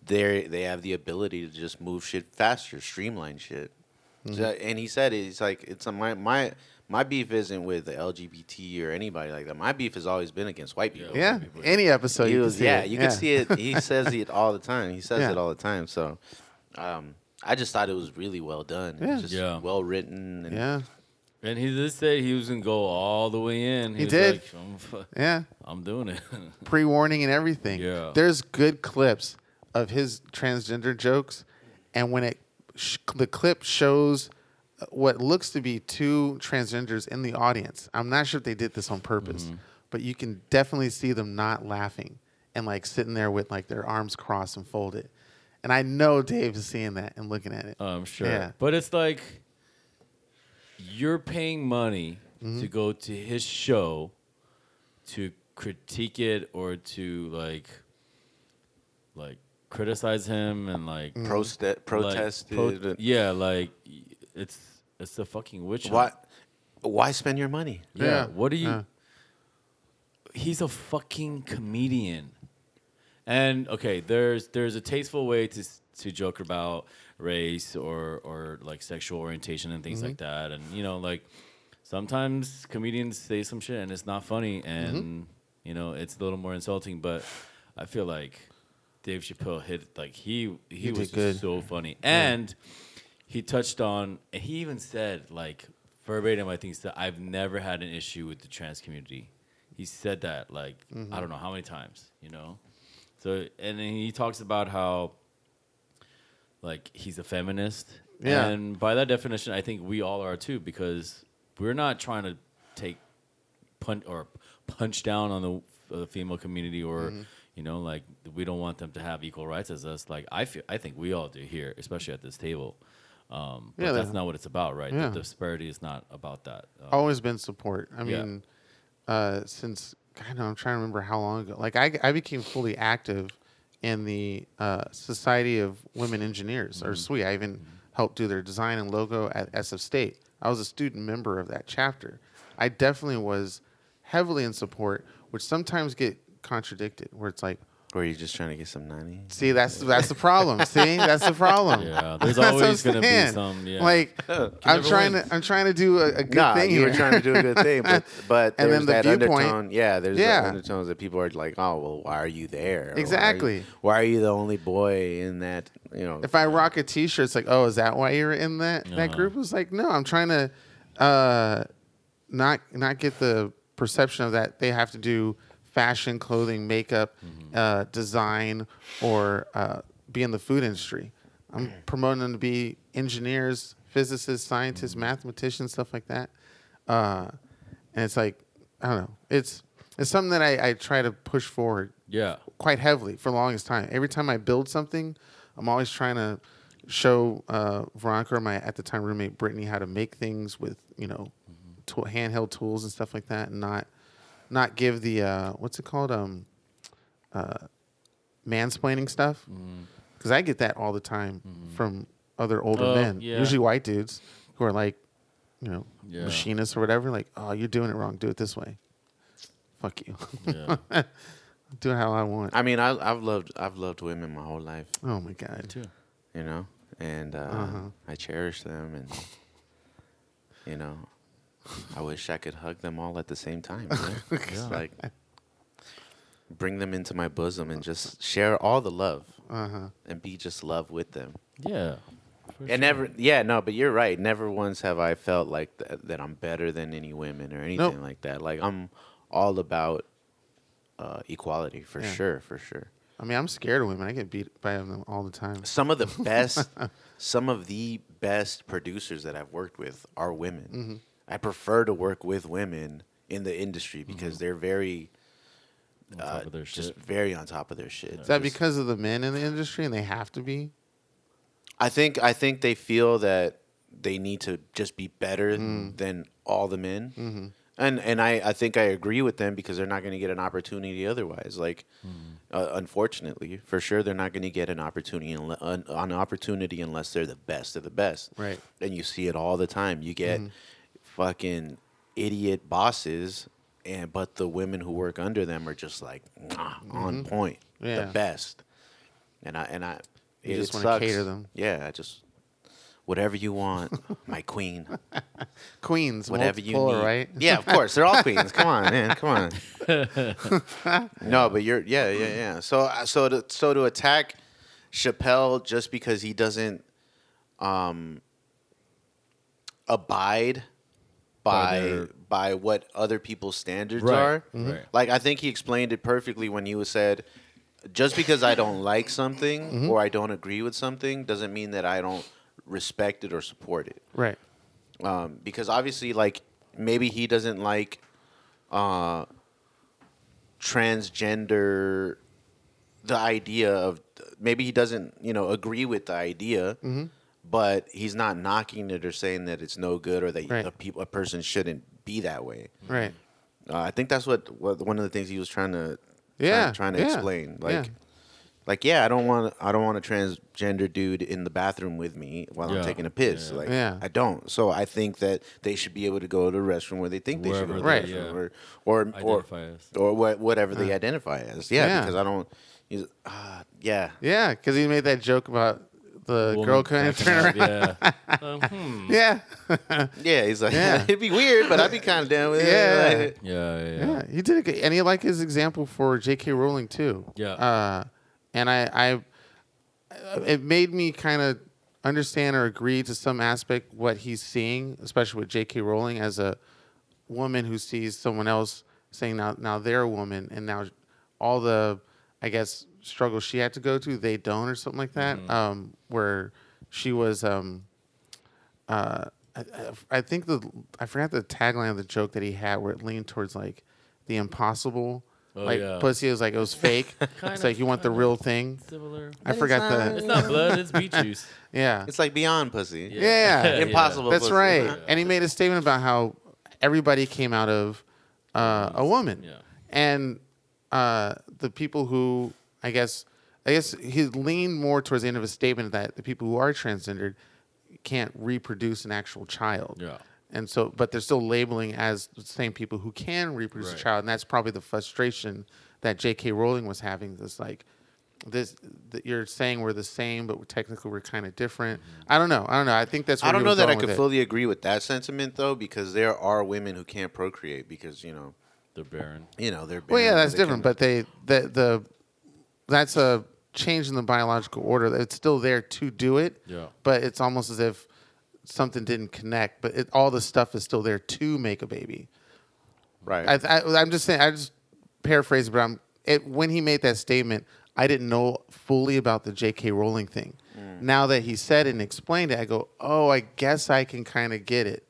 [SPEAKER 1] they they have the ability to just move shit faster, streamline shit. So- and he said it, he's like it's a, my my my beef isn't with the LGBT or anybody like that. My beef has always been against white people.
[SPEAKER 3] Yeah.
[SPEAKER 2] Yeah, any episode you
[SPEAKER 1] was,
[SPEAKER 2] see
[SPEAKER 1] yeah,
[SPEAKER 2] it.
[SPEAKER 1] you can see it. He says it all the time. He says
[SPEAKER 2] Yeah.
[SPEAKER 1] it all the time. So, um, I just thought it was really well done. It was
[SPEAKER 2] Yeah.
[SPEAKER 1] just
[SPEAKER 3] Yeah.
[SPEAKER 1] well written. And
[SPEAKER 2] Yeah,
[SPEAKER 3] And he did say he was gonna go all the way in.
[SPEAKER 2] He
[SPEAKER 3] was
[SPEAKER 2] did.
[SPEAKER 3] Like, I'm,
[SPEAKER 2] yeah.
[SPEAKER 3] I'm doing it.
[SPEAKER 2] pre-warning and everything.
[SPEAKER 3] Yeah.
[SPEAKER 2] There's good clips of his transgender jokes, and when it sh- the clip shows what looks to be two transgenders in the audience. I'm not sure if they did this on purpose,
[SPEAKER 3] Mm-hmm.
[SPEAKER 2] but you can definitely see them not laughing and like sitting there with like their arms crossed and folded. And I know Dave is seeing that and looking at it.
[SPEAKER 3] I'm sure.
[SPEAKER 2] Yeah.
[SPEAKER 3] But it's like you're paying money
[SPEAKER 2] Mm-hmm.
[SPEAKER 3] to go to his show to critique it or to like like criticize him and like
[SPEAKER 2] Mm-hmm.
[SPEAKER 1] proste-
[SPEAKER 3] like, pro- yeah, like it's it's a fucking witch. hunt.
[SPEAKER 1] Why? Why spend your money?
[SPEAKER 3] Yeah.
[SPEAKER 2] Yeah.
[SPEAKER 3] What do you?
[SPEAKER 2] Yeah.
[SPEAKER 3] He's a fucking comedian, and okay, there's there's a tasteful way to to joke about race or or like sexual orientation and things like that, and you know like sometimes comedians say some shit and it's not funny, and you know it's a little more insulting, but I feel like Dave Chappelle hit like he he,
[SPEAKER 2] He
[SPEAKER 3] was so funny, and he touched on he even said like verbatim i think he said i've never had an issue with the trans community he said that like
[SPEAKER 2] Mm-hmm.
[SPEAKER 3] i don't know how many times you know so and then he talks about how like he's a feminist
[SPEAKER 2] Yeah.
[SPEAKER 3] and by that definition i think we all are too because we're not trying to take punch or punch down on the uh, female community or
[SPEAKER 2] Mm-hmm.
[SPEAKER 3] You know like we don't want them to have equal rights as us like i feel i think we all do here especially at this table um but
[SPEAKER 2] Yeah,
[SPEAKER 3] that's not what it's about right
[SPEAKER 2] Yeah.
[SPEAKER 3] the disparity is not about that um,
[SPEAKER 2] always been support. I
[SPEAKER 3] Yeah.
[SPEAKER 2] mean, uh, since I know I'm trying to remember how long ago. Like I, I became fully active in the uh, Society of Women Engineers, or SWE. I even helped do their design and logo at SF State. I was a student member of that chapter. I definitely was heavily in support, which sometimes get contradicted, where it's like,
[SPEAKER 1] Or are you just trying to get some nanny?
[SPEAKER 2] see, that's that's the problem. see, that's the problem.
[SPEAKER 3] Yeah, there's
[SPEAKER 2] That's
[SPEAKER 3] always gonna be some, yeah.
[SPEAKER 2] Like I'm
[SPEAKER 3] never
[SPEAKER 2] trying
[SPEAKER 3] win.
[SPEAKER 2] to I'm trying to do a, a good
[SPEAKER 1] Nah,
[SPEAKER 2] thing
[SPEAKER 1] you
[SPEAKER 2] here.
[SPEAKER 1] were trying to do a good thing, but but
[SPEAKER 2] And
[SPEAKER 1] there's
[SPEAKER 2] then the
[SPEAKER 1] that
[SPEAKER 2] viewpoint-
[SPEAKER 1] undertone. Yeah, there's
[SPEAKER 2] Yeah.
[SPEAKER 1] that undertones that people are like, oh well, why are you there? Or why are you-
[SPEAKER 2] Exactly.
[SPEAKER 1] Why are you the only boy in that? You know,
[SPEAKER 2] if I rock a T-shirt, it's like, oh, is that why you're in that that
[SPEAKER 3] Uh-huh.
[SPEAKER 2] group? It's like, no, I'm trying to uh, not not get the perception of that they have to do fashion, clothing, makeup,
[SPEAKER 3] Mm-hmm.
[SPEAKER 2] uh, design, or uh, be in the food industry. I'm
[SPEAKER 3] Mm.
[SPEAKER 2] promoting them to be engineers, physicists, scientists,
[SPEAKER 3] Mm-hmm.
[SPEAKER 2] mathematicians, stuff like that. Uh, and it's like, I don't know, it's it's something that I, I try to push forward
[SPEAKER 3] yeah
[SPEAKER 2] quite heavily for the longest time. Every time I build something, I'm always trying to show uh, Veronica or my at the time roommate Brittany how to make things with you know tool, handheld tools and stuff like that, and not not give the uh, what's it called um, uh, mansplaining stuff because I get that all the time from other older
[SPEAKER 3] Oh,
[SPEAKER 2] men,
[SPEAKER 3] yeah.
[SPEAKER 2] usually white dudes who are like you know
[SPEAKER 3] Yeah.
[SPEAKER 2] machinists or whatever. Like, oh, you're doing it wrong. Do it this way. Fuck you.
[SPEAKER 3] yeah
[SPEAKER 2] Do it how I want.
[SPEAKER 1] I mean, I, I've loved I've loved women my whole life.
[SPEAKER 2] Oh my god.
[SPEAKER 3] too
[SPEAKER 1] You know, and uh,
[SPEAKER 2] Uh-huh.
[SPEAKER 1] I cherish them, and you know, I wish I could hug them all at the same time. You know? It's like bring them into my bosom and just share all the love
[SPEAKER 2] Uh huh.
[SPEAKER 1] and be just love with them.
[SPEAKER 3] yeah for
[SPEAKER 1] And never, yeah, no, but you're right. Never once have I felt like th- that I'm better than any women or anything
[SPEAKER 2] Nope.
[SPEAKER 1] like that. Like I'm all about uh, equality for
[SPEAKER 2] Yeah.
[SPEAKER 1] sure, for sure.
[SPEAKER 2] I mean, I'm scared of women. I get beat by them all the time.
[SPEAKER 1] Some of the best, some of the best producers that I've worked with are women.
[SPEAKER 2] Mm-hmm.
[SPEAKER 1] I prefer to work with women in the industry because they're very,
[SPEAKER 3] on
[SPEAKER 1] uh,
[SPEAKER 3] top of their
[SPEAKER 1] just
[SPEAKER 3] shit
[SPEAKER 1] very on top of their shit.
[SPEAKER 2] Is that
[SPEAKER 1] Just-
[SPEAKER 2] because of the men in the industry and they have to be?
[SPEAKER 1] I think I think they feel that they need to just be better
[SPEAKER 2] Mm.
[SPEAKER 1] than all the men.
[SPEAKER 2] Mm-hmm.
[SPEAKER 1] And and I, I think I agree with them because they're not going to get an opportunity otherwise. Like, uh, unfortunately, for sure, they're not going to get an opportunity unle- an, an opportunity unless they're the best of the best.
[SPEAKER 2] Right. Mm-hmm.
[SPEAKER 1] And you see it all the time. You get fucking idiot bosses, and but the women who work under them are just like "Mwah," on point,
[SPEAKER 2] Mm-hmm. Yeah.
[SPEAKER 1] the best. And I and I,
[SPEAKER 2] You
[SPEAKER 1] it
[SPEAKER 2] just wanna
[SPEAKER 1] sucks.
[SPEAKER 2] cater them.
[SPEAKER 1] Yeah, I just whatever you want, my queen,
[SPEAKER 2] Queens,
[SPEAKER 1] whatever you
[SPEAKER 2] multiple,
[SPEAKER 1] need.
[SPEAKER 2] right?
[SPEAKER 1] Yeah, of course, they're all queens. Come on, man, come on. no, but you're yeah, yeah, yeah. So uh, so to so to attack Chappelle just because he doesn't um abide by
[SPEAKER 3] their-
[SPEAKER 1] by what other people's standards
[SPEAKER 3] Right,
[SPEAKER 1] are.
[SPEAKER 3] right.
[SPEAKER 1] Like I think he explained it perfectly when he was said, just because I don't like something
[SPEAKER 2] Mm-hmm.
[SPEAKER 1] or I don't agree with something doesn't mean that I don't respect it or support it.
[SPEAKER 2] Right.
[SPEAKER 1] Um, because obviously, like maybe he doesn't like uh, transgender, the idea of maybe he doesn't you know agree with the idea,
[SPEAKER 2] Mm-hmm.
[SPEAKER 1] But he's not knocking it or saying that it's no good or that
[SPEAKER 2] Right.
[SPEAKER 1] a, peop a person shouldn't be that way.
[SPEAKER 2] Right.
[SPEAKER 1] Uh, I think that's what, what one of the things he was trying to
[SPEAKER 2] Yeah,
[SPEAKER 1] trying, trying to
[SPEAKER 2] yeah,
[SPEAKER 1] explain. Like
[SPEAKER 2] yeah.
[SPEAKER 1] like yeah, I don't want I don't want a transgender dude in the bathroom with me while
[SPEAKER 3] Yeah,
[SPEAKER 1] I'm taking a piss.
[SPEAKER 3] yeah.
[SPEAKER 1] Like
[SPEAKER 2] Yeah.
[SPEAKER 1] I don't. So I think that they should be able to go to the restroom where they think they should go to
[SPEAKER 3] Wherever
[SPEAKER 1] the restroom,
[SPEAKER 3] yeah.
[SPEAKER 1] or or or,
[SPEAKER 3] as.
[SPEAKER 1] or what whatever they identify as. Yeah,
[SPEAKER 2] Yeah.
[SPEAKER 1] because I don't. he's- Uh, yeah.
[SPEAKER 2] Yeah, because he made that joke about the
[SPEAKER 3] Woman
[SPEAKER 2] girl couldn't turn around.
[SPEAKER 3] Yeah. Um, hmm.
[SPEAKER 2] Yeah.
[SPEAKER 1] Yeah, he's like,
[SPEAKER 2] Yeah.
[SPEAKER 1] it'd be weird, but I'd be kind of down with
[SPEAKER 2] Yeah.
[SPEAKER 1] it.
[SPEAKER 3] Yeah, yeah, yeah.
[SPEAKER 2] Yeah, he did a good, and he like his example for J.K. Rowling too.
[SPEAKER 3] Yeah.
[SPEAKER 2] Uh, and I, I, it made me kind of understand or agree to some aspect what he's seeing, especially with J.K. Rowling as a woman who sees someone else saying now now they're a woman, and now all the, I guess, struggles she had to go to they don't or something like that. Um, where she was um, uh, I, I- I think the I forgot the tagline of the joke that he had where it leaned towards like the impossible.
[SPEAKER 3] Oh,
[SPEAKER 2] like
[SPEAKER 3] yeah.
[SPEAKER 2] pussy it was like it was fake. it's like you want the real thing.
[SPEAKER 3] Similar.
[SPEAKER 2] I forgot
[SPEAKER 3] that.
[SPEAKER 2] It's
[SPEAKER 3] not blood. It's beet juice.
[SPEAKER 2] yeah.
[SPEAKER 1] It's like beyond pussy.
[SPEAKER 2] Yeah.
[SPEAKER 1] Impossible.
[SPEAKER 2] That's
[SPEAKER 1] pussy.
[SPEAKER 2] right. And he made a statement about how everybody came out of uh, a woman.
[SPEAKER 3] Yeah.
[SPEAKER 2] And uh, the people who I guess I guess he leaned more towards the end of his statement that the people who are transgendered can't reproduce an actual child.
[SPEAKER 3] Yeah.
[SPEAKER 2] And so, but they're still labeling as the same people who can reproduce
[SPEAKER 3] Right.
[SPEAKER 2] a child, and that's probably the frustration that J.K. Rowling was having. This like, this that you're saying we're the same, but we're technically we're kind of different. Mm-hmm. I don't know. I don't know. I think that's. Where
[SPEAKER 1] I don't
[SPEAKER 2] he
[SPEAKER 1] know
[SPEAKER 2] was
[SPEAKER 1] that I could
[SPEAKER 2] with it.
[SPEAKER 1] fully agree with that sentiment though, because there are women who can't procreate because you know,
[SPEAKER 3] They're barren.
[SPEAKER 1] you know, they're.
[SPEAKER 2] Well, yeah, that's
[SPEAKER 1] they
[SPEAKER 2] different.
[SPEAKER 1] can-
[SPEAKER 2] But they the the that's a change in the biological order. It's still there to do it.
[SPEAKER 3] Yeah.
[SPEAKER 2] But it's almost as if something didn't connect. But it, all the stuff is still there to make a baby.
[SPEAKER 1] right.
[SPEAKER 2] I, I, I'm just saying. I just paraphrase, but I'm it, when he made that statement, I didn't know fully about the J.K. Rowling thing.
[SPEAKER 1] Mm.
[SPEAKER 2] Now that he said it and explained it, I go, oh, I guess I can kind of get it.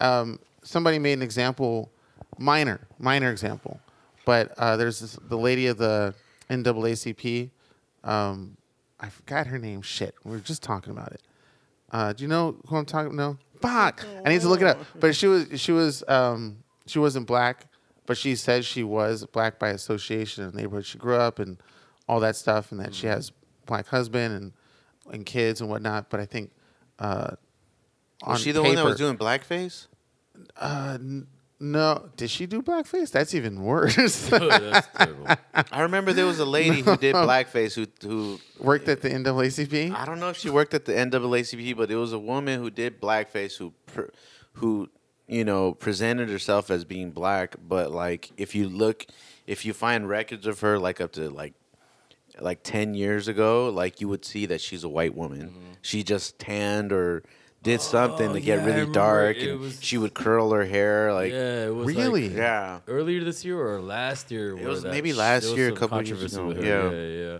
[SPEAKER 2] Um, somebody made an example, minor, minor example, but uh, there's this, the lady of the NAACP. Um, I forgot her name. Shit, we were just talking about it. Uh, do you know who I'm talking? No, fuck. I need to look it up. But she was she was um, she wasn't black, but she said she was black by association in the neighborhood she grew up and all that stuff, and that she has black husband and and kids and whatnot. But I think uh, on
[SPEAKER 1] was she the one that was doing blackface?
[SPEAKER 2] Uh, n- no, did she do blackface? That's even worse.
[SPEAKER 3] That's terrible.
[SPEAKER 1] I remember there was a lady who did blackface who who
[SPEAKER 2] Worked at the NAACP.
[SPEAKER 1] I don't know if she worked at the NAACP, but it was a woman who did blackface who pr- who you know presented herself as being black, but like if you look, if you find records of her like up to like like 10 years ago, like you would see that she's a white woman. Mm-hmm. She just tanned or did something
[SPEAKER 3] Oh,
[SPEAKER 1] to get
[SPEAKER 3] yeah,
[SPEAKER 1] really dark and
[SPEAKER 3] was-
[SPEAKER 1] she would curl her hair like
[SPEAKER 3] yeah, it was
[SPEAKER 2] Really?
[SPEAKER 3] Like
[SPEAKER 1] yeah.
[SPEAKER 3] earlier this year or last year.
[SPEAKER 1] It was
[SPEAKER 3] that
[SPEAKER 1] maybe last
[SPEAKER 3] there
[SPEAKER 1] year, a couple years ago, yeah.
[SPEAKER 3] yeah, yeah.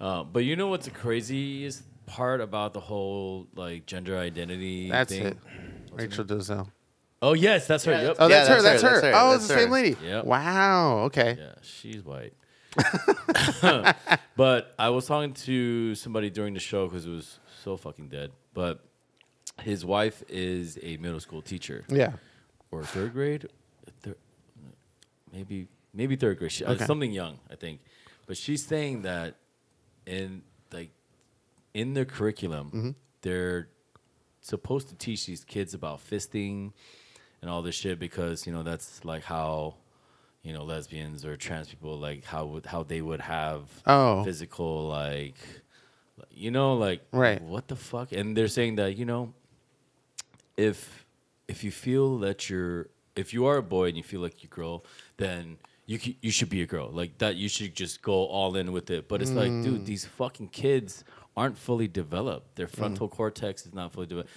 [SPEAKER 3] Uh, but you know what's the craziest part about the whole like gender identity?
[SPEAKER 2] That's
[SPEAKER 3] thing?
[SPEAKER 2] it. Rachel Dolezal.
[SPEAKER 3] Oh yes, that's her. Yep.
[SPEAKER 2] Oh,
[SPEAKER 1] Yeah,
[SPEAKER 2] that's, her,
[SPEAKER 1] that's
[SPEAKER 2] that's
[SPEAKER 1] her,
[SPEAKER 2] her.
[SPEAKER 1] that's her,
[SPEAKER 2] Oh,
[SPEAKER 1] that's
[SPEAKER 2] it's the same lady.
[SPEAKER 3] Yep.
[SPEAKER 2] Wow. Okay.
[SPEAKER 3] Yeah, she's white. but I was talking to somebody during the show because it was so fucking dead. But his wife is a middle school teacher
[SPEAKER 2] Yeah.
[SPEAKER 3] or third grade, thir- maybe maybe third grade. She, uh, something young, I think. But she's saying that in like in their curriculum,
[SPEAKER 2] Mm-hmm.
[SPEAKER 3] they're supposed to teach these kids about fisting and all this shit because you know that's like how you know lesbians or trans people like how would how they would have
[SPEAKER 2] Oh.
[SPEAKER 3] physical like You know, like
[SPEAKER 2] Right.
[SPEAKER 3] what the fuck? And they're saying that you know, if if you feel that you're if you are a boy and you feel like you girl, then you you should be a girl like that. You should just go all in with it. But it's like,
[SPEAKER 2] Mm.
[SPEAKER 3] dude, these fucking kids aren't fully developed. Their frontal cortex is not fully developed.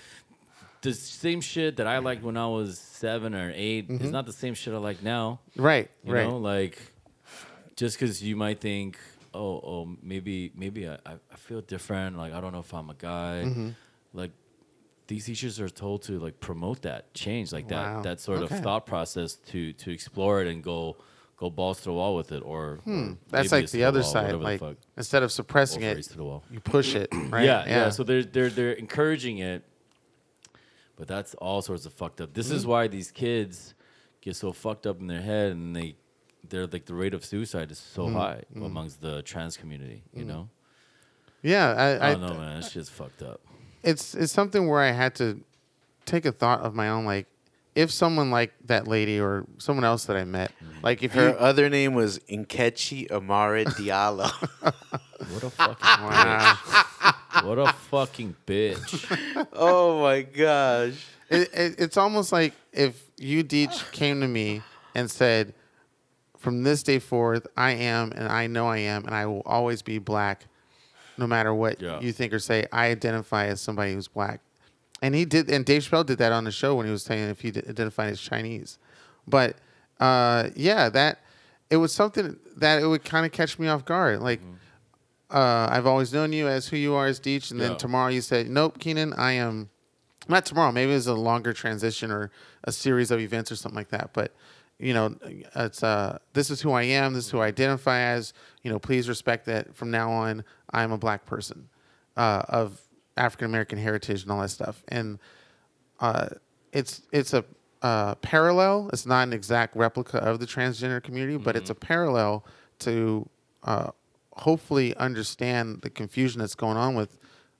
[SPEAKER 3] The same shit that I liked when I was seven or 8 is not the same shit I like now.
[SPEAKER 2] Right,
[SPEAKER 3] You
[SPEAKER 2] right.
[SPEAKER 3] know, like just because you might think, oh, oh, maybe, maybe I, I I feel different. Like I don't know if I'm a guy.
[SPEAKER 2] Mm-hmm.
[SPEAKER 3] Like these teachers are told to like promote that change, like
[SPEAKER 2] Wow.
[SPEAKER 3] that that sort
[SPEAKER 2] Okay.
[SPEAKER 3] of thought process to to explore it and go go balls to the wall with it, or, or
[SPEAKER 2] Hmm. That's like
[SPEAKER 3] it's to
[SPEAKER 2] the other
[SPEAKER 3] wall,
[SPEAKER 2] side.
[SPEAKER 3] the
[SPEAKER 2] Like instead of suppressing it,
[SPEAKER 3] the
[SPEAKER 2] you push it. Right?
[SPEAKER 3] Yeah, yeah, So they're they're they're encouraging it, but that's all sorts of fucked up. This
[SPEAKER 2] Mm-hmm.
[SPEAKER 3] is why these kids get so fucked up in their head, and they they're like the rate of suicide is so
[SPEAKER 2] Mm-hmm.
[SPEAKER 3] high amongst the trans community. You know,
[SPEAKER 2] yeah. I,
[SPEAKER 3] I
[SPEAKER 2] I,
[SPEAKER 3] don't know, man. That shit's fucked up.
[SPEAKER 2] It's it's something where I had to take a thought of my own. Like, if someone like that lady or someone else that I met,
[SPEAKER 3] Mm-hmm.
[SPEAKER 2] like if
[SPEAKER 1] Her
[SPEAKER 2] you,
[SPEAKER 1] other name was Nkechi Amare Diallo.
[SPEAKER 3] What a fucking
[SPEAKER 2] Wow.
[SPEAKER 3] bitch. What a fucking bitch.
[SPEAKER 1] oh my gosh.
[SPEAKER 2] it, it, it's almost like if you Deech came to me and said, "From this day forth, I am, and I know I am, and I will always be black, no matter what
[SPEAKER 3] Yeah.
[SPEAKER 2] you think or say. I identify as somebody who's black." And he did, and Dave Chappelle did that on the show when he was saying if he identified as Chinese. But uh, yeah, that it was something that it would kind of catch me off guard. Like, uh, I've always known you as who you are as Deech, and then
[SPEAKER 3] Yeah.
[SPEAKER 2] tomorrow you said, "Nope, Keenan, I am." Not tomorrow. Maybe it was a longer transition or a series of events or something like that. But you know, it's uh, this is who I am. This is who I identify as. You know, please respect that. From now on, I'm a black person uh, of African American heritage and all that stuff. And uh, it's it's a uh, parallel. It's not an exact replica of the transgender community, but it's a parallel to uh, hopefully understand the confusion that's going on with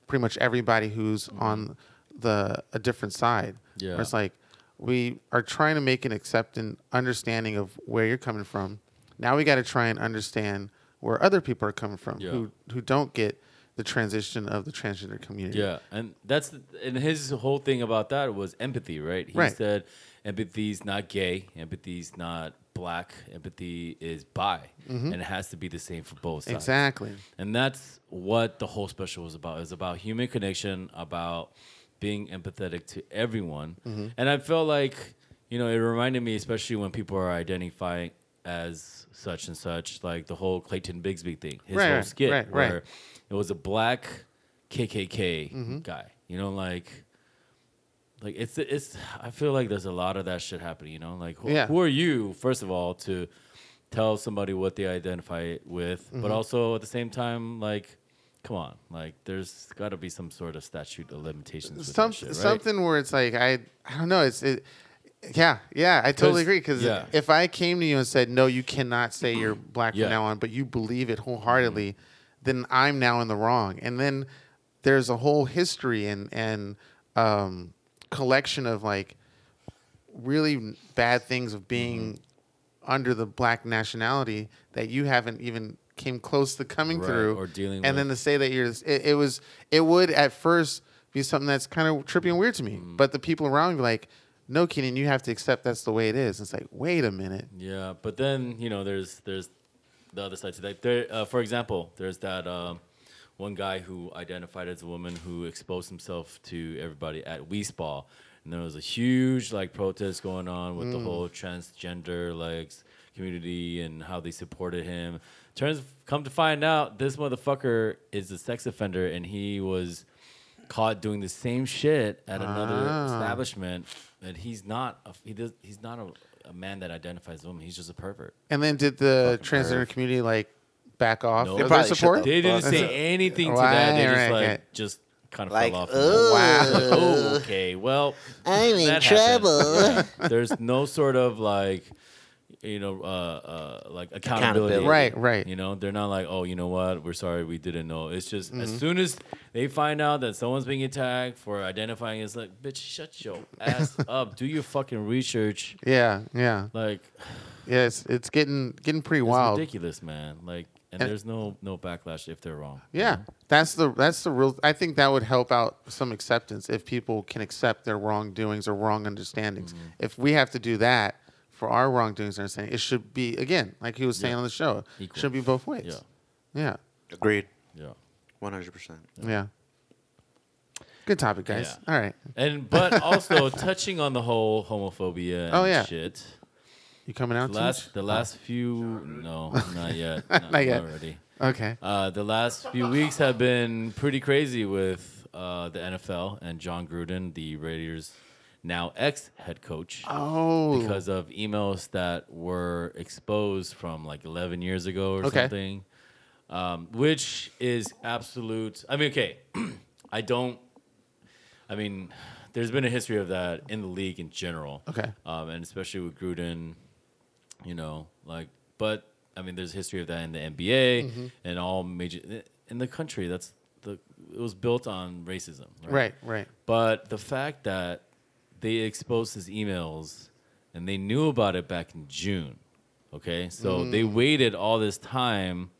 [SPEAKER 2] pretty much everybody who's on the a different side.
[SPEAKER 3] Yeah.
[SPEAKER 2] Where it's like we are trying to make an accepting understanding of where you're coming from. Now we got to try and understand where other people are coming from
[SPEAKER 3] Yeah.
[SPEAKER 2] who who don't get the transition of the transgender community.
[SPEAKER 3] Yeah, and that's and his whole thing about that was empathy, right? He
[SPEAKER 2] Right.
[SPEAKER 3] said empathy's not gay, empathy's not black, empathy is bi, mm-hmm. and it has to be the same for both sides.
[SPEAKER 2] Exactly.
[SPEAKER 3] And that's what the whole special was about. It was about human connection, about being empathetic to everyone.
[SPEAKER 2] Mm-hmm.
[SPEAKER 3] And I felt like, you know, it reminded me, especially when people are identifying as such and such, like the whole Clayton Bigsby thing, his
[SPEAKER 2] Right,
[SPEAKER 3] whole
[SPEAKER 2] right,
[SPEAKER 3] skit,
[SPEAKER 2] right, right.
[SPEAKER 3] where it was a black KKK
[SPEAKER 2] Mm-hmm.
[SPEAKER 3] guy. You know, like, like it's it's. I feel like there's a lot of that shit happening. You know, like who,
[SPEAKER 2] Yeah.
[SPEAKER 3] who are you, first of all, to tell somebody what they identify with,
[SPEAKER 2] Mm-hmm.
[SPEAKER 3] but also at the same time, like, come on, like, there's got to be some sort of statute of limitations.
[SPEAKER 2] Some,
[SPEAKER 3] shit, right?
[SPEAKER 2] something where it's like I I don't know. It's it. Yeah, yeah, I totally agree. Because
[SPEAKER 3] yeah.
[SPEAKER 2] if I came to you and said, "No, you cannot say you're black
[SPEAKER 3] Yeah.
[SPEAKER 2] from now on," but you believe it wholeheartedly, then I'm now in the wrong. And then there's a whole history and and um, collection of like really bad things of being
[SPEAKER 3] Mm-hmm.
[SPEAKER 2] under the black nationality that you haven't even came close to coming
[SPEAKER 3] Right,
[SPEAKER 2] through
[SPEAKER 3] or dealing
[SPEAKER 2] and then to say that you're it, it was it would at first be something that's kind of trippy and weird to me
[SPEAKER 3] Mm.
[SPEAKER 2] but the people around me be like no Keenan you have to accept that's the way it is it's like wait a minute
[SPEAKER 3] Yeah, but then you know, there's there's the other side to that. There, uh, for example, there's that um, one guy who identified as a woman who exposed himself to everybody at Wi Spa, and there was a huge like protest going on with the whole transgender like community and how they supported him. Turns come to find out, this motherfucker is a sex offender, and he was caught doing the same shit at another
[SPEAKER 2] Ah.
[SPEAKER 3] establishment, and he's not a, he does he's not a, a man that identifies as a woman. He's just a pervert.
[SPEAKER 2] and then did the
[SPEAKER 3] Fucking
[SPEAKER 2] transgender
[SPEAKER 3] perv.
[SPEAKER 2] community like back off
[SPEAKER 3] No.
[SPEAKER 2] of
[SPEAKER 3] They
[SPEAKER 2] their
[SPEAKER 1] probably shut
[SPEAKER 2] support
[SPEAKER 1] the
[SPEAKER 3] They didn't
[SPEAKER 1] Fuck.
[SPEAKER 3] say anything to that. They just
[SPEAKER 2] right,
[SPEAKER 3] like
[SPEAKER 2] right.
[SPEAKER 3] just kind of
[SPEAKER 1] Like,
[SPEAKER 3] fell off.
[SPEAKER 2] Wow.
[SPEAKER 3] oh, okay. Well,
[SPEAKER 1] I'm in
[SPEAKER 3] that
[SPEAKER 1] trouble.
[SPEAKER 3] There's no sort of like, you know, uh, uh, like accountability.
[SPEAKER 1] Accountability.
[SPEAKER 2] Right, right.
[SPEAKER 3] You know, they're not like, oh, you know what? We're sorry, we didn't know. It's just
[SPEAKER 2] Mm-hmm.
[SPEAKER 3] as soon as they find out that someone's being attacked for identifying as like, bitch, shut your ass up. Do your fucking research.
[SPEAKER 2] yeah yeah
[SPEAKER 3] Like,
[SPEAKER 2] yeah it's, it's getting getting pretty
[SPEAKER 3] it's
[SPEAKER 2] wild
[SPEAKER 3] ridiculous, man. Like, and there's no no backlash if they're wrong.
[SPEAKER 2] Yeah, that's the that's the real. I think that would help out some acceptance if people can accept their wrongdoings or wrong understandings.
[SPEAKER 3] Mm-hmm.
[SPEAKER 2] If we have to do that for our wrongdoings and understanding, it should be again, like he was saying
[SPEAKER 3] Yeah.
[SPEAKER 2] on the show, it
[SPEAKER 3] Equal.
[SPEAKER 2] should be both ways.
[SPEAKER 3] Yeah.
[SPEAKER 2] Yeah,
[SPEAKER 1] Agreed.
[SPEAKER 3] Yeah.
[SPEAKER 1] One hundred percent.
[SPEAKER 2] yeah. Good topic, guys.
[SPEAKER 3] Yeah.
[SPEAKER 2] All right,
[SPEAKER 3] And but also touching on the whole homophobia and
[SPEAKER 2] Oh, yeah.
[SPEAKER 3] shit.
[SPEAKER 2] you coming out?
[SPEAKER 3] The
[SPEAKER 2] too
[SPEAKER 3] last
[SPEAKER 2] much?
[SPEAKER 3] the last few no, not yet. Not,
[SPEAKER 2] Not yet.
[SPEAKER 3] already.
[SPEAKER 2] Okay.
[SPEAKER 3] Uh, the last few weeks have been pretty crazy with uh, the NFL and Jon Gruden, the Raiders now ex head coach,
[SPEAKER 2] Oh,
[SPEAKER 3] because of emails that were exposed from like 11 years ago or
[SPEAKER 2] Okay.
[SPEAKER 3] something, um, which is absolute. I mean, okay, I don't. I mean, there's been a history of that in the league in general
[SPEAKER 2] okay.
[SPEAKER 3] um, and especially with Gruden, you know, like, but I mean, there's a history of that in the NBA
[SPEAKER 2] Mm-hmm.
[SPEAKER 3] and all major in the country. That's the it was built on racism, right?
[SPEAKER 2] Right, right.
[SPEAKER 3] But the fact that they exposed his emails and they knew about it back in June, okay, so they
[SPEAKER 2] Mm.
[SPEAKER 3] waited all this time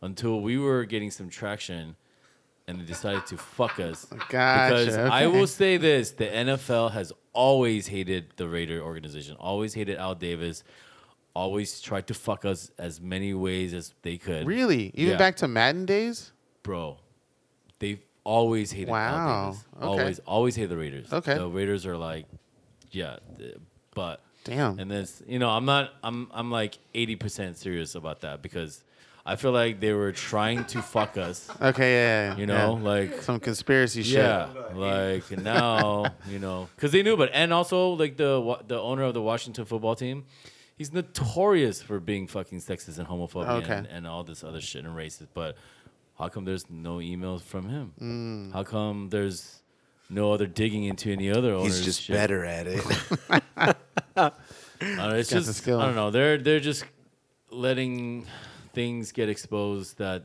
[SPEAKER 3] until we were getting some traction. And they decided to fuck us
[SPEAKER 2] Gotcha,
[SPEAKER 3] because I will say this: the NFL has always hated the Raider organization, always hated Al Davis, always tried to fuck us as many ways as they could.
[SPEAKER 2] Really, even
[SPEAKER 3] Yeah.
[SPEAKER 2] back to Madden days.
[SPEAKER 3] bro. They've always hated
[SPEAKER 2] Wow,
[SPEAKER 3] Al Davis.
[SPEAKER 2] okay.
[SPEAKER 3] Always, always hate the Raiders.
[SPEAKER 2] Okay.
[SPEAKER 3] the Raiders are like, yeah, but
[SPEAKER 2] Damn.
[SPEAKER 3] and this, you know, I'm not, I'm, I'm like 80 percent serious about that because I feel like they were trying to fuck us.
[SPEAKER 2] Okay, yeah, yeah.
[SPEAKER 3] You know,
[SPEAKER 2] yeah.
[SPEAKER 3] like
[SPEAKER 2] some conspiracy shit.
[SPEAKER 3] Yeah, like now, you know, because they knew, but and also like the the owner of the Washington football team, he's notorious for being fucking sexist and homophobic
[SPEAKER 2] Okay.
[SPEAKER 3] and, and all this other shit and racist. But how come there's no emails from him?
[SPEAKER 2] Mm.
[SPEAKER 3] How come there's no other digging into any other owners?
[SPEAKER 1] He's just
[SPEAKER 3] shit?
[SPEAKER 1] better at it.
[SPEAKER 3] I don't know, it's
[SPEAKER 2] Got the
[SPEAKER 3] just
[SPEAKER 2] skill.
[SPEAKER 3] I don't know. They're they're just letting things get exposed that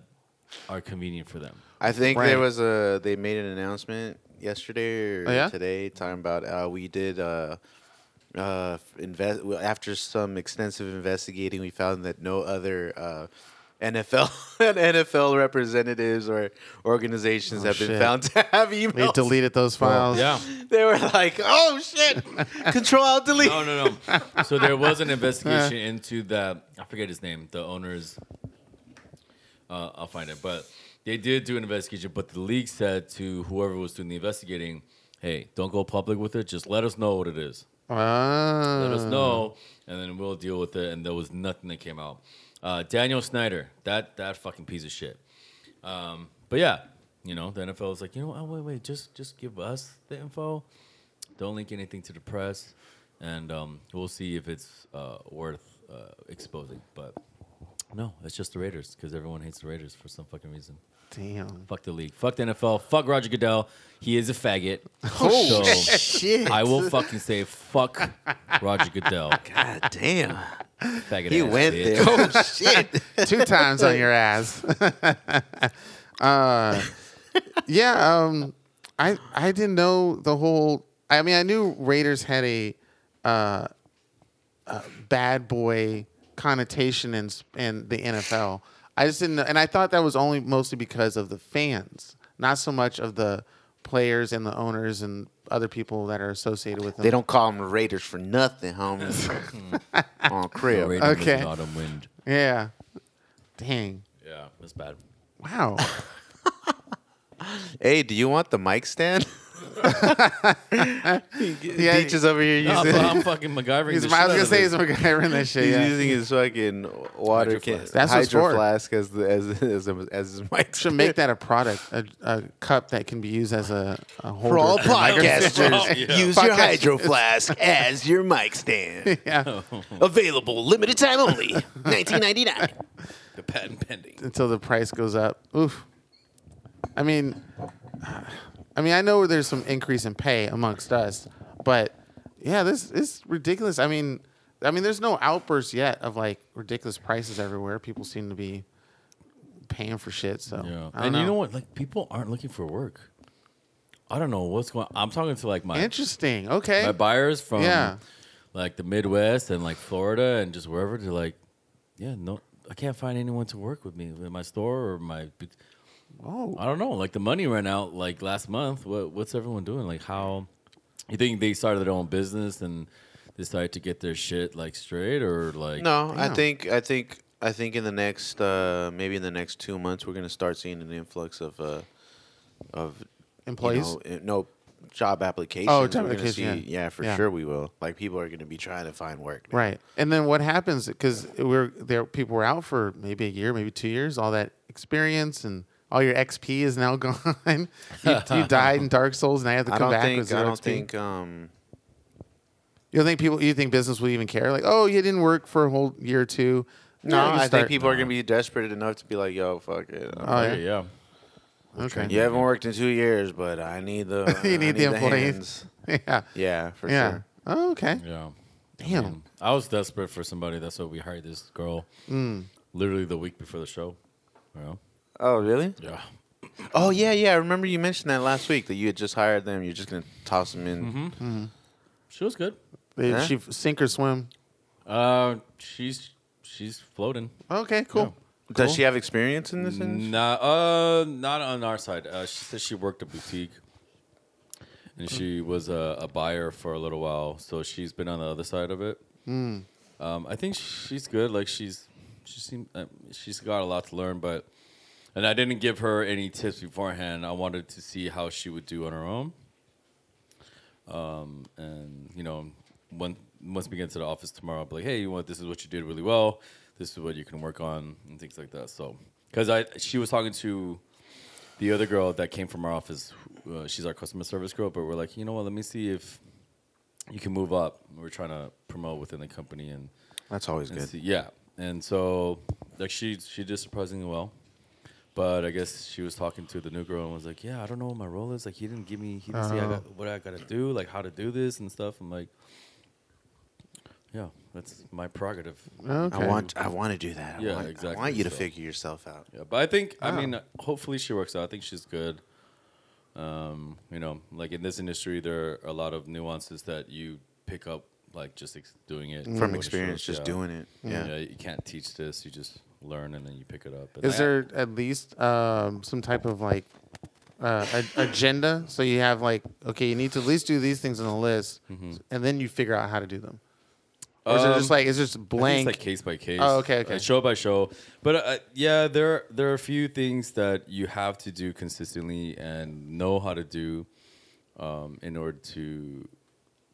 [SPEAKER 3] are convenient for them.
[SPEAKER 1] I think
[SPEAKER 2] Right.
[SPEAKER 1] there was a they made an announcement yesterday or
[SPEAKER 2] Oh, yeah?
[SPEAKER 1] today talking about uh, we did uh, uh, invest after some extensive investigating we found that no other uh, NFL and NFL representatives or organizations
[SPEAKER 2] Oh,
[SPEAKER 1] have been
[SPEAKER 2] shit.
[SPEAKER 1] found to have
[SPEAKER 2] They
[SPEAKER 1] emails.
[SPEAKER 2] deleted those files.
[SPEAKER 3] Yeah.
[SPEAKER 1] They were like, "Oh shit, Control Alt Delete."
[SPEAKER 3] No, no, no. So there was an investigation into that. I forget his name. The owners. Uh, I'll find it, but they did do an investigation. But the league said to whoever was doing the investigating, "Hey, don't go public with it. Just let us know what it is.
[SPEAKER 2] Ah.
[SPEAKER 3] Let us know, and then we'll deal with it." And there was nothing that came out. Uh, Daniel Snyder, that that fucking piece of shit. Um, but yeah, you know, the NFL is like, you know, what? oh, wait, wait, just just give us the info. Don't link anything to the press, and um, we'll see if it's uh, worth uh, exposing. But no, it's just the Raiders because everyone hates the Raiders for some fucking reason.
[SPEAKER 2] Damn.
[SPEAKER 3] Fuck the league. Fuck the NFL. Fuck Roger Goodell. He is a faggot.
[SPEAKER 1] Oh
[SPEAKER 3] so
[SPEAKER 1] shit!
[SPEAKER 3] I will fucking say fuck Roger Goodell.
[SPEAKER 1] God damn,
[SPEAKER 3] Faggot
[SPEAKER 1] he
[SPEAKER 3] ass
[SPEAKER 1] went
[SPEAKER 3] bitch.
[SPEAKER 1] there. Oh shit!
[SPEAKER 2] Two times on your ass. uh, yeah. Um, I I didn't know the whole. I mean, I knew Raiders had a, uh, a bad boy connotation in in the NFL. I just didn't, know, and I thought that was only mostly because of the fans, not so much of the players and the owners and other people that are associated with them.
[SPEAKER 1] They don't call them Raiders for nothing, homies. On crib.
[SPEAKER 3] Raiders
[SPEAKER 2] Okay.
[SPEAKER 3] an autumn wind.
[SPEAKER 2] Yeah. Dang.
[SPEAKER 3] Yeah, that's bad.
[SPEAKER 2] Wow.
[SPEAKER 1] Hey, do you want the mic stand?
[SPEAKER 2] Yeah.
[SPEAKER 1] Beach is over here
[SPEAKER 3] No,
[SPEAKER 1] using.
[SPEAKER 3] but I'm fucking MacGyvering.
[SPEAKER 2] He's,
[SPEAKER 3] the
[SPEAKER 2] I
[SPEAKER 3] shit
[SPEAKER 2] was gonna
[SPEAKER 3] out of
[SPEAKER 2] say
[SPEAKER 3] this.
[SPEAKER 2] he's MacGyver in that shit.
[SPEAKER 1] He's
[SPEAKER 2] Yeah.
[SPEAKER 1] using his fucking water
[SPEAKER 3] Hydro
[SPEAKER 1] can,
[SPEAKER 3] flask.
[SPEAKER 2] That's what it's
[SPEAKER 1] hydro
[SPEAKER 2] for.
[SPEAKER 1] flask as the, as as, as his mic.
[SPEAKER 2] Should make that a product, a, a cup that can be used as a, a holder.
[SPEAKER 1] for all
[SPEAKER 2] for
[SPEAKER 1] podcasters.
[SPEAKER 3] Yeah.
[SPEAKER 1] Use your
[SPEAKER 2] Podcasters.
[SPEAKER 1] hydro flask as your mic stand.
[SPEAKER 2] yeah.
[SPEAKER 1] Available limited time only. 1999.
[SPEAKER 3] the patent pending.
[SPEAKER 2] Until the price goes up. Oof. I mean, I mean, I know there's some increase in pay amongst us, but yeah, this is ridiculous. I mean, I mean, there's no outburst yet of like ridiculous prices everywhere. People seem to be paying for shit. So
[SPEAKER 3] Yeah, and
[SPEAKER 2] know.
[SPEAKER 3] you know what? Like people aren't looking for work. I don't know what's going. I'm talking to like my
[SPEAKER 2] Interesting. Okay.
[SPEAKER 3] my buyers from
[SPEAKER 2] Yeah.
[SPEAKER 3] like the Midwest and like Florida and just wherever. They're like, yeah, no, I can't find anyone to work with me in my store or my.
[SPEAKER 2] Oh,
[SPEAKER 3] I don't know. Like the money ran out like last month. What what's everyone doing? Like how you think they started their own business and decided to get their shit like straight or like
[SPEAKER 1] No, I think I think I think in the next uh, maybe in the next two months we're gonna start seeing an influx of uh, of you
[SPEAKER 2] employees.
[SPEAKER 1] know, eh, no job applications.
[SPEAKER 2] Oh, job
[SPEAKER 1] gonna
[SPEAKER 2] application,
[SPEAKER 1] see-
[SPEAKER 2] yeah.
[SPEAKER 1] yeah, for
[SPEAKER 2] Yeah.
[SPEAKER 1] sure we will. Like people are gonna be trying to find work. man.
[SPEAKER 2] Right. And then what happens because we're there people were out for maybe a year, maybe two years, all that experience and all your XP is now gone. you, you died in Dark Souls, and I have to
[SPEAKER 1] I
[SPEAKER 2] come
[SPEAKER 1] don't
[SPEAKER 2] back with
[SPEAKER 1] think
[SPEAKER 2] zero
[SPEAKER 1] I don't
[SPEAKER 2] XP.
[SPEAKER 1] think um
[SPEAKER 2] you don't think people you think business will even care? Like, oh, you didn't work for a whole year or two.
[SPEAKER 1] no,
[SPEAKER 2] Yeah, you
[SPEAKER 1] I think
[SPEAKER 2] start-
[SPEAKER 1] people are gonna be desperate enough to be like, yo, fuck it.
[SPEAKER 2] Oh, yeah.
[SPEAKER 3] Yeah.
[SPEAKER 2] Okay.
[SPEAKER 1] You haven't worked in two years, but I need the
[SPEAKER 2] You
[SPEAKER 1] I
[SPEAKER 2] need the employees.
[SPEAKER 1] hands.
[SPEAKER 2] yeah.
[SPEAKER 1] Yeah, for
[SPEAKER 2] yeah.
[SPEAKER 1] sure.
[SPEAKER 2] Oh, okay.
[SPEAKER 3] Yeah.
[SPEAKER 2] Damn.
[SPEAKER 3] I, mean, I was desperate for somebody. That's why we hired this girl
[SPEAKER 2] Mm.
[SPEAKER 3] literally the week before the show. Yeah.
[SPEAKER 1] Oh, really?
[SPEAKER 3] Yeah.
[SPEAKER 1] Oh, yeah, yeah. I remember you mentioned that last week that you had just hired them. You're just gonna toss them in.
[SPEAKER 3] Mm-hmm. She was good.
[SPEAKER 2] They,
[SPEAKER 1] Yeah?
[SPEAKER 2] She sink or swim.
[SPEAKER 3] Uh, she's she's floating.
[SPEAKER 2] Okay, cool.
[SPEAKER 1] Does
[SPEAKER 2] Cool.
[SPEAKER 1] she have experience in this? industry?
[SPEAKER 3] Nah, uh, not on our side. Uh, she said she worked a boutique, and she was a, a buyer for a little while. So she's been on the other side of it. Um, I think she's good. Like she's she seemed uh, she's got a lot to learn, but and I didn't give her any tips beforehand. I wanted to see how she would do on her own. Um, and you know, when once we get to the office tomorrow, I'll be like, hey, you want this is what you did really well. This is what you can work on and things like that. So, because I she was talking to the other girl that came from our office. Uh, she's our customer service girl, but we're like, you know what? Let me see if you can move up. We're trying to promote within the company and,
[SPEAKER 1] That's always
[SPEAKER 3] and
[SPEAKER 1] good.
[SPEAKER 3] see, yeah. And so, like, she she did surprisingly well. But I guess she was talking to the new girl and was like, "Yeah, I don't know what my role is. Like, he didn't give me, he didn't say I got, what I got to do, like how to do this and stuff." I'm like, "Yeah, that's my prerogative."
[SPEAKER 2] Okay.
[SPEAKER 1] I want. I want to do that.
[SPEAKER 3] Yeah,
[SPEAKER 1] I want,
[SPEAKER 3] exactly,
[SPEAKER 1] I want you to
[SPEAKER 3] so.
[SPEAKER 1] figure yourself out.
[SPEAKER 3] Yeah, but I think I mean hopefully she works out. I think she's good. Um, you know, like in this industry, there are a lot of nuances that you pick up, like just ex- doing it
[SPEAKER 1] From experience,
[SPEAKER 3] shows,
[SPEAKER 1] just
[SPEAKER 3] yeah.
[SPEAKER 1] doing it. Yeah.
[SPEAKER 3] Yeah. you can't teach this. You just learn and then you pick it up. And
[SPEAKER 2] Is
[SPEAKER 3] I-
[SPEAKER 2] there at least um, some type of like uh, a- agenda? So you have like, okay, you need to at least do these things on the list, and then you figure out how to do them. Or is it just
[SPEAKER 3] Mm-hmm. Um,
[SPEAKER 2] like it's just
[SPEAKER 3] I think
[SPEAKER 2] blank?
[SPEAKER 3] It's like case by case.
[SPEAKER 2] Oh, okay, okay.
[SPEAKER 3] uh, show by show. But uh, yeah, there there are a few things that you have to do consistently and know how to do um, in order to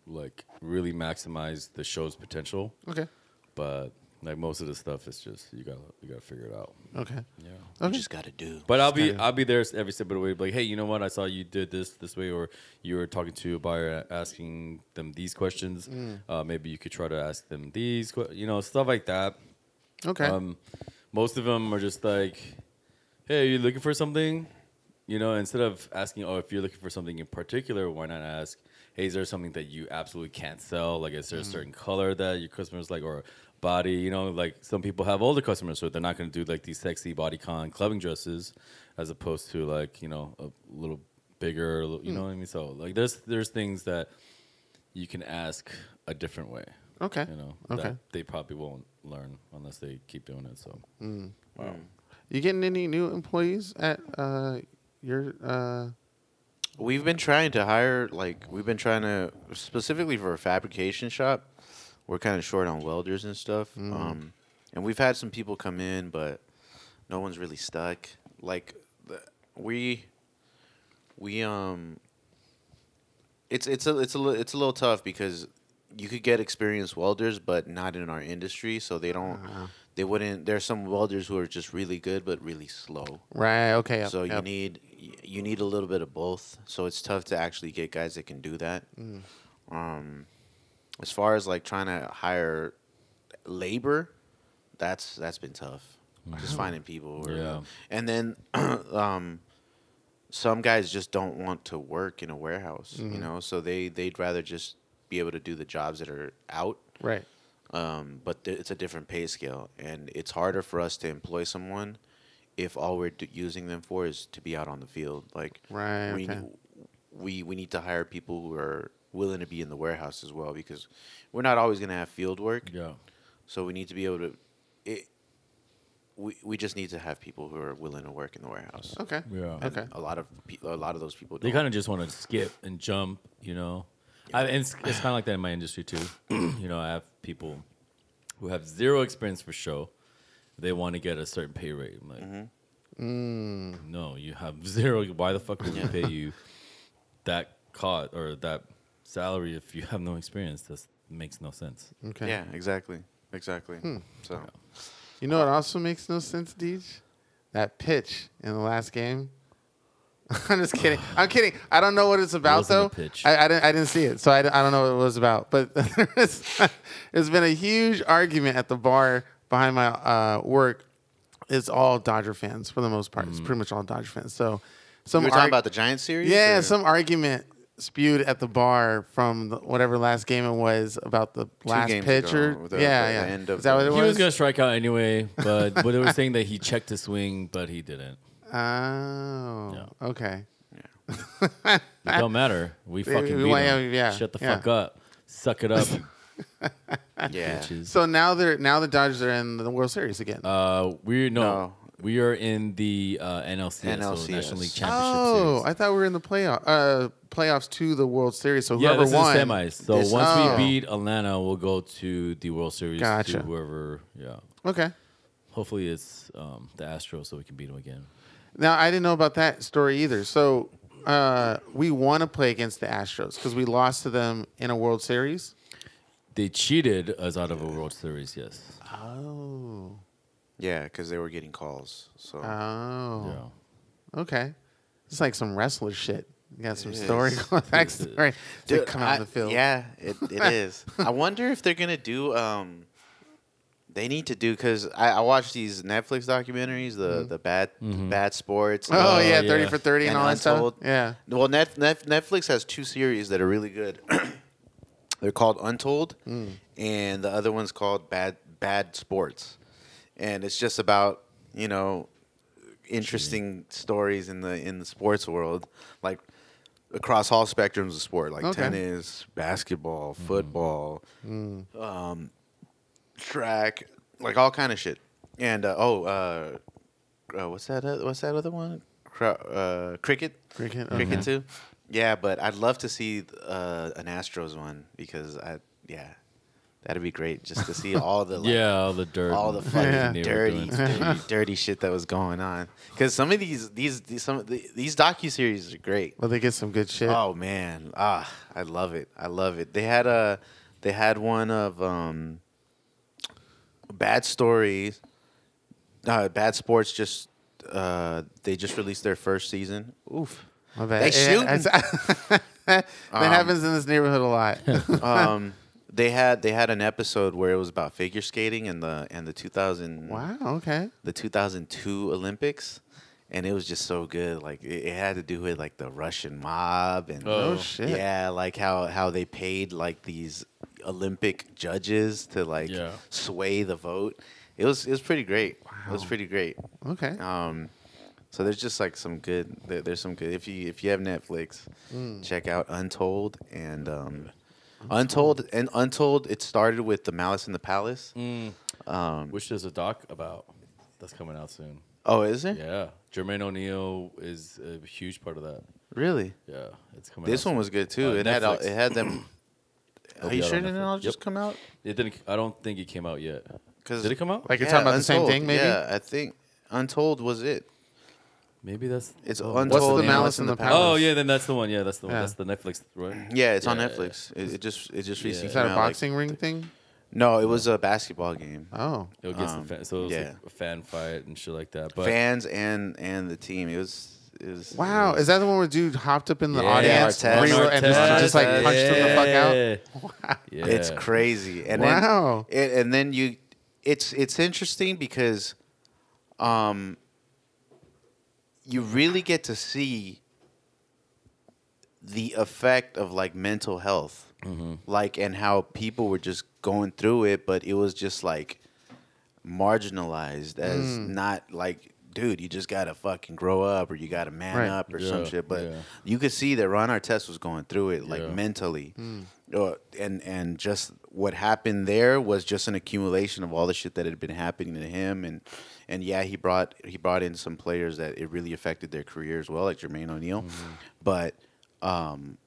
[SPEAKER 3] like really maximize the show's potential.
[SPEAKER 2] okay,
[SPEAKER 3] But like most of the stuff is just you gotta you gotta figure it out.
[SPEAKER 2] okay,
[SPEAKER 3] Yeah.
[SPEAKER 1] You just got to do.
[SPEAKER 3] But I'll be
[SPEAKER 2] kinda-
[SPEAKER 3] I'll be there every step of the way. Like, hey, you know what? I saw you did this this way, or you were talking to a buyer, asking them these questions.
[SPEAKER 2] Mm.
[SPEAKER 3] Uh, maybe you could try to ask them these, que- you know, stuff like that.
[SPEAKER 2] okay.
[SPEAKER 3] Um, most of them are just like, "Hey, are you looking for something?" You know, instead of asking, "Oh, if you're looking for something in particular, why not ask?" Hey, is there something that you absolutely can't sell? Like, is there a certain color that your customers like, or body? You know, like some people have older customers, so they're not going to do like these sexy bodycon clubbing dresses, as opposed to like you know a little bigger. You know what I mean? So like, there's there's things that you can ask a different way
[SPEAKER 2] okay.
[SPEAKER 3] you know
[SPEAKER 2] Okay.
[SPEAKER 3] that they probably won't learn unless they keep doing it so wow
[SPEAKER 2] You getting any new employees at uh, your? Uh,
[SPEAKER 1] We've been trying to hire, like, we've been trying to, specifically for a fabrication shop, we're kind of short on welders and stuff. Um, and we've had some people come in, but no one's really stuck. Like, the, we, we, um, it's, it's a, it's a, it's a little tough because you could get experienced welders, but not in our industry. So they don't, they wouldn't, there's some welders who are just really good, but really slow.
[SPEAKER 2] right. Okay. Yep,
[SPEAKER 1] So you need you need a little bit of both. So it's tough to actually get guys that can do that.
[SPEAKER 2] Mm.
[SPEAKER 1] Um, as far as like trying to hire labor, that's that's been tough. Just finding people. Are,
[SPEAKER 3] Yeah.
[SPEAKER 1] And then um, some guys just don't want to work in a warehouse.
[SPEAKER 2] Mm-hmm.
[SPEAKER 1] You know, so they they'd rather just be able to do the jobs that are out
[SPEAKER 2] right.
[SPEAKER 1] um, but th- it's a different pay scale, and it's harder for us to employ someone if all we're d- using them for is to be out on the field. Like,
[SPEAKER 2] Right,
[SPEAKER 1] we,
[SPEAKER 2] okay.
[SPEAKER 1] we we need to hire people who are willing to be in the warehouse as well because we're not always going to have field work.
[SPEAKER 3] yeah
[SPEAKER 1] So we need to be able to. It, we we just need to have people who are willing to work in the warehouse.
[SPEAKER 2] Okay.
[SPEAKER 3] Yeah.
[SPEAKER 1] And
[SPEAKER 2] Okay.
[SPEAKER 1] A lot of pe- a lot of those people.
[SPEAKER 3] They
[SPEAKER 1] don't.
[SPEAKER 3] kind of just want to skip and jump, you know. I, and it's, it's kind of like that in my industry too. you know, I have people who have zero experience for show. They want to get a certain pay rate. I'm like,
[SPEAKER 2] Mm.
[SPEAKER 3] no, you have zero. Why the fuck would we pay you that cost or that salary if you have no experience? That makes no sense.
[SPEAKER 2] Okay.
[SPEAKER 1] Yeah, exactly, exactly.
[SPEAKER 2] Hmm.
[SPEAKER 1] So
[SPEAKER 2] You know what also makes no sense, Deej? That pitch in the last game. I'm just kidding. I'm kidding. I don't know what it's about
[SPEAKER 3] wasn't a
[SPEAKER 2] though.
[SPEAKER 3] pitch.
[SPEAKER 2] I, I didn't. I didn't see it, so I, don't- I don't know what it was about. But there's, there's been a huge argument at the bar behind my uh, work. It's all Dodger fans for the most part. It's pretty much all Dodger fans. So some
[SPEAKER 1] you were talking
[SPEAKER 2] arg-
[SPEAKER 1] about the Giants series.
[SPEAKER 2] yeah,
[SPEAKER 1] or-
[SPEAKER 2] some argument spewed at the bar from the, whatever last game it was about the last
[SPEAKER 1] games
[SPEAKER 2] pitcher.
[SPEAKER 1] ago, the-
[SPEAKER 2] yeah,
[SPEAKER 1] the
[SPEAKER 2] yeah.
[SPEAKER 1] end of
[SPEAKER 2] Is that what
[SPEAKER 1] the-
[SPEAKER 2] it
[SPEAKER 3] He
[SPEAKER 2] was?
[SPEAKER 3] was gonna strike out anyway, but but they were saying that he checked his swing, but he didn't.
[SPEAKER 2] Oh,
[SPEAKER 3] Yeah.
[SPEAKER 2] okay. Yeah.
[SPEAKER 3] it don't matter. We
[SPEAKER 2] We-
[SPEAKER 3] fucking
[SPEAKER 2] we
[SPEAKER 3] beat
[SPEAKER 2] want-
[SPEAKER 3] him.
[SPEAKER 2] yeah,
[SPEAKER 3] Shut the
[SPEAKER 2] yeah.
[SPEAKER 3] fuck up. Suck it up,
[SPEAKER 1] yeah.
[SPEAKER 3] bitches.
[SPEAKER 2] So now they're now the Dodgers are in the World Series again.
[SPEAKER 3] Uh, we're no,
[SPEAKER 1] No.
[SPEAKER 3] We are in the uh, NLCS, so National League Championship
[SPEAKER 2] oh,
[SPEAKER 3] Series.
[SPEAKER 2] I thought we were in the playoff uh, playoffs to the World Series. So
[SPEAKER 3] yeah,
[SPEAKER 2] whoever
[SPEAKER 3] this
[SPEAKER 2] won,
[SPEAKER 3] is semis. So
[SPEAKER 1] This-
[SPEAKER 3] once
[SPEAKER 2] Oh.
[SPEAKER 3] we beat Atlanta, we'll go to the World Series.
[SPEAKER 2] Gotcha.
[SPEAKER 3] To whoever, yeah.
[SPEAKER 2] okay.
[SPEAKER 3] Hopefully, it's um, the Astros, so we can beat them again.
[SPEAKER 2] Now I didn't know about that story either. So uh, we want to play against the Astros because we lost to them in a World Series.
[SPEAKER 3] They cheated us out of a World Series. Yes.
[SPEAKER 2] Oh,
[SPEAKER 1] Yeah, because they were getting calls. So
[SPEAKER 2] oh,
[SPEAKER 3] Yeah.
[SPEAKER 2] okay. It's like some wrestler shit. You got some
[SPEAKER 1] It
[SPEAKER 2] story
[SPEAKER 1] is.
[SPEAKER 2] going back story. They
[SPEAKER 1] Dude,
[SPEAKER 2] come out
[SPEAKER 1] I-
[SPEAKER 2] on the field.
[SPEAKER 1] Yeah, it, it is. I wonder if they're gonna do. Um, they need to do because I, I watch these Netflix documentaries, the the bad bad sports.
[SPEAKER 2] Mm-hmm. Oh,
[SPEAKER 3] Oh,
[SPEAKER 2] yeah,
[SPEAKER 3] yeah.
[SPEAKER 2] thirty for thirty and,
[SPEAKER 1] And
[SPEAKER 2] all that
[SPEAKER 1] Untold.
[SPEAKER 2] stuff. Yeah.
[SPEAKER 1] Well, Net, Net, Netflix has two series that are really good. They're called Untold,
[SPEAKER 2] Mm.
[SPEAKER 1] and the other one's called Bad Bad Sports, and it's just about you know interesting stories in the in the sports world, like across all spectrums of sport, like
[SPEAKER 2] Okay.
[SPEAKER 1] tennis, basketball, football,
[SPEAKER 2] Mm.
[SPEAKER 1] um, track, like all kind of shit. And uh, oh, uh, uh, what's that? Uh, what's that other one? Cro- uh, cricket.
[SPEAKER 2] Cricket,
[SPEAKER 1] Cricket
[SPEAKER 2] okay.
[SPEAKER 1] too. Yeah, but I'd love to see uh, an Astros one because I yeah, that'd be great just to see all the like,
[SPEAKER 3] yeah, all the dirt,
[SPEAKER 1] all the
[SPEAKER 3] and
[SPEAKER 1] fucking
[SPEAKER 3] everything they were
[SPEAKER 1] dirty, dirty, dirty shit that was going on. Because some of these these these some of the, these docu series are great.
[SPEAKER 2] Well, they get some good shit.
[SPEAKER 1] Oh man, ah, I love it. I love it. They had a, they had one of um, bad stories, uh, bad sports. Just uh, they just released their first season. Oof.
[SPEAKER 2] My bad.
[SPEAKER 1] They
[SPEAKER 2] Yeah,
[SPEAKER 1] shooting.
[SPEAKER 2] that
[SPEAKER 1] Um,
[SPEAKER 2] happens in this neighborhood a lot.
[SPEAKER 1] um, they had they had an episode where it was about figure skating and the and the 2000
[SPEAKER 2] wow. Okay.
[SPEAKER 1] the 2002 Olympics. And it was just so good. Like it, it had to do with like the Russian mob and
[SPEAKER 3] Oh.
[SPEAKER 2] Oh shit.
[SPEAKER 1] Yeah, like how how they paid like these Olympic judges to like
[SPEAKER 3] Yeah.
[SPEAKER 1] sway the vote. It was it was pretty great. It was
[SPEAKER 2] Wow.
[SPEAKER 1] pretty great.
[SPEAKER 2] Okay.
[SPEAKER 1] Um, so there's just like some good. There, there's some good. If you if you have Netflix,
[SPEAKER 2] Mm.
[SPEAKER 1] check out Untold and um, Untold and Untold. It started with the Malice in the Palace.
[SPEAKER 3] Mm,
[SPEAKER 1] Um,
[SPEAKER 3] which there's a doc about that's coming out soon.
[SPEAKER 1] oh, is it
[SPEAKER 3] Yeah, Jermaine O'Neal is a huge part of that.
[SPEAKER 1] really?
[SPEAKER 3] Yeah, it's coming.
[SPEAKER 1] This
[SPEAKER 3] out
[SPEAKER 1] one was good too.
[SPEAKER 3] Uh,
[SPEAKER 1] it had all- it had them. Are you sure it didn't
[SPEAKER 3] Netflix.
[SPEAKER 1] all
[SPEAKER 3] Yep.
[SPEAKER 1] just come out?
[SPEAKER 3] It didn't. I don't think it came out yet.
[SPEAKER 1] Cause
[SPEAKER 3] Did it come out?
[SPEAKER 2] Like you're talking about the same thing, maybe?
[SPEAKER 1] Yeah, I think Untold was it.
[SPEAKER 3] Maybe that's.
[SPEAKER 1] It's
[SPEAKER 3] oh.
[SPEAKER 1] Untold.
[SPEAKER 2] the
[SPEAKER 1] and
[SPEAKER 2] Malice in the Palace?
[SPEAKER 3] Oh yeah, then that's the one. Yeah, that's the one.
[SPEAKER 2] Yeah.
[SPEAKER 3] That's the Netflix, right?
[SPEAKER 1] Yeah, it's on
[SPEAKER 3] Yeah,
[SPEAKER 1] Netflix. It, it just it just
[SPEAKER 3] Yeah.
[SPEAKER 1] recently
[SPEAKER 2] Is that
[SPEAKER 1] came
[SPEAKER 2] a
[SPEAKER 1] out, like-
[SPEAKER 2] boxing ring thing?
[SPEAKER 1] no, it was a basketball game.
[SPEAKER 2] Oh.
[SPEAKER 3] It gets
[SPEAKER 1] Um,
[SPEAKER 3] the fan, so it was
[SPEAKER 1] yeah.
[SPEAKER 3] like a fan fight and shit like that. But
[SPEAKER 1] Fans and and the team. It was it was.
[SPEAKER 2] Wow. Is that the one where dude hopped up in the
[SPEAKER 3] Yeah,
[SPEAKER 2] audience
[SPEAKER 1] Artest.
[SPEAKER 2] re- and just,
[SPEAKER 1] Artest.
[SPEAKER 2] just like punched him the fuck out?
[SPEAKER 3] out. Yeah.
[SPEAKER 1] It's crazy. And
[SPEAKER 2] Wow.
[SPEAKER 1] then it, and then you, it's it's interesting because, um, you really get to see the effect of like mental health, mm-hmm. like and how people were just going through it, but it was just like marginalized as mm. not like dude, you just gotta fucking grow up, or you gotta man
[SPEAKER 2] Right.
[SPEAKER 1] up, or some shit. But
[SPEAKER 3] yeah.
[SPEAKER 1] you could see that Ron Artest was going through it, like
[SPEAKER 3] Yeah.
[SPEAKER 1] mentally, mm. Uh, and and just what happened there was just an accumulation of all the shit that had been happening to him, and and yeah, he brought he brought in some players that it really affected their career as well, like Jermaine O'Neal, but. um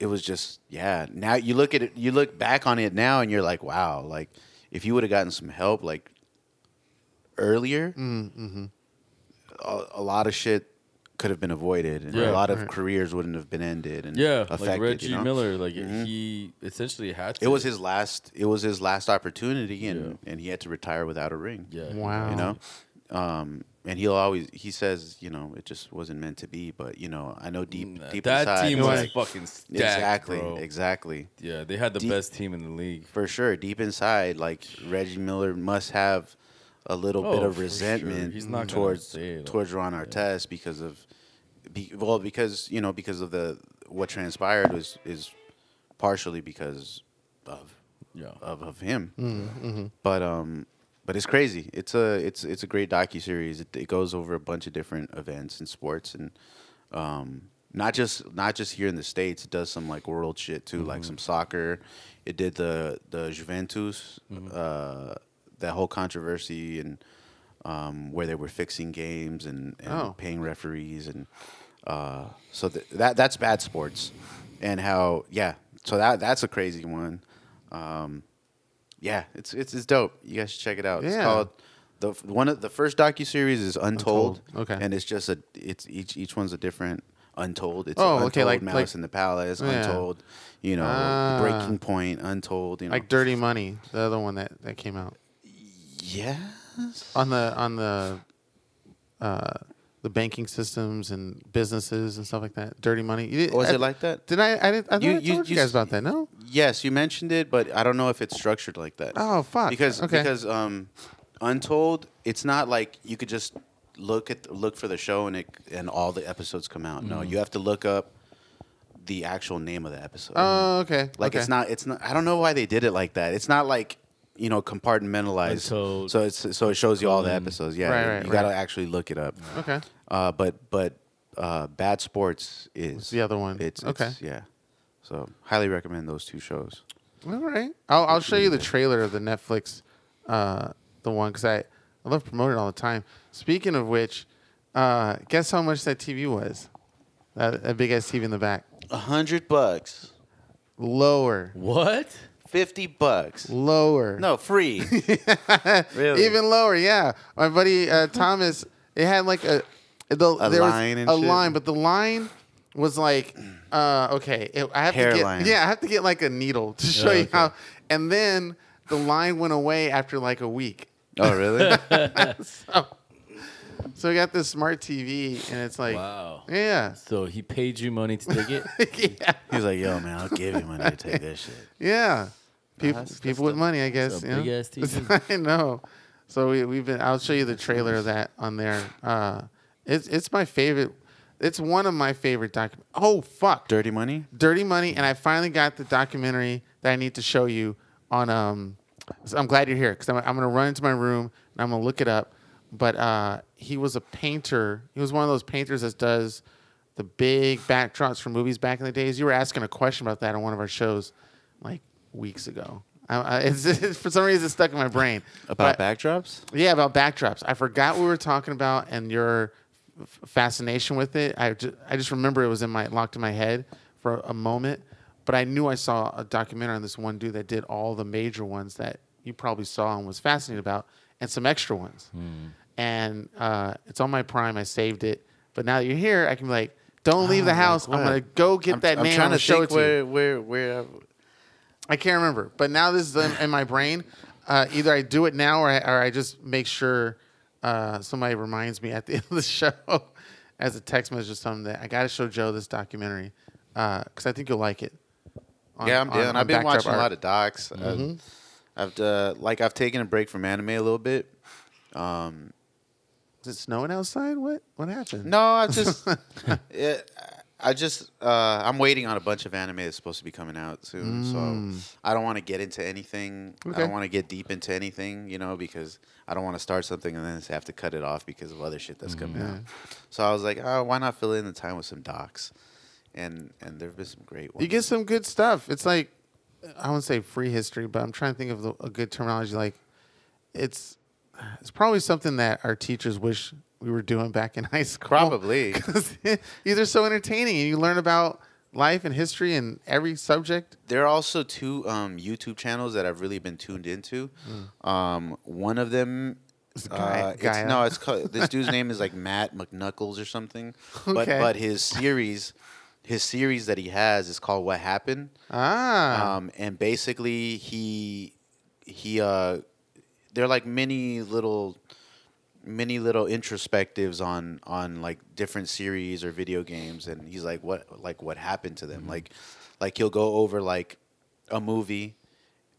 [SPEAKER 1] it was just yeah. Now you look at it, you look back on it now, and you're like, wow. Like if you would have gotten some help like earlier,
[SPEAKER 2] Mm-hmm.
[SPEAKER 1] a, a lot of shit could have been avoided, and
[SPEAKER 3] Yeah.
[SPEAKER 1] a lot of
[SPEAKER 2] Right.
[SPEAKER 1] careers wouldn't have been ended. And
[SPEAKER 3] Yeah,
[SPEAKER 1] affected,
[SPEAKER 3] like Reggie
[SPEAKER 1] you know?
[SPEAKER 3] Miller, like
[SPEAKER 1] Mhm.
[SPEAKER 3] he essentially had to.
[SPEAKER 1] It was his last. It was his last opportunity, and
[SPEAKER 3] Yeah.
[SPEAKER 1] and he had to retire without a ring.
[SPEAKER 3] Yeah.
[SPEAKER 2] Wow.
[SPEAKER 1] You know, um, and he'll always he says, you know, it just wasn't meant to be. But you know, I know deep
[SPEAKER 3] Nah,
[SPEAKER 1] deep
[SPEAKER 3] that
[SPEAKER 1] inside,
[SPEAKER 3] team was
[SPEAKER 1] like-
[SPEAKER 3] fucking stacked,
[SPEAKER 1] exactly,
[SPEAKER 3] bro.
[SPEAKER 1] exactly.
[SPEAKER 3] Yeah, they had the
[SPEAKER 1] Deep-
[SPEAKER 3] best team in the league.
[SPEAKER 1] For sure, deep inside, like Reggie Miller must have a little bit
[SPEAKER 3] Oh,
[SPEAKER 1] of
[SPEAKER 3] for sure.
[SPEAKER 1] resentment
[SPEAKER 3] He's not
[SPEAKER 1] towards
[SPEAKER 3] say it.
[SPEAKER 1] towards Ron Artest because of, be, well, because you know because of the what transpired was is partially because of
[SPEAKER 3] Yeah.
[SPEAKER 1] of, of him.
[SPEAKER 2] Mm-hmm.
[SPEAKER 1] But um, but it's crazy. It's a it's it's a great docu series. It, it goes over a bunch of different events in sports and um, not just not just here in the states. It does some like world shit too, like some soccer. It did the the Juventus, uh, that whole controversy and um, where they were fixing games and, and
[SPEAKER 2] Oh.
[SPEAKER 1] paying referees and uh, so th- that that's bad sports and how yeah. So that that's a crazy one. Um, yeah, it's it's it's dope. You guys should check it out. It's
[SPEAKER 2] Yeah.
[SPEAKER 1] called the one of the first docu series is Untold.
[SPEAKER 2] Untold, okay.
[SPEAKER 1] and it's just a it's each each one's a different Untold. It's
[SPEAKER 2] Oh,
[SPEAKER 1] Untold,
[SPEAKER 2] okay, like-
[SPEAKER 1] Malice
[SPEAKER 2] like-
[SPEAKER 1] in the Palace,
[SPEAKER 2] Yeah.
[SPEAKER 1] Untold. You know,
[SPEAKER 2] Ah.
[SPEAKER 1] Breaking Point, Untold. You know,
[SPEAKER 2] Like Dirty Money, the other one that, that came out
[SPEAKER 1] yes.
[SPEAKER 2] on the on the uh, the banking systems and businesses and stuff like that. Dirty Money. You
[SPEAKER 1] Was
[SPEAKER 2] I-
[SPEAKER 1] it like that?
[SPEAKER 2] Did I? I didn't. I
[SPEAKER 1] You-
[SPEAKER 2] I
[SPEAKER 1] you-
[SPEAKER 2] told you,
[SPEAKER 1] you
[SPEAKER 2] guys
[SPEAKER 1] s-
[SPEAKER 2] about that. No.
[SPEAKER 1] Yes, you mentioned it, but I don't know if it's structured like that.
[SPEAKER 2] Oh fuck.
[SPEAKER 1] because
[SPEAKER 2] okay.
[SPEAKER 1] because um, Untold, it's not like you could just look at look for the show and it and all the episodes come out.
[SPEAKER 2] Mm.
[SPEAKER 1] No, you have to look up the actual name of the episode.
[SPEAKER 2] Oh okay.
[SPEAKER 1] like
[SPEAKER 2] okay.
[SPEAKER 1] it's not it's not. I don't know why they did it like that. It's not like you know compartmentalized.
[SPEAKER 3] Untold,
[SPEAKER 1] so it's so it shows you all the episodes. Yeah,
[SPEAKER 2] Right, right,
[SPEAKER 1] you
[SPEAKER 2] right,
[SPEAKER 1] gotta actually look it up.
[SPEAKER 2] Okay.
[SPEAKER 1] Uh, but but uh, Bad Sports is
[SPEAKER 2] It's the other one.
[SPEAKER 1] It's,
[SPEAKER 2] Okay.
[SPEAKER 1] it's yeah. So highly recommend those two shows.
[SPEAKER 2] All right. I'll I'll show you the trailer of the Netflix, uh, the one because I I love promoting all the time. Speaking of which, uh, guess how much that TV was? That, that big ass TV in the back.
[SPEAKER 1] A hundred bucks,
[SPEAKER 2] Lower.
[SPEAKER 3] What?
[SPEAKER 1] fifty bucks.
[SPEAKER 2] Lower.
[SPEAKER 1] No, free. really?
[SPEAKER 2] Even lower, yeah. My buddy uh, Thomas, it had like a the
[SPEAKER 1] A
[SPEAKER 2] there
[SPEAKER 1] line
[SPEAKER 2] was
[SPEAKER 1] and
[SPEAKER 2] a
[SPEAKER 1] shit?
[SPEAKER 2] line, but the line was like, uh, okay, it, I have to
[SPEAKER 1] Hairline.
[SPEAKER 2] get yeah, I have to get like a needle to show you
[SPEAKER 3] okay.
[SPEAKER 2] how. And then the line went away after like a week.
[SPEAKER 1] oh, really?
[SPEAKER 2] So, so we got this smart TV, and it's like,
[SPEAKER 3] Wow.
[SPEAKER 2] yeah,
[SPEAKER 3] So he paid you money to take it?
[SPEAKER 2] yeah,
[SPEAKER 1] He's like, yo, man, I'll give you money to take this shit.
[SPEAKER 2] yeah. People,
[SPEAKER 1] that's-
[SPEAKER 2] people
[SPEAKER 1] that's
[SPEAKER 2] with
[SPEAKER 1] the-
[SPEAKER 2] money, I guess. you know?
[SPEAKER 3] big-ass TV.
[SPEAKER 2] I know. So we, we've been. I'll show you the trailer of that on there. Uh, it's it's my favorite. It's one of my favorite docu. Oh fuck,
[SPEAKER 1] Dirty money?
[SPEAKER 2] Dirty Money, and I finally got the documentary that I need to show you on. Um, so I'm glad you're here because I'm, I'm gonna run into my room and I'm gonna look it up. But uh, he was a painter. He was one of those painters that does the big backdrops for movies back in the days. You were asking a question about that on one of our shows, like weeks ago. I, I, it's, it's, for some reason, it's stuck in my brain.
[SPEAKER 1] About
[SPEAKER 2] But-
[SPEAKER 1] backdrops?
[SPEAKER 2] yeah, about backdrops. I forgot what we were talking about and your fascination with it. I just, I just remember it was in my locked in my head for a moment, but I knew I saw a documentary on this one dude that did all the major ones that you probably saw and was fascinated about, and some extra ones. And uh, it's on my Prime. I saved it, but now that you're here, I can be like, don't leave the
[SPEAKER 1] Ah,
[SPEAKER 2] house.
[SPEAKER 1] like
[SPEAKER 2] I'm gonna go get
[SPEAKER 1] I'm,
[SPEAKER 2] that
[SPEAKER 1] I'm
[SPEAKER 2] name.
[SPEAKER 1] trying
[SPEAKER 2] I'm gonna show
[SPEAKER 1] think
[SPEAKER 2] it to you.
[SPEAKER 1] where, where, where.
[SPEAKER 2] I can't remember, but now this is in, in my brain. Uh, either I do it now or I, or I just make sure uh, somebody reminds me at the end of the show as a text message or something that I got to show Joe this documentary because I think you'll like it. on-
[SPEAKER 1] yeah, I'm down.
[SPEAKER 2] on
[SPEAKER 1] I've been watching a lot of docs.
[SPEAKER 2] Mm-hmm.
[SPEAKER 1] I've, I've uh, like I've taken a break from anime a little bit. Um,
[SPEAKER 2] Is it snowing outside? What what happened?
[SPEAKER 1] no, I've just. it, I just uh, I'm waiting on a bunch of anime that's supposed to be coming out soon. So I don't want to get into anything. I don't want to get deep into anything, you know, because I don't want to start something and then have to cut it off because of other shit that's coming out. So I was like, oh, why not fill in the time with some docs? And and there've been some great ones.
[SPEAKER 2] You get some good stuff. It's like I won't say free history, but I'm trying to think of the, a good terminology. Like it's it's probably something that our teachers wish we were doing back in high school.
[SPEAKER 1] Probably.
[SPEAKER 2] these are so entertaining, and you learn about life and history and every subject.
[SPEAKER 1] There are also two um, YouTube channels that I've really been tuned into. Um, one of them, uh, it's, no, it's called, this dude's name is like Matt McMuscles or something. But
[SPEAKER 2] Okay.
[SPEAKER 1] but his series, his series that he has is called What Happened.
[SPEAKER 2] Ah,
[SPEAKER 1] Um, and basically he he uh, they're like many little many little introspectives on on like different series or video games and he's like what like what happened to them? Like like he'll go over like a movie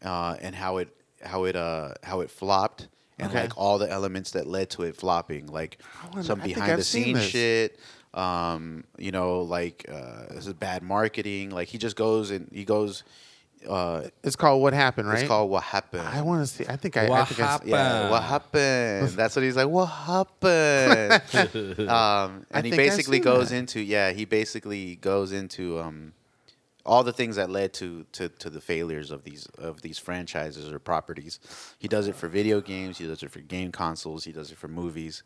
[SPEAKER 1] uh and how it how it uh how it flopped and
[SPEAKER 2] Okay.
[SPEAKER 1] like all the elements that led to it flopping like
[SPEAKER 2] wanna-
[SPEAKER 1] some behind the scenes shit um you know like uh this is bad marketing like he just goes and he goes uh
[SPEAKER 2] it's called What Happened, right?
[SPEAKER 1] it's called what happened
[SPEAKER 2] I want to see. I think I. I
[SPEAKER 3] What
[SPEAKER 2] think I s-
[SPEAKER 1] yeah, what happened? That's what he's like. What happened? um, and he
[SPEAKER 2] I've
[SPEAKER 1] basically goes
[SPEAKER 2] that.
[SPEAKER 1] into yeah, he basically goes into um, all the things that led to, to to the failures of these of these franchises or properties. He does it for video games. He does it for game consoles. He does it for movies,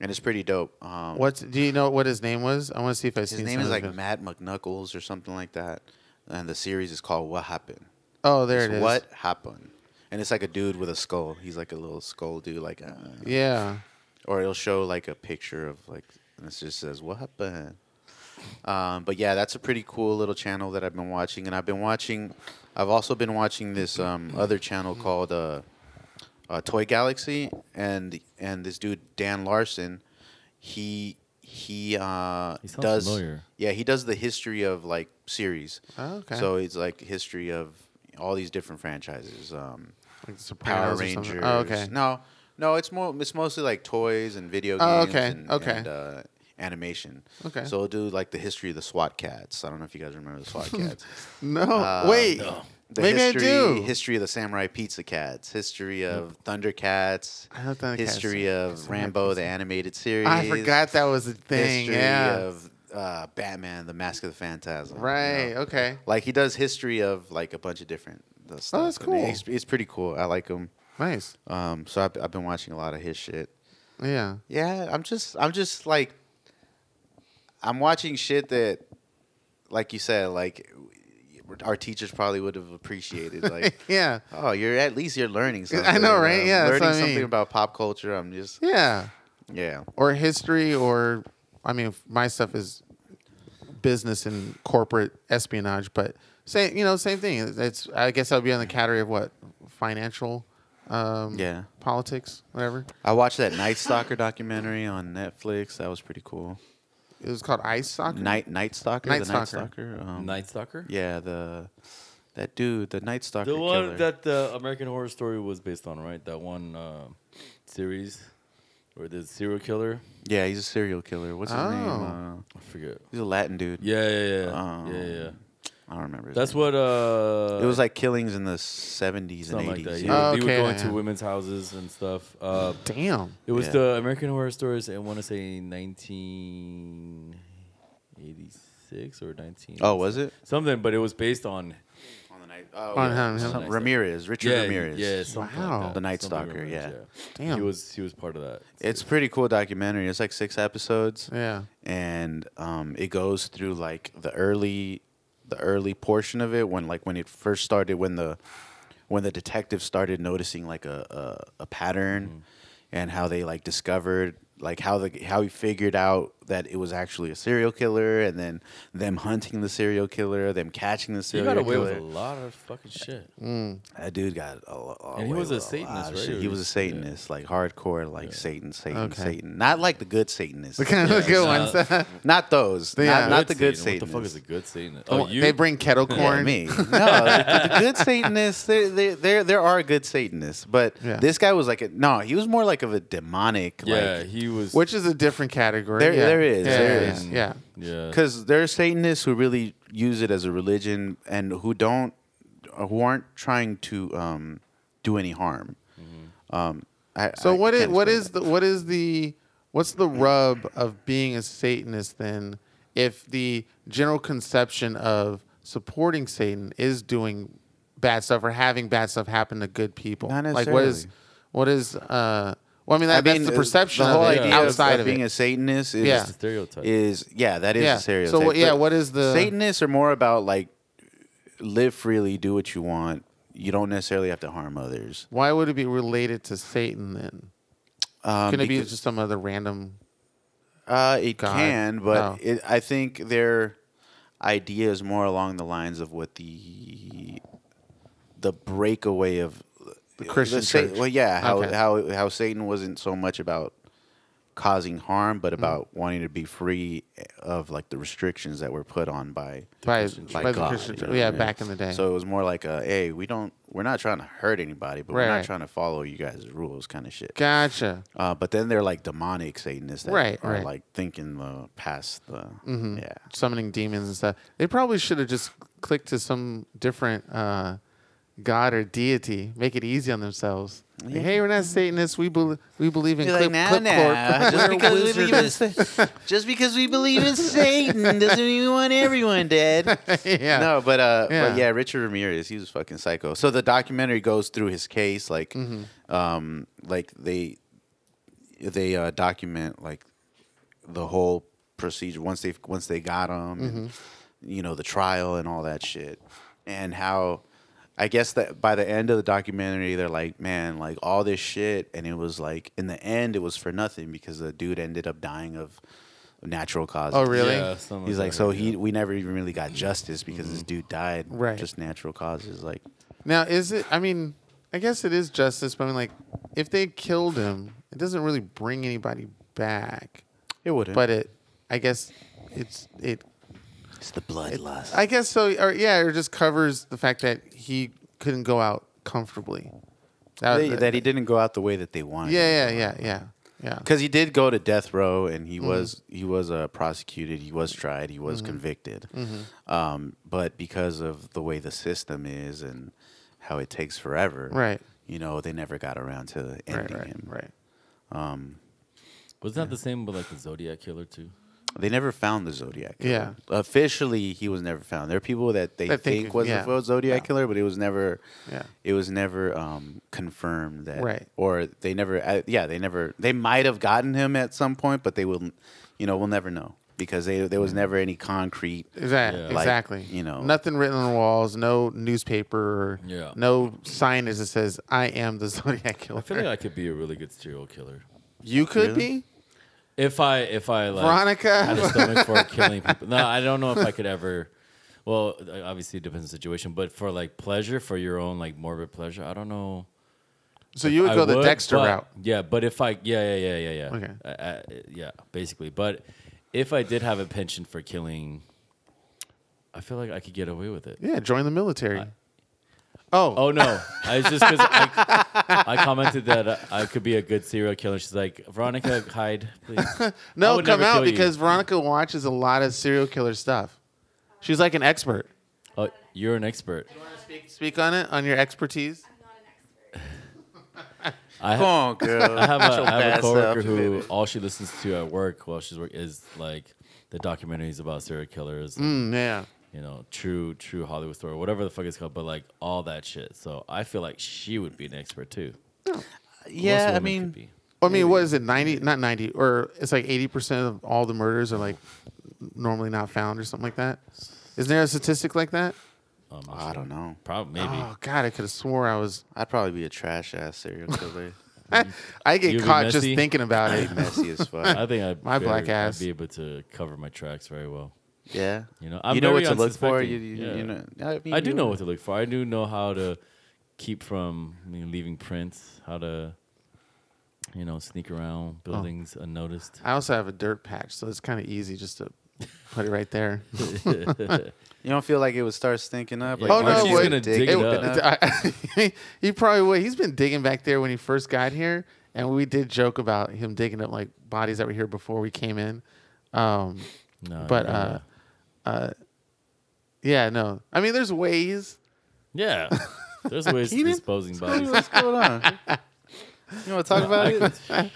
[SPEAKER 1] and it's pretty dope. Um,
[SPEAKER 2] What's do you know what his name was? I want to see if I see
[SPEAKER 1] his
[SPEAKER 2] seen
[SPEAKER 1] name is like Matt McMuscles or something like that, and the series is called What Happened.
[SPEAKER 2] Oh, there
[SPEAKER 1] It's
[SPEAKER 2] it is.
[SPEAKER 1] What happened? And it's like a dude with a skull. He's like a little skull dude, like. Uh,
[SPEAKER 2] Yeah.
[SPEAKER 1] or it'll show like a picture of like and it just says what happened um, but yeah that's a pretty cool little channel that i've been watching and i've been watching i've also been watching this um, other channel called uh, uh, toy galaxy and and this dude dan larson he he uh
[SPEAKER 3] He
[SPEAKER 1] does
[SPEAKER 3] familiar.
[SPEAKER 1] yeah he does the history of like series
[SPEAKER 2] Oh, okay.
[SPEAKER 1] so it's like history of all these different franchises um
[SPEAKER 2] Like the
[SPEAKER 1] Power
[SPEAKER 2] Sopranos.
[SPEAKER 1] Rangers.
[SPEAKER 2] Oh, okay.
[SPEAKER 1] No, no, it's more. It's mostly like toys and video
[SPEAKER 2] Oh,
[SPEAKER 1] games.
[SPEAKER 2] okay,
[SPEAKER 1] And,
[SPEAKER 2] okay.
[SPEAKER 1] And, uh, animation.
[SPEAKER 2] Okay.
[SPEAKER 1] So we'll do like the history of the SWAT Kats. I don't know if you guys remember the SWAT Kats.
[SPEAKER 2] No,
[SPEAKER 1] Uh,
[SPEAKER 2] wait.
[SPEAKER 3] no.
[SPEAKER 1] The
[SPEAKER 2] Maybe I
[SPEAKER 1] history,
[SPEAKER 2] do.
[SPEAKER 1] History of the Samurai Pizza Cats. History of Thundercats.
[SPEAKER 2] I know Thundercats.
[SPEAKER 1] History of
[SPEAKER 2] Samurai
[SPEAKER 1] Rambo, the animated series.
[SPEAKER 2] I forgot that was a thing.
[SPEAKER 1] History
[SPEAKER 2] yeah.
[SPEAKER 1] of uh, Batman, the Mask of the Phantasm. you
[SPEAKER 2] right.
[SPEAKER 1] know?
[SPEAKER 2] Okay.
[SPEAKER 1] Like he does history of like a bunch of different uh, stuff.
[SPEAKER 2] Oh, that's cool.
[SPEAKER 1] It's, it's pretty cool. I like him.
[SPEAKER 2] Nice.
[SPEAKER 1] Um, so I've, I've been watching a lot of his shit.
[SPEAKER 2] Yeah.
[SPEAKER 1] Yeah, I'm just, I'm just like, I'm watching shit that, like you said, like our teachers probably would have appreciated. Like,
[SPEAKER 2] yeah.
[SPEAKER 1] oh, you're at least you're learning something.
[SPEAKER 2] I know, right?
[SPEAKER 1] I'm
[SPEAKER 2] Yeah,
[SPEAKER 1] learning
[SPEAKER 2] what I
[SPEAKER 1] something
[SPEAKER 2] mean.
[SPEAKER 1] about pop culture. I'm just,
[SPEAKER 2] Yeah.
[SPEAKER 1] yeah,
[SPEAKER 2] Or history, or I mean, my stuff is business and corporate espionage, but same, you know, same thing. It's I guess I'll be on the category of what financial, um,
[SPEAKER 1] yeah.
[SPEAKER 2] politics, whatever.
[SPEAKER 1] I watched that Night Stalker documentary on Netflix. That was pretty cool.
[SPEAKER 2] It was called Ice Soccer.
[SPEAKER 1] Night Night Stalker.
[SPEAKER 2] Night
[SPEAKER 1] the Night
[SPEAKER 2] Stalker.
[SPEAKER 1] Stalker. Um,
[SPEAKER 3] Night Stalker.
[SPEAKER 1] Yeah, the that dude, the Night Stalker.
[SPEAKER 3] The one
[SPEAKER 1] killer.
[SPEAKER 3] that the American Horror Story was based on, right? That one uh, series where the serial killer.
[SPEAKER 1] Yeah, he's a serial killer. What's his name?
[SPEAKER 2] Oh.
[SPEAKER 1] Uh,
[SPEAKER 3] I forget.
[SPEAKER 1] he's a Latin dude.
[SPEAKER 3] Yeah, yeah, yeah,
[SPEAKER 1] Um,
[SPEAKER 3] yeah, yeah.
[SPEAKER 1] I don't remember. His
[SPEAKER 3] That's
[SPEAKER 1] name.
[SPEAKER 3] what. Uh,
[SPEAKER 1] It was like killings in the seventies and
[SPEAKER 3] something like
[SPEAKER 1] eighties.
[SPEAKER 3] that. He,
[SPEAKER 1] yeah.
[SPEAKER 2] Oh,
[SPEAKER 3] would- he would go into women's houses and stuff. Uh,
[SPEAKER 2] Damn.
[SPEAKER 3] it was
[SPEAKER 1] Yeah.
[SPEAKER 3] the American Horror Stories. I want to say 1986 or 19.
[SPEAKER 1] Oh, was it?
[SPEAKER 3] something? But it was based on.
[SPEAKER 1] On the night. Oh,
[SPEAKER 2] On
[SPEAKER 1] yeah.
[SPEAKER 2] him,
[SPEAKER 1] Some-
[SPEAKER 3] him.
[SPEAKER 1] Ramirez, Richard
[SPEAKER 3] yeah,
[SPEAKER 1] Ramirez.
[SPEAKER 3] yeah, something
[SPEAKER 2] Wow.
[SPEAKER 3] like.
[SPEAKER 1] The Night
[SPEAKER 3] Something
[SPEAKER 1] Stalker,
[SPEAKER 3] Ramirez,
[SPEAKER 2] Damn.
[SPEAKER 3] He was he was part of that.
[SPEAKER 1] It's a pretty cool documentary. It's like six episodes,
[SPEAKER 2] Yeah.
[SPEAKER 1] and um, it goes through like the early, the early portion of it when like when it first started when the when the detectives started noticing like a a, a pattern, mm-hmm. and how they like discovered like how the how he figured out that it was actually a serial killer, and then them hunting the serial killer, them catching the serial
[SPEAKER 3] He
[SPEAKER 1] serial
[SPEAKER 3] got away
[SPEAKER 1] killer.
[SPEAKER 3] with a lot of fucking shit. Mm.
[SPEAKER 1] That dude got a, a
[SPEAKER 3] And he was a
[SPEAKER 1] with lot
[SPEAKER 3] Satanist, right?
[SPEAKER 1] shit. He was a
[SPEAKER 3] he's-
[SPEAKER 1] Satanist, like hardcore, like Satan, Satan,
[SPEAKER 2] Okay.
[SPEAKER 1] Satan. Not like the good Satanists.
[SPEAKER 2] The kind of
[SPEAKER 3] Yeah,
[SPEAKER 2] good
[SPEAKER 3] it's
[SPEAKER 2] ones.
[SPEAKER 1] not those.
[SPEAKER 2] Yeah.
[SPEAKER 1] Not, not the
[SPEAKER 3] Good
[SPEAKER 1] good
[SPEAKER 3] Satan.
[SPEAKER 1] Satanists.
[SPEAKER 3] What the fuck is a good Satanist? Oh, you.
[SPEAKER 2] they bring kettle
[SPEAKER 1] Yeah,
[SPEAKER 2] corn.
[SPEAKER 1] me. No, the, the good Satanists. There, there, there, there are good Satanists, but
[SPEAKER 2] Yeah.
[SPEAKER 1] this guy was like a no. He was more like of a demonic.
[SPEAKER 3] yeah,
[SPEAKER 1] like,
[SPEAKER 3] he was.
[SPEAKER 2] which is a different category.
[SPEAKER 1] there,
[SPEAKER 2] yeah.
[SPEAKER 1] There is,
[SPEAKER 2] Yeah,
[SPEAKER 1] there
[SPEAKER 2] yeah,
[SPEAKER 1] is.
[SPEAKER 2] Yeah.
[SPEAKER 3] Yeah.
[SPEAKER 1] Because there are Satanists who really use it as a religion and who don't, who aren't trying to um, do any harm. Um, I,
[SPEAKER 2] So
[SPEAKER 1] I
[SPEAKER 2] what is
[SPEAKER 1] can't
[SPEAKER 2] what
[SPEAKER 1] explain
[SPEAKER 2] is the what is the what's the rub of being a Satanist then? If the general conception of supporting Satan is doing bad stuff or having bad stuff happen to good people,
[SPEAKER 1] Not
[SPEAKER 2] like what is what is uh? Well, I mean
[SPEAKER 1] I
[SPEAKER 2] that,
[SPEAKER 1] mean,
[SPEAKER 2] the
[SPEAKER 1] uh,
[SPEAKER 2] perception
[SPEAKER 1] the whole
[SPEAKER 2] of it
[SPEAKER 1] idea
[SPEAKER 2] outside
[SPEAKER 1] of,
[SPEAKER 2] of,
[SPEAKER 1] being
[SPEAKER 2] it.
[SPEAKER 1] a Satanist is
[SPEAKER 2] Yeah.
[SPEAKER 3] A stereotype.
[SPEAKER 1] is yeah that is
[SPEAKER 2] Yeah.
[SPEAKER 1] a
[SPEAKER 2] So
[SPEAKER 1] stereotype.
[SPEAKER 2] what- yeah,
[SPEAKER 1] But
[SPEAKER 2] what is the-
[SPEAKER 1] Satanists are more about like live freely, do what you want. You don't necessarily have to harm others.
[SPEAKER 2] Why would it be related to Satan then?
[SPEAKER 1] Um,
[SPEAKER 2] Can it be just some other random?
[SPEAKER 1] Uh, it
[SPEAKER 2] God.
[SPEAKER 1] can, but
[SPEAKER 2] Oh.
[SPEAKER 1] it, I think their idea is more along the lines of what the the breakaway of
[SPEAKER 2] The Christian
[SPEAKER 1] Sa-
[SPEAKER 2] church.
[SPEAKER 1] Well, yeah, how
[SPEAKER 2] Okay.
[SPEAKER 1] how how Satan wasn't so much about causing harm,
[SPEAKER 2] Mm.
[SPEAKER 1] but about wanting to be free of like the restrictions that were put on by
[SPEAKER 2] By,
[SPEAKER 3] Christian
[SPEAKER 2] by
[SPEAKER 1] by
[SPEAKER 2] the
[SPEAKER 1] God,
[SPEAKER 2] Christian
[SPEAKER 1] you
[SPEAKER 2] church.
[SPEAKER 1] know
[SPEAKER 2] yeah,
[SPEAKER 1] I mean?
[SPEAKER 2] back in the day.
[SPEAKER 1] So it was more like a, hey, we don't, we're not trying to hurt anybody, but
[SPEAKER 2] Right,
[SPEAKER 1] we're not
[SPEAKER 2] right.
[SPEAKER 1] trying to follow you guys' rules, kind of shit.
[SPEAKER 2] gotcha.
[SPEAKER 1] Uh, but then they're like demonic Satanists that
[SPEAKER 2] Right,
[SPEAKER 1] are
[SPEAKER 2] right.
[SPEAKER 1] like thinking the past the
[SPEAKER 2] Mhm.
[SPEAKER 1] yeah.
[SPEAKER 2] summoning demons and stuff. They probably should have just clicked to some different uh, god or deity, make it easy on themselves. Like,
[SPEAKER 1] Yeah.
[SPEAKER 2] hey, we're not Satanists. We believe we believe in
[SPEAKER 1] You're
[SPEAKER 2] clip,
[SPEAKER 1] like, nah, nah. Just because we believe in just because we believe in Satan doesn't mean we want everyone dead.
[SPEAKER 2] yeah.
[SPEAKER 1] No, but uh,
[SPEAKER 2] Yeah.
[SPEAKER 1] but yeah, Richard Ramirez, he was fucking psycho. So the documentary goes through his case, like,
[SPEAKER 2] Mm-hmm.
[SPEAKER 1] um, like they they uh, document like the whole procedure once they once they got him,
[SPEAKER 2] Mm-hmm.
[SPEAKER 1] you know, the trial and all that shit, and how. I guess that by the end of the documentary, they're like, man, like all this shit, and it was like, in the end, it was for nothing because the dude ended up dying of natural causes.
[SPEAKER 2] Oh, really?
[SPEAKER 3] Yeah,
[SPEAKER 1] He's like, so he, we never even really got justice because this mm-hmm. dude died,
[SPEAKER 2] Right.
[SPEAKER 1] Just natural causes, like
[SPEAKER 2] Now, is it? I mean, I guess it is justice, but I mean, like, if they killed him, it doesn't really bring anybody back.
[SPEAKER 1] it wouldn't.
[SPEAKER 2] But it, I guess, it's it.
[SPEAKER 1] It's the bloodlust.
[SPEAKER 2] I guess so. Or yeah, it just covers the fact that he couldn't go out comfortably. That,
[SPEAKER 1] They- that he didn't go out the way that they wanted.
[SPEAKER 2] Yeah, yeah, yeah, yeah, yeah.
[SPEAKER 1] Because he did go to death row, and he
[SPEAKER 2] Mm-hmm.
[SPEAKER 1] was he was uh, prosecuted, he was tried, he was convicted.
[SPEAKER 2] Mm-hmm.
[SPEAKER 1] Um, but because of the way the system is and how it takes forever,
[SPEAKER 2] Right.
[SPEAKER 1] You know, they never got around to ending
[SPEAKER 2] right,
[SPEAKER 1] him.
[SPEAKER 2] right.
[SPEAKER 1] Um,
[SPEAKER 3] Wasn't that the same with like the Zodiac killer too?
[SPEAKER 1] They never found the Zodiac. Killer.
[SPEAKER 2] Yeah.
[SPEAKER 1] Officially, he was never found. There are people that they
[SPEAKER 2] That think-
[SPEAKER 1] think, was
[SPEAKER 2] yeah.
[SPEAKER 1] the Zodiac
[SPEAKER 2] Yeah.
[SPEAKER 1] killer, but it was never.
[SPEAKER 2] Yeah.
[SPEAKER 1] It was never um, confirmed that.
[SPEAKER 2] Right.
[SPEAKER 1] Or they never. Uh, yeah, they never. They might have gotten him at some point, but they will. You know, we'll never know because they there was never any concrete.
[SPEAKER 2] Exactly.
[SPEAKER 3] Yeah.
[SPEAKER 1] Like,
[SPEAKER 2] exactly.
[SPEAKER 1] you know-
[SPEAKER 2] nothing written on the walls. No newspaper. Or
[SPEAKER 3] Yeah.
[SPEAKER 2] No signage that says "I am the Zodiac Killer."
[SPEAKER 3] I feel like I could be a really good serial killer
[SPEAKER 2] you could
[SPEAKER 1] Really?
[SPEAKER 2] be
[SPEAKER 3] if I if I like
[SPEAKER 2] Veronica.
[SPEAKER 3] had a stomach for killing people. No, I don't know if I could ever. Well, obviously it depends on the situation, but for like pleasure, for your own like morbid pleasure, I don't know.
[SPEAKER 2] so you would
[SPEAKER 3] I
[SPEAKER 2] go the Dexter
[SPEAKER 3] but-
[SPEAKER 2] route.
[SPEAKER 3] Yeah, but if I yeah yeah yeah yeah yeah
[SPEAKER 2] Okay.
[SPEAKER 3] Uh, uh, yeah basically, but if I did have a penchant for killing, I feel like I could get away with it.
[SPEAKER 2] Yeah, join the military. Oh,
[SPEAKER 3] Oh no! I was just because I, I commented that uh, I could be a good serial killer. She's like, Veronica, hide, please. I
[SPEAKER 2] no,
[SPEAKER 3] would
[SPEAKER 2] come
[SPEAKER 3] never
[SPEAKER 2] out
[SPEAKER 3] kill you.
[SPEAKER 2] because Veronica watches a lot of serial killer stuff. She's like an expert.
[SPEAKER 3] Oh, you're an expert.
[SPEAKER 2] Do you want to speak, speak on it on your expertise.
[SPEAKER 3] I
[SPEAKER 1] Come
[SPEAKER 3] ha-
[SPEAKER 1] on, girl.
[SPEAKER 3] I have
[SPEAKER 1] Get
[SPEAKER 3] a,
[SPEAKER 1] your
[SPEAKER 3] I have
[SPEAKER 1] bad
[SPEAKER 3] a coworker who all she listens to at work while she's work is like the documentaries about serial killers.
[SPEAKER 2] Mm, yeah.
[SPEAKER 3] You know, true, true Hollywood story, whatever the fuck it's called, but like all that shit. So I feel like she would be an expert too.
[SPEAKER 1] Yeah, I mean.
[SPEAKER 2] I mean, what is it? Ninety? Not ninety, or it's like eighty percent of all the murders are like normally not found, or something like that. Isn't there a statistic like that?
[SPEAKER 3] Um,
[SPEAKER 1] I don't know.
[SPEAKER 3] Probably maybe.
[SPEAKER 2] Oh God, I could have swore I was.
[SPEAKER 1] I'd probably be a trash ass serial killer.
[SPEAKER 2] I get
[SPEAKER 3] You'd be
[SPEAKER 2] caught just
[SPEAKER 3] messy?
[SPEAKER 2] thinking about it.
[SPEAKER 1] Messy as fuck.
[SPEAKER 3] I think I'd
[SPEAKER 2] My
[SPEAKER 3] very-
[SPEAKER 2] black ass.
[SPEAKER 3] I'd be able to cover my tracks very well.
[SPEAKER 1] Yeah.
[SPEAKER 3] You know, I'm
[SPEAKER 1] you know what
[SPEAKER 3] very
[SPEAKER 1] to look for. You, you,
[SPEAKER 3] Yeah.
[SPEAKER 1] you know. I, mean,
[SPEAKER 3] I do
[SPEAKER 1] you-
[SPEAKER 3] know what to look for. I do know how to keep from I mean, leaving prints, how to, you know, sneak
[SPEAKER 2] Oh.
[SPEAKER 3] around buildings unnoticed.
[SPEAKER 2] I also have a dirt patch, so it's kind of easy just to put it right there.
[SPEAKER 1] You don't feel like it would start stinking up. Like,
[SPEAKER 2] Oh, no,
[SPEAKER 1] once you
[SPEAKER 2] wait.
[SPEAKER 3] gonna dig
[SPEAKER 1] dig
[SPEAKER 3] it
[SPEAKER 1] it
[SPEAKER 3] up.
[SPEAKER 2] I- he probably would. He's been digging back there when he first got here, and we did joke about him digging up like bodies that were here before we came in. Um,
[SPEAKER 3] No,
[SPEAKER 2] but
[SPEAKER 3] yeah.
[SPEAKER 2] uh, uh, yeah, no. I mean, there's ways.
[SPEAKER 3] yeah, there's ways to
[SPEAKER 1] Keenan?
[SPEAKER 3] disposing bodies.
[SPEAKER 1] what's going on? You want to talk about it?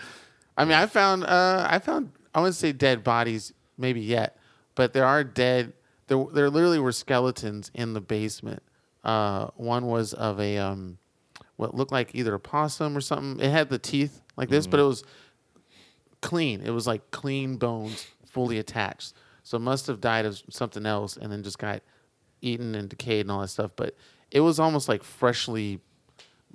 [SPEAKER 2] I mean, I found uh, I found I wouldn't say dead bodies maybe yet, but there are dead. There there literally were skeletons in the basement. Uh, one was of a um, what looked like either a possum or something. It had the teeth like this, but it was clean. It was like clean bones, fully attached. So it must have died of something else and then just got eaten and decayed and all that stuff. But it was almost like freshly.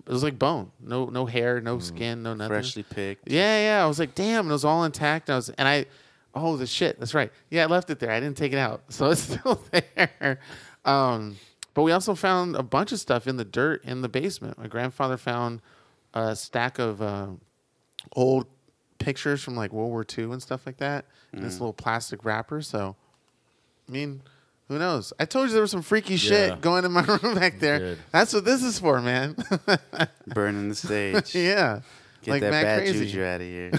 [SPEAKER 2] It was like bone, no no hair, no skin, no nothing.
[SPEAKER 1] Freshly picked.
[SPEAKER 2] Yeah, yeah. I was like, damn, it was all intact. I was, and I, oh, the shit. That's right. Yeah, I left it there. I didn't take it out, so it's still there. Um, but we also found a bunch of stuff in the dirt in the basement. My grandfather found a stack of uh, old pictures from like World War II and stuff like that in this little plastic wrapper. So, I mean, who knows? I told you there was some freaky
[SPEAKER 3] Yeah.
[SPEAKER 2] shit going in my room back there. That's what this is for, man.
[SPEAKER 1] Burning the stage.
[SPEAKER 2] yeah.
[SPEAKER 1] Get
[SPEAKER 2] like
[SPEAKER 1] that bad
[SPEAKER 2] crazy.
[SPEAKER 1] juju out of here.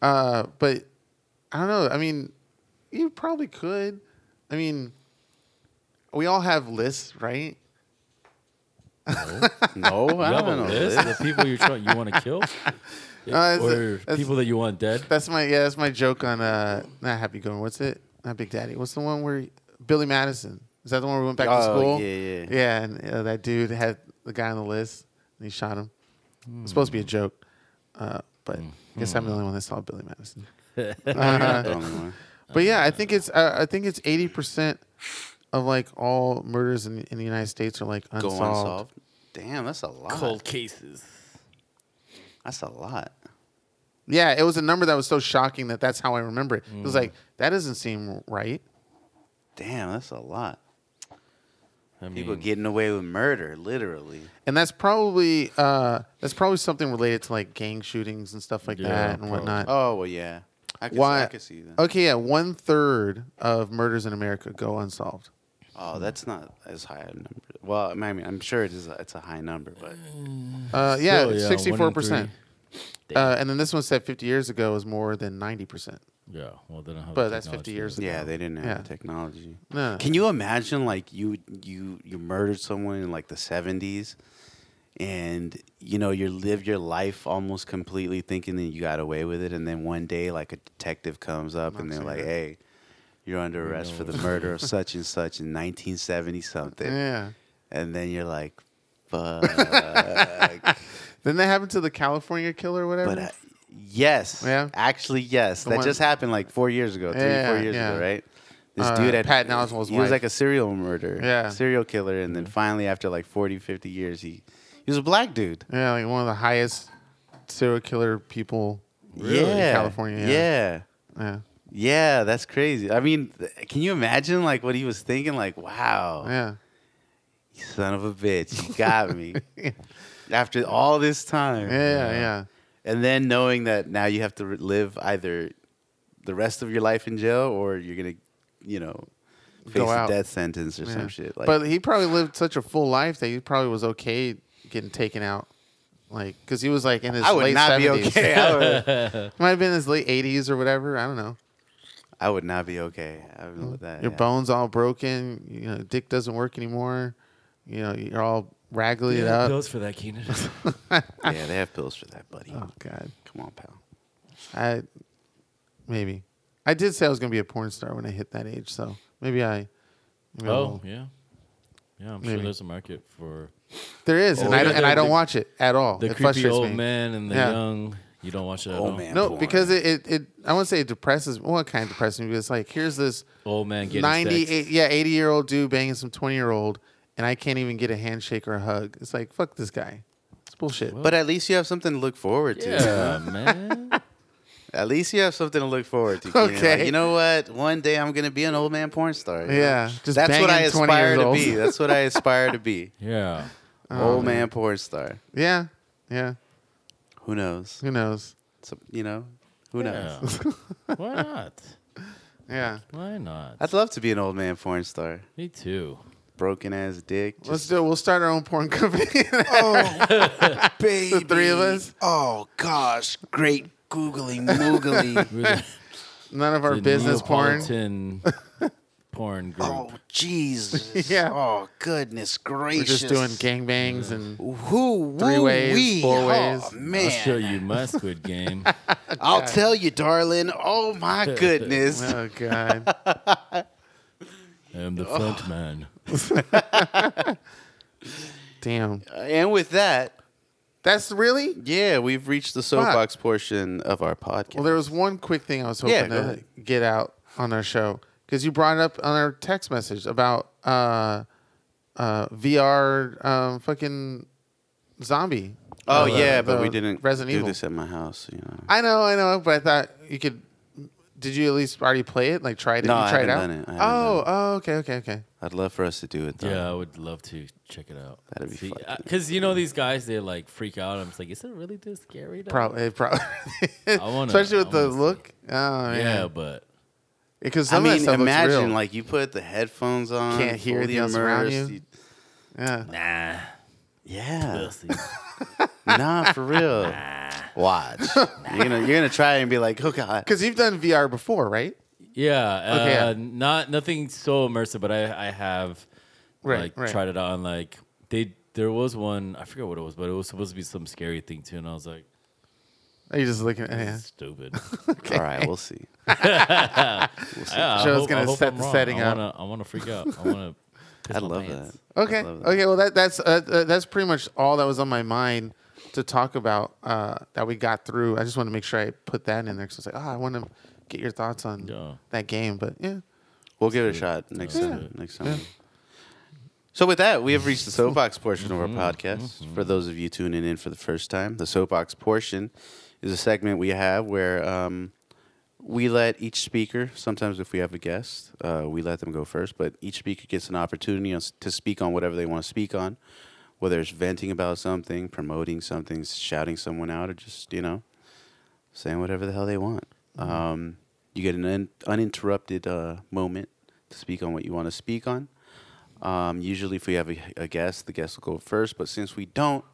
[SPEAKER 2] Uh, but I don't know. I mean, you probably could. I mean, we all have lists, right?
[SPEAKER 1] No,
[SPEAKER 3] You
[SPEAKER 1] I
[SPEAKER 3] have
[SPEAKER 1] don't know.
[SPEAKER 3] list of the people you try, you want to kill,
[SPEAKER 2] Uh, it's a-
[SPEAKER 3] or
[SPEAKER 2] that's-
[SPEAKER 3] people that you want dead.
[SPEAKER 2] That's my yeah. That's my joke on uh, not Happy Going. What's it? Not Big Daddy. What's the one where Billy Madison? Is that the one where we went back to
[SPEAKER 1] Oh,
[SPEAKER 2] school?
[SPEAKER 1] yeah, yeah.
[SPEAKER 2] Yeah, and uh, that dude had the guy on the list, and he shot him. It's supposed to be a joke, uh, but I guess I'm the only one that saw Billy Madison.
[SPEAKER 1] You're not the.
[SPEAKER 2] But yeah, I think it's uh, I think it's eighty percent of like all murders in, in the United States are like unsolved.
[SPEAKER 1] Go
[SPEAKER 2] unsolved.
[SPEAKER 1] unsolved. Damn, that's a lot.
[SPEAKER 3] Cold cases.
[SPEAKER 1] That's a lot.
[SPEAKER 2] Yeah, it was a number that was so shocking that that's how I remember it. It
[SPEAKER 1] Mm.
[SPEAKER 2] was like that doesn't seem right.
[SPEAKER 1] Damn, that's a lot.
[SPEAKER 3] I mean,
[SPEAKER 1] People getting away with murder, literally.
[SPEAKER 2] And that's probably uh, that's probably something related to like gang shootings and stuff like
[SPEAKER 3] Yeah,
[SPEAKER 2] that and
[SPEAKER 3] probably.
[SPEAKER 2] whatnot.
[SPEAKER 1] Oh well, yeah. I could,
[SPEAKER 2] Why?
[SPEAKER 1] I could see that.
[SPEAKER 2] Okay, yeah, one third of murders in America go unsolved.
[SPEAKER 1] Oh, that's not as high a number. Well, I mean, I'm sure it is. A, it's a high number, but
[SPEAKER 2] Uh, yeah,
[SPEAKER 3] Still, yeah,
[SPEAKER 2] sixty
[SPEAKER 3] one
[SPEAKER 2] four
[SPEAKER 3] in
[SPEAKER 2] percent. Uh, and then this one said fifty years ago was more than ninety percent.
[SPEAKER 3] Yeah, well, they don't have.
[SPEAKER 2] But
[SPEAKER 3] the
[SPEAKER 2] that's 50
[SPEAKER 3] technology
[SPEAKER 2] years
[SPEAKER 3] to-
[SPEAKER 1] yeah, they didn't have
[SPEAKER 2] Yeah.
[SPEAKER 1] the technology.
[SPEAKER 2] No,
[SPEAKER 1] Can you imagine like you you you murdered someone in like the 70s and you know you live your life almost completely thinking that you got away with it and then one day like a detective comes up and they're like,
[SPEAKER 2] out.
[SPEAKER 1] "Hey, you're under arrest
[SPEAKER 3] know
[SPEAKER 1] for the murder of such and such in 1970 something."
[SPEAKER 2] yeah.
[SPEAKER 1] And then you're like, "Fuck."
[SPEAKER 2] Didn't that happen to the California killer or whatever?
[SPEAKER 1] but uh, yes.
[SPEAKER 2] Yeah?
[SPEAKER 1] Actually, yes.
[SPEAKER 2] The
[SPEAKER 1] that
[SPEAKER 2] one-
[SPEAKER 1] just happened like 4 years ago, 3
[SPEAKER 2] Yeah,
[SPEAKER 1] 4 years
[SPEAKER 2] yeah.
[SPEAKER 1] ago, right? This
[SPEAKER 2] Uh,
[SPEAKER 1] dude had
[SPEAKER 2] Patton Oswalt's
[SPEAKER 1] He was like a serial murderer,
[SPEAKER 2] Yeah.
[SPEAKER 1] serial killer, and then finally, after like 40, 50 years, he he was a black dude.
[SPEAKER 2] yeah, like one of the highest serial killer people.
[SPEAKER 3] Really?
[SPEAKER 1] Yeah,
[SPEAKER 2] California, yeah.
[SPEAKER 1] yeah,
[SPEAKER 2] Yeah,
[SPEAKER 1] yeah. That's crazy. I mean, can you imagine like what he was thinking? Like, wow,
[SPEAKER 2] yeah.
[SPEAKER 1] you son of a bitch, you got me. After all this time,
[SPEAKER 2] Yeah, yeah.
[SPEAKER 1] and then knowing that now you have to live either the rest of your life in jail or you're gonna, you know, face a death sentence or
[SPEAKER 2] yeah.
[SPEAKER 1] some shit. Like,
[SPEAKER 2] but he probably lived such a full life that he probably was okay getting taken out. Like, because he was like in his
[SPEAKER 1] I would
[SPEAKER 2] late
[SPEAKER 1] not
[SPEAKER 2] 70s.
[SPEAKER 1] be okay. Would,
[SPEAKER 2] Might have been his late 80s or whatever. I don't know.
[SPEAKER 1] I would not be okay. I don't know with that.
[SPEAKER 2] Your
[SPEAKER 1] yeah.
[SPEAKER 2] bones all broken. You know, dick doesn't work anymore. You know, you're all raggedy
[SPEAKER 3] Yeah,
[SPEAKER 2] up.
[SPEAKER 3] pills for that, Keenan.
[SPEAKER 1] Yeah, they have pills for that, buddy.
[SPEAKER 2] Oh God,
[SPEAKER 1] Come on, pal.
[SPEAKER 2] I maybe I did say I was gonna be a porn star when I hit that age. So maybe I. Maybe I
[SPEAKER 3] oh
[SPEAKER 2] will.
[SPEAKER 3] yeah, yeah. I'm
[SPEAKER 2] Maybe.
[SPEAKER 3] sure there's a market for
[SPEAKER 2] there is, and
[SPEAKER 3] Oh,
[SPEAKER 2] I
[SPEAKER 3] yeah,
[SPEAKER 2] don't, and I don't
[SPEAKER 3] the-
[SPEAKER 2] watch it at all.
[SPEAKER 3] the
[SPEAKER 2] it
[SPEAKER 3] creepy old
[SPEAKER 2] me.
[SPEAKER 3] man and the
[SPEAKER 2] Yeah.
[SPEAKER 3] young. You don't watch that at
[SPEAKER 1] Old
[SPEAKER 3] all?
[SPEAKER 1] man.
[SPEAKER 2] No,
[SPEAKER 1] porn.
[SPEAKER 2] because it, it, it I won't say it depresses. Well, it kind of depresses me. But it's like here's this
[SPEAKER 3] Old man getting
[SPEAKER 2] ninety
[SPEAKER 3] sex.
[SPEAKER 2] eight, yeah, eighty year old dude banging some twenty year old, and I can't even get a handshake or a hug. It's like fuck this guy. It's bullshit.
[SPEAKER 1] But at least you have something to look forward to.
[SPEAKER 3] Yeah, man.
[SPEAKER 1] At least you have something to look forward to. Keenan. Like,
[SPEAKER 2] Okay.
[SPEAKER 1] you know what? One day I'm gonna be an old man porn star. you know?
[SPEAKER 2] Yeah, just
[SPEAKER 1] That's what I
[SPEAKER 2] banging 20
[SPEAKER 1] aspire
[SPEAKER 2] years
[SPEAKER 1] to
[SPEAKER 2] old.
[SPEAKER 1] be. That's what I aspire to be.
[SPEAKER 3] Yeah.
[SPEAKER 2] Oh,
[SPEAKER 1] old man.
[SPEAKER 2] man.
[SPEAKER 1] porn star.
[SPEAKER 2] Yeah, yeah.
[SPEAKER 1] Who knows?
[SPEAKER 2] Who knows?
[SPEAKER 1] So, you know, who knows?
[SPEAKER 3] Why not?
[SPEAKER 2] Yeah.
[SPEAKER 3] Why not?
[SPEAKER 1] I'd love to be an old man porn star.
[SPEAKER 3] Me too.
[SPEAKER 1] Broken ass dick.
[SPEAKER 2] Let's
[SPEAKER 1] Just,
[SPEAKER 2] do it. We'll start our own porn company.
[SPEAKER 1] Oh, baby.
[SPEAKER 2] the three of us.
[SPEAKER 1] Oh gosh, great googly moogly.
[SPEAKER 2] None of our business porn.
[SPEAKER 3] Neapolitan porn oh, group.
[SPEAKER 1] Oh Jesus!
[SPEAKER 2] Yeah.
[SPEAKER 1] Oh goodness gracious!
[SPEAKER 2] We're
[SPEAKER 1] gracious!
[SPEAKER 2] just doing gangbangs and
[SPEAKER 1] who
[SPEAKER 2] Three
[SPEAKER 1] woo
[SPEAKER 2] ways,
[SPEAKER 1] wee.
[SPEAKER 2] four
[SPEAKER 1] Oh,
[SPEAKER 2] ways.
[SPEAKER 1] man,
[SPEAKER 3] I'll show you my Squid Game.
[SPEAKER 1] I'll tell you, darling. Oh my goodness!
[SPEAKER 2] oh god.
[SPEAKER 3] I am the front man.
[SPEAKER 2] Damn.
[SPEAKER 1] Uh, and with that,
[SPEAKER 2] That's really?
[SPEAKER 1] yeah, we've reached the soapbox portion of our podcast.
[SPEAKER 2] Well, there was one quick thing I was hoping
[SPEAKER 1] Yeah,
[SPEAKER 2] to
[SPEAKER 1] ahead.
[SPEAKER 2] get out on our show because you brought it up on our text message about uh, uh, VR um, fucking zombie.
[SPEAKER 1] oh
[SPEAKER 2] Uh,
[SPEAKER 1] yeah, but
[SPEAKER 2] the
[SPEAKER 1] we didn't
[SPEAKER 2] Resident
[SPEAKER 1] do
[SPEAKER 2] Evil.
[SPEAKER 1] this at my house. You know.
[SPEAKER 2] I know, I know, but I thought you could. Did you at least already play it? Like try it?
[SPEAKER 1] No,
[SPEAKER 2] you
[SPEAKER 1] I
[SPEAKER 2] tried
[SPEAKER 1] haven't
[SPEAKER 2] out?
[SPEAKER 1] done it. I haven't
[SPEAKER 2] oh,
[SPEAKER 1] done
[SPEAKER 2] oh, okay, okay, okay.
[SPEAKER 1] I'd love for us to do it. Though.
[SPEAKER 3] Yeah, I would love to check it out.
[SPEAKER 1] That'd be fun.
[SPEAKER 3] Because you know these guys, they like freak out. I'm just like, is it really this scary? though?"
[SPEAKER 2] Probably, probably.
[SPEAKER 3] wanna-
[SPEAKER 2] Especially with
[SPEAKER 3] I
[SPEAKER 2] the
[SPEAKER 3] wanna see.
[SPEAKER 2] look. Oh man.
[SPEAKER 3] Yeah, but
[SPEAKER 2] Because
[SPEAKER 1] I
[SPEAKER 2] some of that
[SPEAKER 1] mean,
[SPEAKER 2] stuff looks
[SPEAKER 1] imagine
[SPEAKER 2] real.
[SPEAKER 1] like you put the headphones on,
[SPEAKER 2] Can't hear
[SPEAKER 1] fully
[SPEAKER 2] anything else around
[SPEAKER 1] immersed,
[SPEAKER 2] you. yeah.
[SPEAKER 3] nah,
[SPEAKER 1] Yeah,
[SPEAKER 3] pussy.
[SPEAKER 1] nah, for real. Watch. You're gonna you're gonna try and be like, oh god.
[SPEAKER 2] Because you've done VR before, right?
[SPEAKER 3] Yeah,
[SPEAKER 2] Okay,
[SPEAKER 3] uh,
[SPEAKER 2] yeah.
[SPEAKER 3] not nothing so immersive, but I I have
[SPEAKER 2] Right,
[SPEAKER 3] like
[SPEAKER 2] right.
[SPEAKER 3] tried it on like they there was one I forget what it was, but it was supposed to be some scary thing too, and I was like,
[SPEAKER 2] Are you just looking at yeah.
[SPEAKER 3] stupid.
[SPEAKER 1] All right, we'll see.
[SPEAKER 3] Yeah, I
[SPEAKER 2] Show's
[SPEAKER 3] hope-
[SPEAKER 2] gonna set
[SPEAKER 3] I'm
[SPEAKER 2] the
[SPEAKER 3] wrong.
[SPEAKER 2] setting
[SPEAKER 3] I
[SPEAKER 2] up.
[SPEAKER 3] Wanna, I want to freak out. I want to.
[SPEAKER 1] I love that.
[SPEAKER 2] Okay.
[SPEAKER 1] Love that.
[SPEAKER 2] Okay. Well, that that's uh, uh, that's pretty much all that was on my mind to talk about uh, that we got through. I just want to make sure I put that in there because I was like, oh, I want to get your thoughts on
[SPEAKER 3] Yeah.
[SPEAKER 2] that game. But yeah,
[SPEAKER 1] We'll give it a shot next
[SPEAKER 3] Yeah.
[SPEAKER 1] time. Next time. So with that, we have reached the soapbox portion of our
[SPEAKER 2] Mm-hmm.
[SPEAKER 1] podcast. For those of you tuning in for the first time, the soapbox portion is a segment we have where um, we let each speaker. Sometimes, if we have a guest, uh, we let them go first. But each speaker gets an opportunity to speak on whatever they want to speak on, whether it's venting about something, promoting something, shouting someone out, or just you know saying whatever the hell they want. Um, you get an un- uninterrupted uh, moment to speak on what you want to speak on. Um, usually, if we have a, a guest, the guest will go first. But since we don't,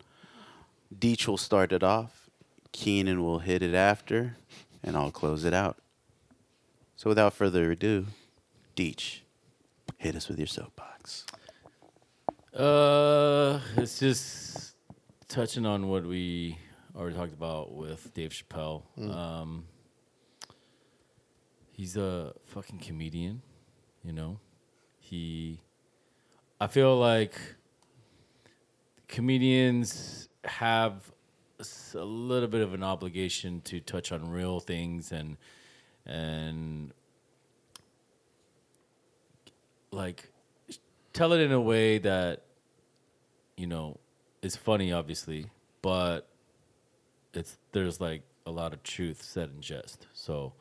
[SPEAKER 1] Deech will start it off. Keenan will hit it after, and I'll close it out. So, without further ado, Deech, hit us with your soapbox.
[SPEAKER 3] Uh, it's just touching on what we already talked about with Dave Chappelle. Um, he's a fucking comedian, you know. He, I feel like comedians have a little bit of an obligation to touch on real things and and like tell it in a way that you know is funny obviously but it's there's like a lot of truth said in jest. So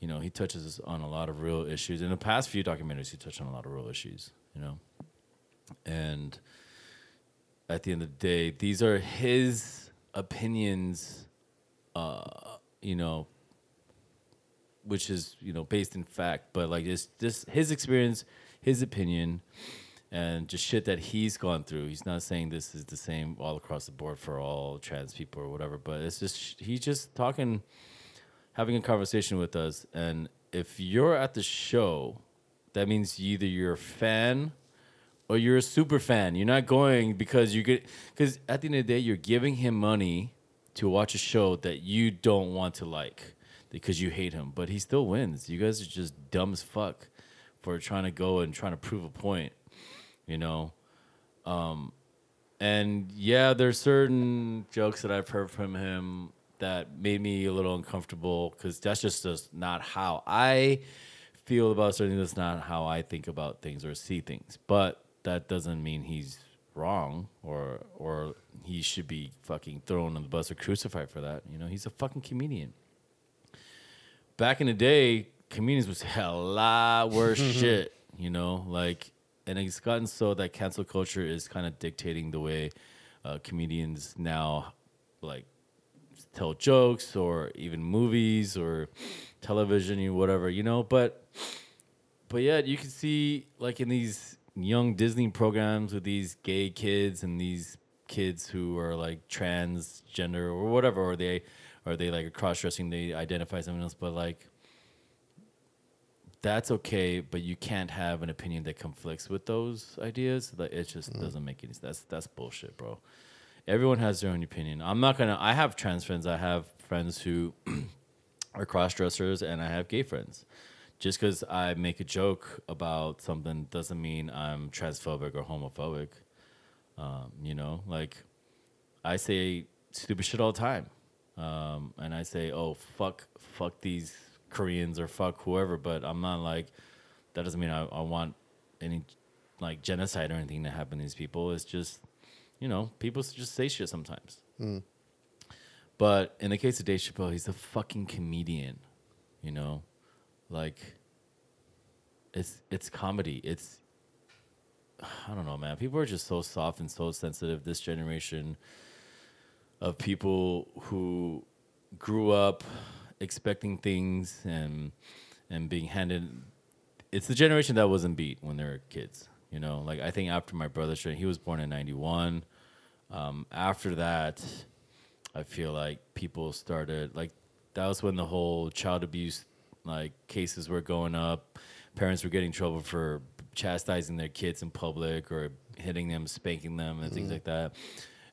[SPEAKER 3] you know he touches on a lot of real issues. In the past few documentaries he touched on a lot of real issues you know? And at the end of the day these are his opinions uh you know which is you know based in fact but like it's just his experience his opinion and just shit that he's gone through. He's not saying this is the same all across the board for all trans people or whatever but it's just he's just talking having a conversation with us and if you're at the show that means either you're a fan or you're a super fan. You're not going because you get because at the end of the day, you're giving him money to watch a show that you don't want to like because you hate him, but he still wins. You guys are just dumb as fuck for trying to go and trying to prove a point, you know. Um, and yeah, there's certain jokes that I've heard from him that made me a little uncomfortable because that's just, just not how I feel about certain things. That's not how I think about things or see things. But that doesn't mean he's wrong or or he should be fucking thrown on the bus or crucified for that. You know, he's a fucking comedian. Back in the day, comedians was a lot worse shit. You know, like, and it's gotten so that cancel culture is kind of dictating the way uh, comedians now like tell jokes or even movies or television or whatever, you know. But but yet you can see like in these young Disney programs with these gay kids and these kids who are like transgender or whatever, or they or they like cross dressing, they identify something else, but like that's okay, but you can't have an opinion that conflicts with those ideas. Like it just mm. doesn't make any sense. That's that's bullshit, bro. Everyone has their own opinion. I'm not gonna. I have trans friends. I have friends who are cross dressers, and I have gay friends. Just because I make a joke about something doesn't mean I'm transphobic or homophobic. Um, you know, like I say stupid shit all the time, um, and I say, "Oh fuck, fuck these Koreans or fuck whoever," but I'm not like that. Doesn't mean I, I want any like genocide or anything to happen to these people. It's just, you know, people just say shit sometimes. But in the case of Dave Chappelle, he's a fucking comedian, you know, like it's it's comedy. It's I don't know, man. People are just so soft and so sensitive. This generation of people who grew up expecting things and and being handed. It's the generation that wasn't beat when they were kids. You know, like I think after my brother's he was born in '91. Um, after that, I feel like people started like that was when the whole child abuse like cases were going up. Parents were getting trouble for chastising their kids in public or hitting them, spanking them, and things like that.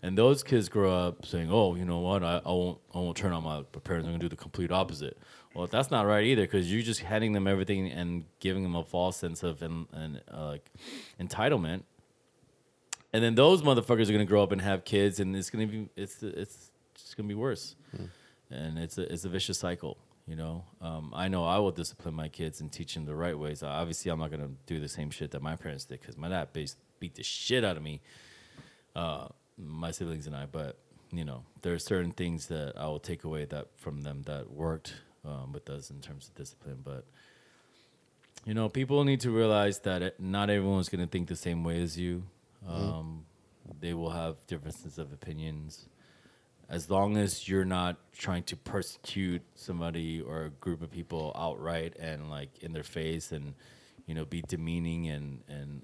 [SPEAKER 3] And those kids grow up saying, "Oh, you know what? I, I won't, I won't turn on my parents. I'm gonna do the complete opposite." Well, that's not right either, because you're just handing them everything and giving them a false sense of and, and uh, like entitlement. And then those motherfuckers are gonna grow up and have kids, and it's gonna be it's it's just gonna be worse. And it's a it's a vicious cycle. You know, um, I know I will discipline my kids and teach them the right ways. Obviously, I'm not gonna do the same shit that my parents did because my dad beat the shit out of me, uh, my siblings and I. But you know, there are certain things that I will take away that from them that worked um, with us in terms of discipline. But you know, people need to realize that it, not everyone's gonna think the same way as you. Um, They will have differences of opinions as long as you're not trying to persecute somebody or a group of people outright and like in their face and you know be demeaning and and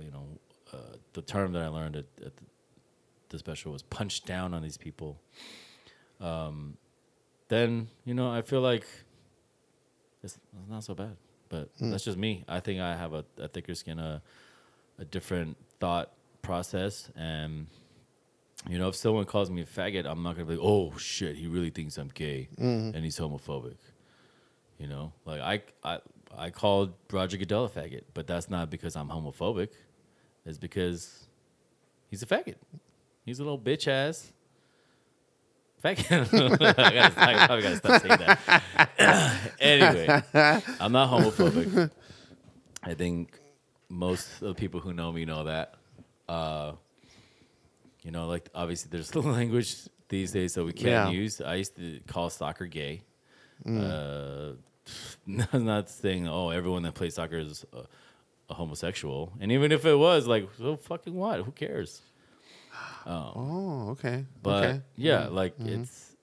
[SPEAKER 3] you know uh, the term that I learned at, at the, the special was punch down on these people. Um, then you know I feel like it's, it's not so bad, but that's just me. I think I have a, a thicker skin, a a different thought process and you know, if someone calls me a faggot, I'm not gonna be like, oh shit, he really thinks I'm gay and he's homophobic. You know, like I I I called Roger Goodell a faggot, but that's not because I'm homophobic. It's because he's a faggot. He's a little bitch ass faggot. I, gotta, gotta stop saying that. anyway, I'm not homophobic. I think most of the people who know me know that. Uh, you know, like obviously there's the language these days that we can't
[SPEAKER 2] Yeah.
[SPEAKER 3] use. I used to call soccer gay. Uh, not, saying oh everyone that plays soccer is a, a homosexual, and even if it was like so fucking what? Who cares?
[SPEAKER 2] Oh, okay.
[SPEAKER 3] But
[SPEAKER 2] okay.
[SPEAKER 3] yeah, like it's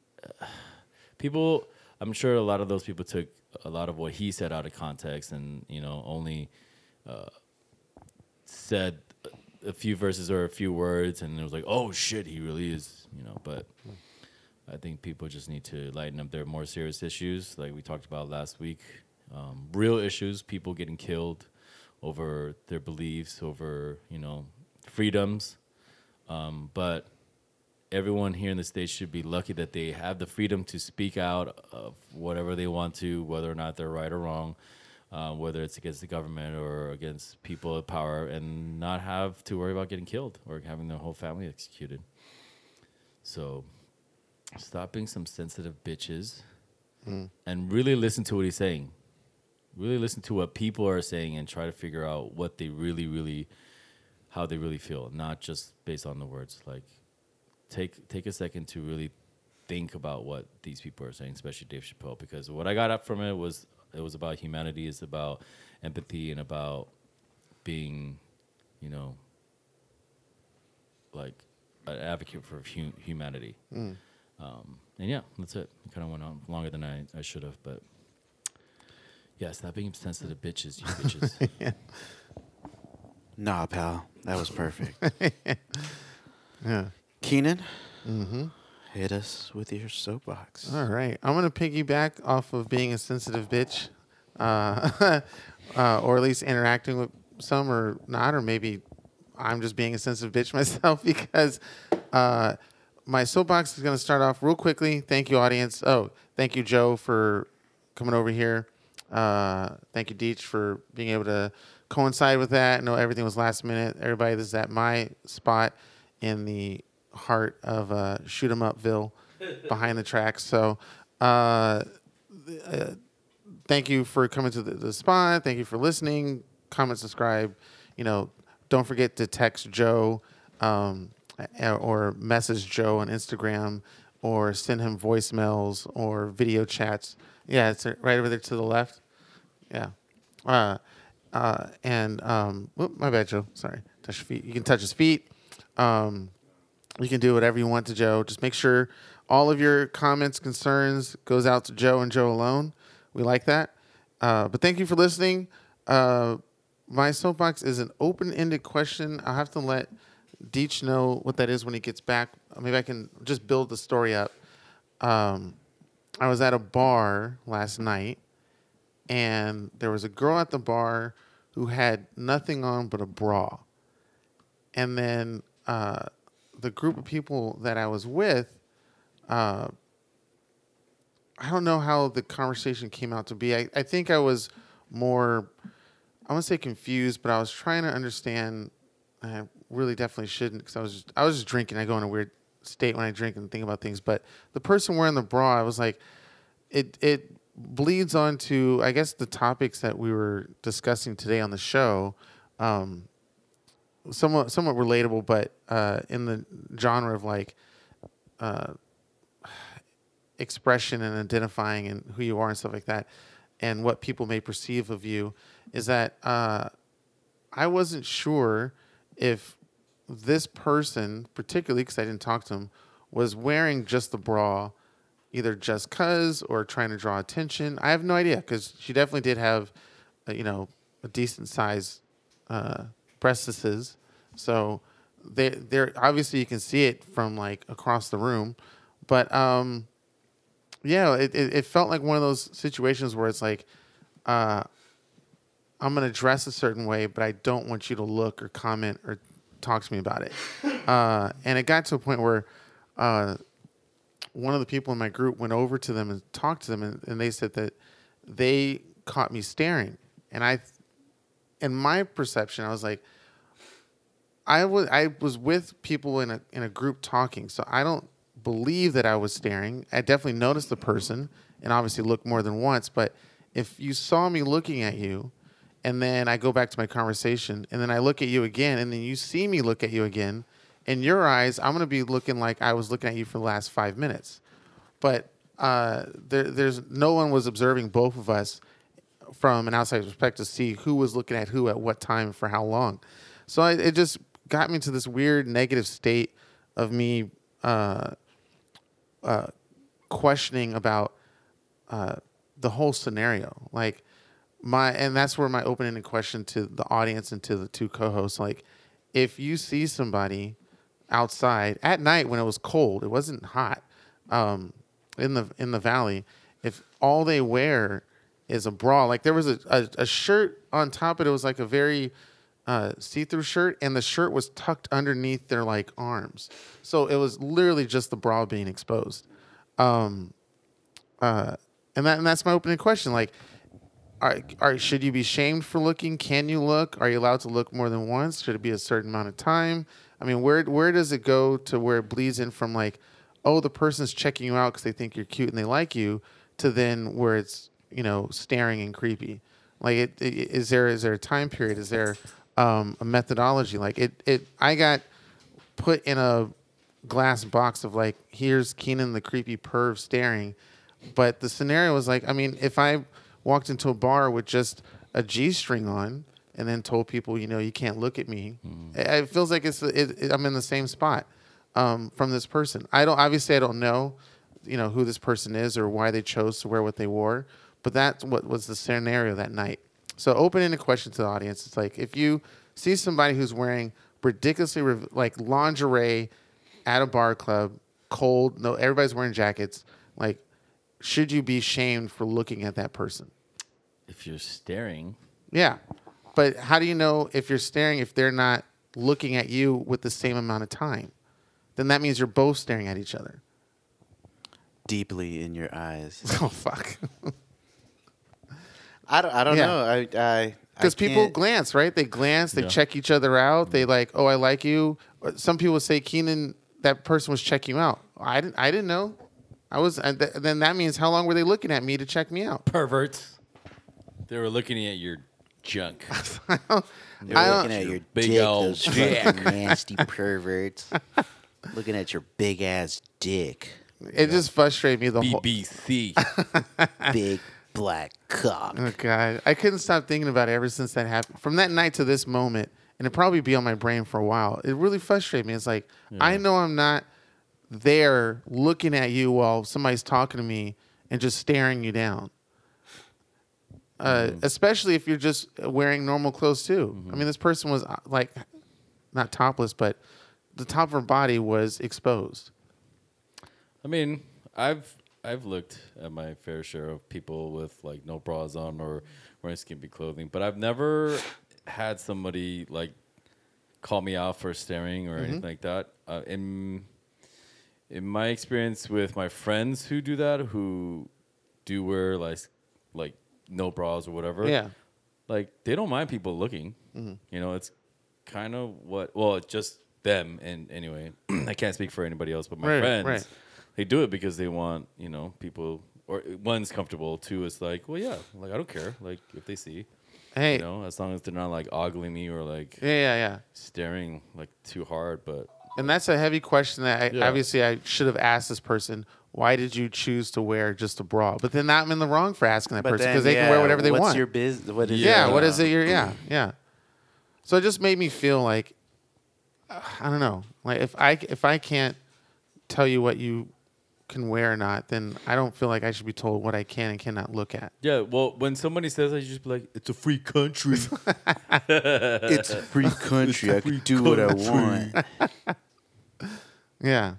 [SPEAKER 3] uh, people. I'm sure a lot of those people took a lot of what he said out of context, and you know only uh, said a- few verses or a few words, and it was like, oh shit, he really is, you know. But I think people just need to lighten up their more serious issues, like we talked about last week. Um, real issues, people getting killed over their beliefs, over you know freedoms. Um, but everyone here in the states should be lucky that they have the freedom to speak out of whatever they want to, whether or not they're right or wrong, uh, whether it's against the government or against people of power, and not have to worry about getting killed or having their whole family executed. So, stop being some sensitive bitches and really listen to what he's saying. Really listen to what people are saying and try to figure out what they really, really, how they really feel, not just based on the words. Like, take take a second to really think about what these people are saying, especially Dave Chappelle, because what I got up from it was it was about humanity, it's about empathy, and about being, you know, like an advocate for hu- humanity. Um, and yeah, that's it. It kind of went on longer than I, I should have, but yeah, stop being sensitive bitches, you bitches.
[SPEAKER 1] Nah, pal, that was perfect.
[SPEAKER 2] Yeah.
[SPEAKER 1] Keenan, hit us with your soapbox.
[SPEAKER 2] All right. I'm going to piggyback off of being a sensitive bitch uh, uh, or at least interacting with some or not, or maybe I'm just being a sensitive bitch myself because uh, my soapbox is going to start off real quickly. Thank you, audience. Oh, thank you, Joe, for coming over here. Uh, thank you, Deech, for being able to coincide with that. I know everything was last minute. Everybody, this is at my spot in the heart of uh, Shoot 'em Upville, behind the tracks. So, uh, uh, thank you for coming to the, the spot. Thank you for listening. Comment, subscribe. You know, don't forget to text Joe um, or message Joe on Instagram or send him voicemails or video chats. Yeah, it's right over there to the left. Yeah. Uh, uh, and um, whoop, my bad, Joe. Sorry. Touch your feet. You can touch his feet. Um, you can do whatever you want to Joe. Just make sure all of your comments, concerns goes out to Joe and Joe alone. We like that. Uh, but thank you for listening. Uh, my soapbox is an open-ended question. I'll have to let Deech know what that is when he gets back. Maybe I can just build the story up. Um, I was at a bar last night, and there was a girl at the bar who had nothing on but a bra. And then uh, the group of people that I was with, uh, I don't know how the conversation came out to be. I, I think I was more, I won't say confused, but I was trying to understand. I really definitely shouldn't because I was just, I was just drinking. I go in a weird state when I drink and think about things. But the person wearing the bra, I was like, it it bleeds onto I guess the topics that we were discussing today on the show. Um, somewhat somewhat relatable, but uh, in the genre of like uh, expression and identifying and who you are and stuff like that, and what people may perceive of you, is that uh, I wasn't sure if this person, particularly because I didn't talk to him, was wearing just the bra, either just cause or trying to draw attention. I have no idea because she definitely did have, uh, you know, a decent size breastises. So they they're obviously you can see it from like across the room, but um, yeah, it, it, it felt like one of those situations where it's like, uh, I'm gonna dress a certain way, but I don't want you to look or comment or talk to me about it. Uh, and it got to a point where uh, one of the people in my group went over to them and talked to them, and, and they said that they caught me staring, and I, in my perception, I was like, I was I was with people in a in a group talking, so I don't believe that I was staring. I definitely noticed the person, and obviously looked more than once. But if you saw me looking at you, and then I go back to my conversation, and then I look at you again, and then you see me look at you again, in your eyes, I'm gonna be looking like I was looking at you for the last five minutes. But uh, there, there's no one was observing both of us from an outside perspective to see who was looking at who at what time for how long. So it just got me to this weird negative state of me uh, uh, questioning about uh, the whole scenario. Like my, and that's where my open-ended question to the audience and to the two co-hosts, like, if you see somebody outside at night when it was cold, it wasn't hot, um, in the in the valley, if all they wear is a bra, like there was a, a, a shirt on top, but it was like a very uh, see-through shirt, and the shirt was tucked underneath their like arms, so it was literally just the bra being exposed. Um, uh, and that and that's my opening question. Like, are, are should you be shamed for looking? Can you look? Are you allowed to look more than once? Should it be a certain amount of time? I mean, where where does it go to where it bleeds in from like, oh, the person's checking you out because they think you're cute and they like you, to then where it's you know staring and creepy. Like, it, it, is there is there a time period? Is there um, a methodology? Like it it I got put in a glass box of like here's Keenan the creepy perv staring, but the scenario was like I mean if I walked into a bar with just a G string on and then told people you know you can't look at me, it, it feels like it's it, it, I'm in the same spot um, from this person. I don't obviously I don't know you know who this person is or why they chose to wear what they wore, but that's what was the scenario that night. So open-ended question to the audience. It's like if you see somebody who's wearing ridiculously riv- like lingerie at a bar club, cold, no everybody's wearing jackets, like should you be shamed for looking at that person?
[SPEAKER 3] if you're staring,
[SPEAKER 2] Yeah. But how do you know if you're staring if they're not looking at you with the same amount of time? Then that means you're both staring at each other.
[SPEAKER 1] Deeply in your eyes.
[SPEAKER 2] Oh fuck.
[SPEAKER 1] I don't. I don't
[SPEAKER 2] Yeah.
[SPEAKER 1] know. I. I
[SPEAKER 2] Because
[SPEAKER 1] I
[SPEAKER 2] people
[SPEAKER 1] can't-
[SPEAKER 2] glance, right? They glance, they
[SPEAKER 3] Yeah.
[SPEAKER 2] check each other out. They mm-hmm. like, oh, I like you. Or Some people say Keenan, that person was checking you out. I didn't. I didn't know. I was. And th- then that means how long were they looking at me to check me out?
[SPEAKER 3] perverts. They were looking at your junk.
[SPEAKER 1] They're
[SPEAKER 2] I don't-
[SPEAKER 1] looking at your
[SPEAKER 3] Big
[SPEAKER 1] dick,
[SPEAKER 3] old
[SPEAKER 1] those
[SPEAKER 3] dick.
[SPEAKER 1] fucking nasty perverts. looking at your big ass dick,
[SPEAKER 2] It just frustrated me the whole.
[SPEAKER 3] BBC.
[SPEAKER 1] big black cock.
[SPEAKER 2] Oh god, I couldn't stop thinking about it ever since that happened. From that night to this moment, and it probably be on my brain for a while. It really frustrated me. It's like I know I'm not there looking at you while somebody's talking to me and just staring you down. Uh, Especially if you're just wearing normal clothes too. I mean, this person was uh, like not topless, but the top of her body was exposed.
[SPEAKER 3] I mean, I've I've looked at my fair share of people with like no bras on or wearing skimpy clothing, but I've never had somebody like call me out for staring or anything like that. Uh, in in my experience with my friends who do that, who do wear like like no bras or whatever,
[SPEAKER 2] Yeah.
[SPEAKER 3] like they don't mind people looking.
[SPEAKER 2] Mm-hmm.
[SPEAKER 3] You know, it's kind of what well, it's just them. And anyway, I can't speak for anybody else, but my
[SPEAKER 2] Right,
[SPEAKER 3] friends,
[SPEAKER 2] right.
[SPEAKER 3] They do it because they want you know people. Or one's comfortable. Two is like, well, yeah, like I don't care. Like if they see,
[SPEAKER 2] Hey,
[SPEAKER 3] you know, as long as they're not like ogling me or like
[SPEAKER 2] yeah, yeah, yeah.
[SPEAKER 3] staring like too hard. But
[SPEAKER 2] And that's a heavy question that I,
[SPEAKER 3] Yeah.
[SPEAKER 2] obviously I should have asked this person. Why did you choose to wear just a bra? But then I'm in the wrong for asking that person because they can wear whatever they
[SPEAKER 1] what's
[SPEAKER 2] want.
[SPEAKER 1] your biz? What is
[SPEAKER 2] yeah,
[SPEAKER 3] Yeah.
[SPEAKER 2] what is it? You're, yeah, yeah. So it just made me feel like uh, I don't know. Like if I if I can't tell you what you can wear or not, then I don't feel like I should be told what I can and cannot look at.
[SPEAKER 3] yeah, well, when somebody says that, you just be like, it's a free country.
[SPEAKER 1] It's a free country. I can do what I want.
[SPEAKER 2] Yeah.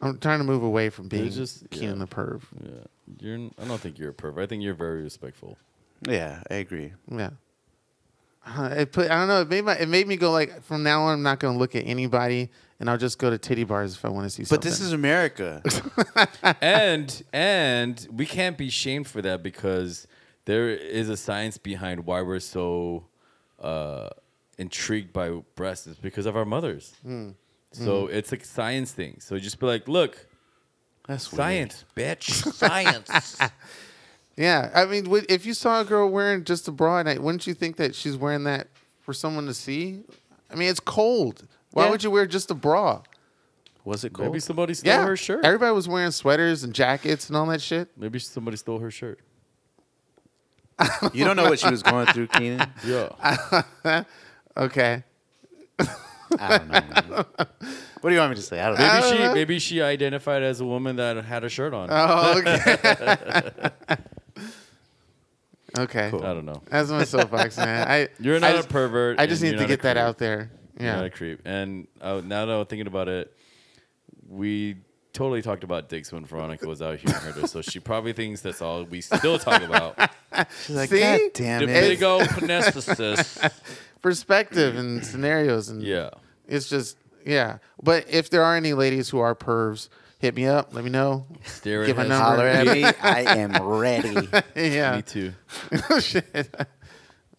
[SPEAKER 2] I'm trying to move away from being
[SPEAKER 3] just-
[SPEAKER 2] just
[SPEAKER 3] yeah.
[SPEAKER 2] Keenan the perv.
[SPEAKER 3] yeah, you're. n- I don't think you're a pervert. I think you're very respectful.
[SPEAKER 1] Yeah, I agree.
[SPEAKER 2] Yeah. Uh, It put, I don't know. It made my, it made me go like from now on I'm not going to look at anybody and I'll just go to titty bars if I want to see something.
[SPEAKER 1] But
[SPEAKER 2] something.
[SPEAKER 1] this is America.
[SPEAKER 3] and and we can't be shamed for that because there is a science behind why we're so uh, intrigued by breasts. It's because of our mothers.
[SPEAKER 2] Hmm.
[SPEAKER 3] So it's a science thing. So just be like, look,
[SPEAKER 1] That's weird.
[SPEAKER 3] science, bitch, science.
[SPEAKER 2] yeah. I mean, if you saw a girl wearing just a bra at night, wouldn't you think that she's wearing that for someone to see? I mean, it's cold. Why
[SPEAKER 1] Yeah.
[SPEAKER 2] would you wear just a bra?
[SPEAKER 1] Was it cold?
[SPEAKER 3] Maybe somebody stole
[SPEAKER 2] Yeah.
[SPEAKER 3] her shirt.
[SPEAKER 2] Everybody was wearing sweaters and jackets and all that shit.
[SPEAKER 3] Maybe somebody stole her shirt.
[SPEAKER 1] You don't know what she was going through, Keenan.
[SPEAKER 3] Yeah.
[SPEAKER 2] Okay.
[SPEAKER 1] I don't know. Man. What do you want me to say? I don't know.
[SPEAKER 3] Maybe
[SPEAKER 2] don't
[SPEAKER 3] she maybe she identified as a woman that had a shirt on.
[SPEAKER 2] Oh, okay. Okay.
[SPEAKER 3] I don't know.
[SPEAKER 2] That's my soapbox, man. I
[SPEAKER 3] You're
[SPEAKER 2] I
[SPEAKER 3] not
[SPEAKER 2] just,
[SPEAKER 3] a pervert.
[SPEAKER 2] I just need to get that out there.
[SPEAKER 3] You're
[SPEAKER 2] Yeah.
[SPEAKER 3] not a creep. And uh, now that I'm thinking about it, we totally talked about dicks when Veronica was out here and heard us. So she probably thinks that's all we still talk about.
[SPEAKER 1] She's like,
[SPEAKER 2] See?
[SPEAKER 1] God damn
[SPEAKER 3] the
[SPEAKER 1] it.
[SPEAKER 3] big old panesthesis.
[SPEAKER 2] Perspective and scenarios and
[SPEAKER 3] Yeah.
[SPEAKER 2] It's just yeah. But if there are any ladies who are pervs, hit me up. Let me know.
[SPEAKER 3] Stare
[SPEAKER 2] Give a
[SPEAKER 3] at
[SPEAKER 2] number.
[SPEAKER 1] Holler at me. I am ready.
[SPEAKER 2] yeah.
[SPEAKER 3] Me too.
[SPEAKER 2] Shit.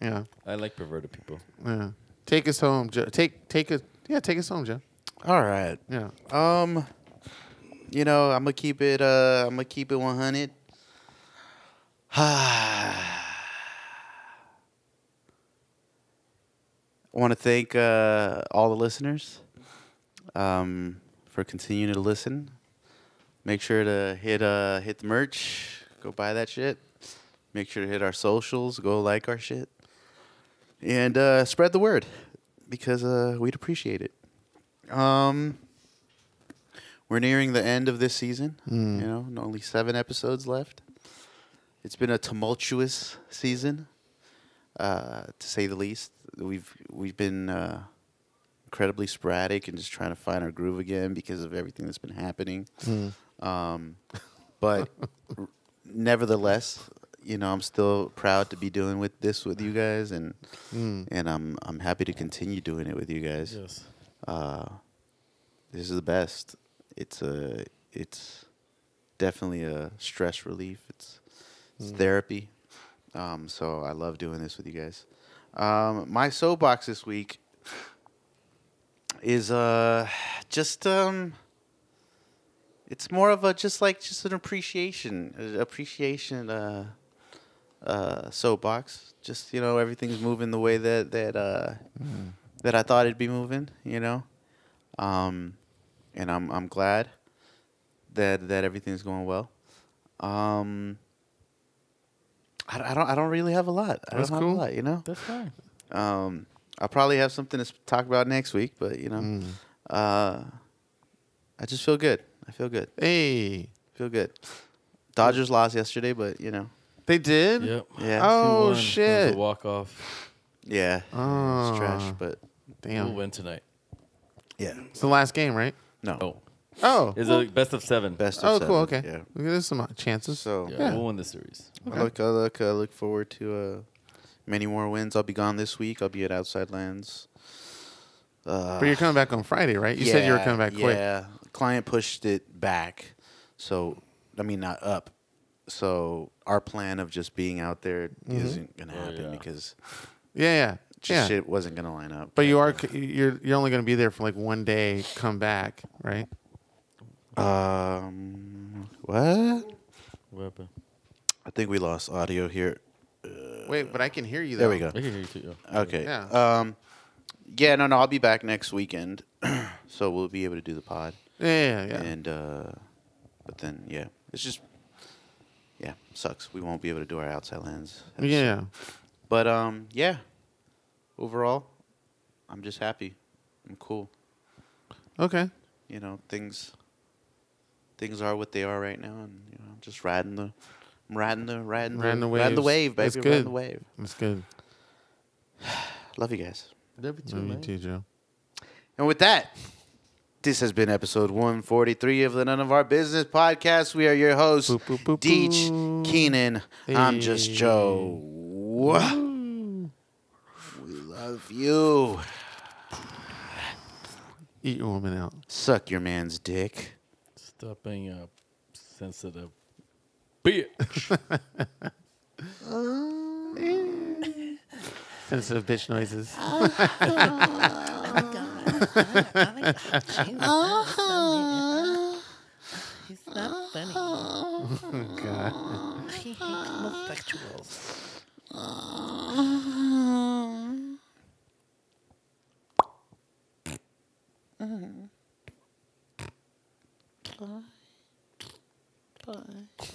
[SPEAKER 2] yeah.
[SPEAKER 3] I like perverted people.
[SPEAKER 2] Yeah. Take us home, Joe. Take take us. Yeah, take us home, Joe.
[SPEAKER 1] All right.
[SPEAKER 2] Yeah.
[SPEAKER 1] Um, you know, I'm gonna keep it. Uh, I'm gonna keep it 100. I want to thank uh, all the listeners um, for continuing to listen. Make sure to hit uh, hit the merch. Go buy that shit. Make sure to hit our socials. Go like our shit, and uh, spread the word because uh, we'd appreciate it. Um, we're nearing the end of this season. You know, only seven episodes left. It's been a tumultuous season, uh, to say the least. We've we've been uh, incredibly sporadic and just trying to find our groove again because of everything that's been happening. Um, but r- nevertheless, you know, I'm still proud to be doing with this with you guys, and
[SPEAKER 2] Mm.
[SPEAKER 1] and I'm I'm happy to continue doing it with you guys.
[SPEAKER 3] Yes.
[SPEAKER 1] Uh, this is the best. It's a it's definitely a stress relief. It's it's therapy. Um, so I love doing this with you guys. Um, my soapbox this week is uh just um it's more of a just like just an appreciation uh, appreciation uh uh soapbox. Just you know everything's moving the way that that uh that I thought it'd be moving you know? Um and I'm I'm glad that that everything's going well. Um I, I don't I don't really have a lot. I
[SPEAKER 2] That's
[SPEAKER 1] don't
[SPEAKER 2] cool.
[SPEAKER 1] have a lot you know?
[SPEAKER 3] That's fine.
[SPEAKER 1] um, I'll probably have something to talk about next week, but you know,
[SPEAKER 2] Mm.
[SPEAKER 1] uh, I just feel good. I feel good.
[SPEAKER 2] Hey,
[SPEAKER 1] Feel good. Dodgers lost yesterday, but you know,
[SPEAKER 2] they did.
[SPEAKER 3] Yep.
[SPEAKER 1] yeah,
[SPEAKER 2] Oh shit!
[SPEAKER 3] Walk off.
[SPEAKER 1] yeah,
[SPEAKER 2] Oh,
[SPEAKER 1] it's trash, but
[SPEAKER 2] damn.
[SPEAKER 3] We'll win tonight.
[SPEAKER 1] yeah,
[SPEAKER 2] It's the last game, right?
[SPEAKER 1] no,
[SPEAKER 3] Oh,
[SPEAKER 2] Oh.
[SPEAKER 3] it's a best of seven.
[SPEAKER 1] best. Of
[SPEAKER 2] oh,
[SPEAKER 1] seven,
[SPEAKER 2] cool. Okay.
[SPEAKER 1] Yeah.
[SPEAKER 2] There's some chances.
[SPEAKER 1] So
[SPEAKER 3] Yeah,
[SPEAKER 2] Yeah.
[SPEAKER 3] we'll win the series.
[SPEAKER 1] I look, I look, I look forward to uh, many more wins. I'll be gone this week. I'll be at Outside Lands. Uh,
[SPEAKER 2] but you're coming back on Friday, right? You said you were coming back quick.
[SPEAKER 1] Yeah, client pushed it back, so I mean not up. So our plan of just being out there
[SPEAKER 2] Mm-hmm.
[SPEAKER 1] not gonna
[SPEAKER 3] Oh,
[SPEAKER 1] happen
[SPEAKER 3] yeah.
[SPEAKER 1] because
[SPEAKER 2] Yeah, yeah,
[SPEAKER 1] just
[SPEAKER 2] yeah.
[SPEAKER 1] shit wasn't gonna line up.
[SPEAKER 2] But you are you're you're only going to be there for like one day. Come back, right?
[SPEAKER 1] Um, what?
[SPEAKER 3] What happened?
[SPEAKER 1] I think we lost audio here.
[SPEAKER 2] Wait, but I can hear you. Though.
[SPEAKER 1] There we go.
[SPEAKER 3] I can hear you too. yeah.
[SPEAKER 1] Okay.
[SPEAKER 2] Yeah.
[SPEAKER 1] Um, yeah, no, no, I'll be back next weekend, so we'll be able to do the pod.
[SPEAKER 2] Yeah, yeah, yeah.
[SPEAKER 1] And uh, but then yeah, it's just yeah, sucks. We won't be able to do our outside lands. episode.
[SPEAKER 2] yeah.
[SPEAKER 1] But um, yeah. Overall, I'm just happy. I'm cool.
[SPEAKER 2] Okay.
[SPEAKER 1] You know, things things are what they are right now, and you know, I'm just riding the, I'm riding the, riding,
[SPEAKER 2] Riding
[SPEAKER 1] the,
[SPEAKER 2] the
[SPEAKER 1] riding the wave, baby,
[SPEAKER 2] That's
[SPEAKER 1] riding the wave.
[SPEAKER 2] That's good.
[SPEAKER 1] Love you guys.
[SPEAKER 3] Love you too,
[SPEAKER 2] Love you
[SPEAKER 3] man.
[SPEAKER 2] too, Joe.
[SPEAKER 1] And with that, this has been episode 143 of the None of Our Business podcast. We are your hosts,
[SPEAKER 2] Boop, boop, boop,
[SPEAKER 1] Deech,
[SPEAKER 2] boop.
[SPEAKER 1] Keenan. I'm just
[SPEAKER 2] Hey.
[SPEAKER 1] Joe. We love you.
[SPEAKER 2] Eat your woman out.
[SPEAKER 1] Suck your man's dick.
[SPEAKER 3] Stop being a sensitive bitch.
[SPEAKER 2] Sensitive bitch noises.
[SPEAKER 4] Oh, He's not funny.
[SPEAKER 2] Oh, God.
[SPEAKER 4] He hates homosexuals. Bye. Bye.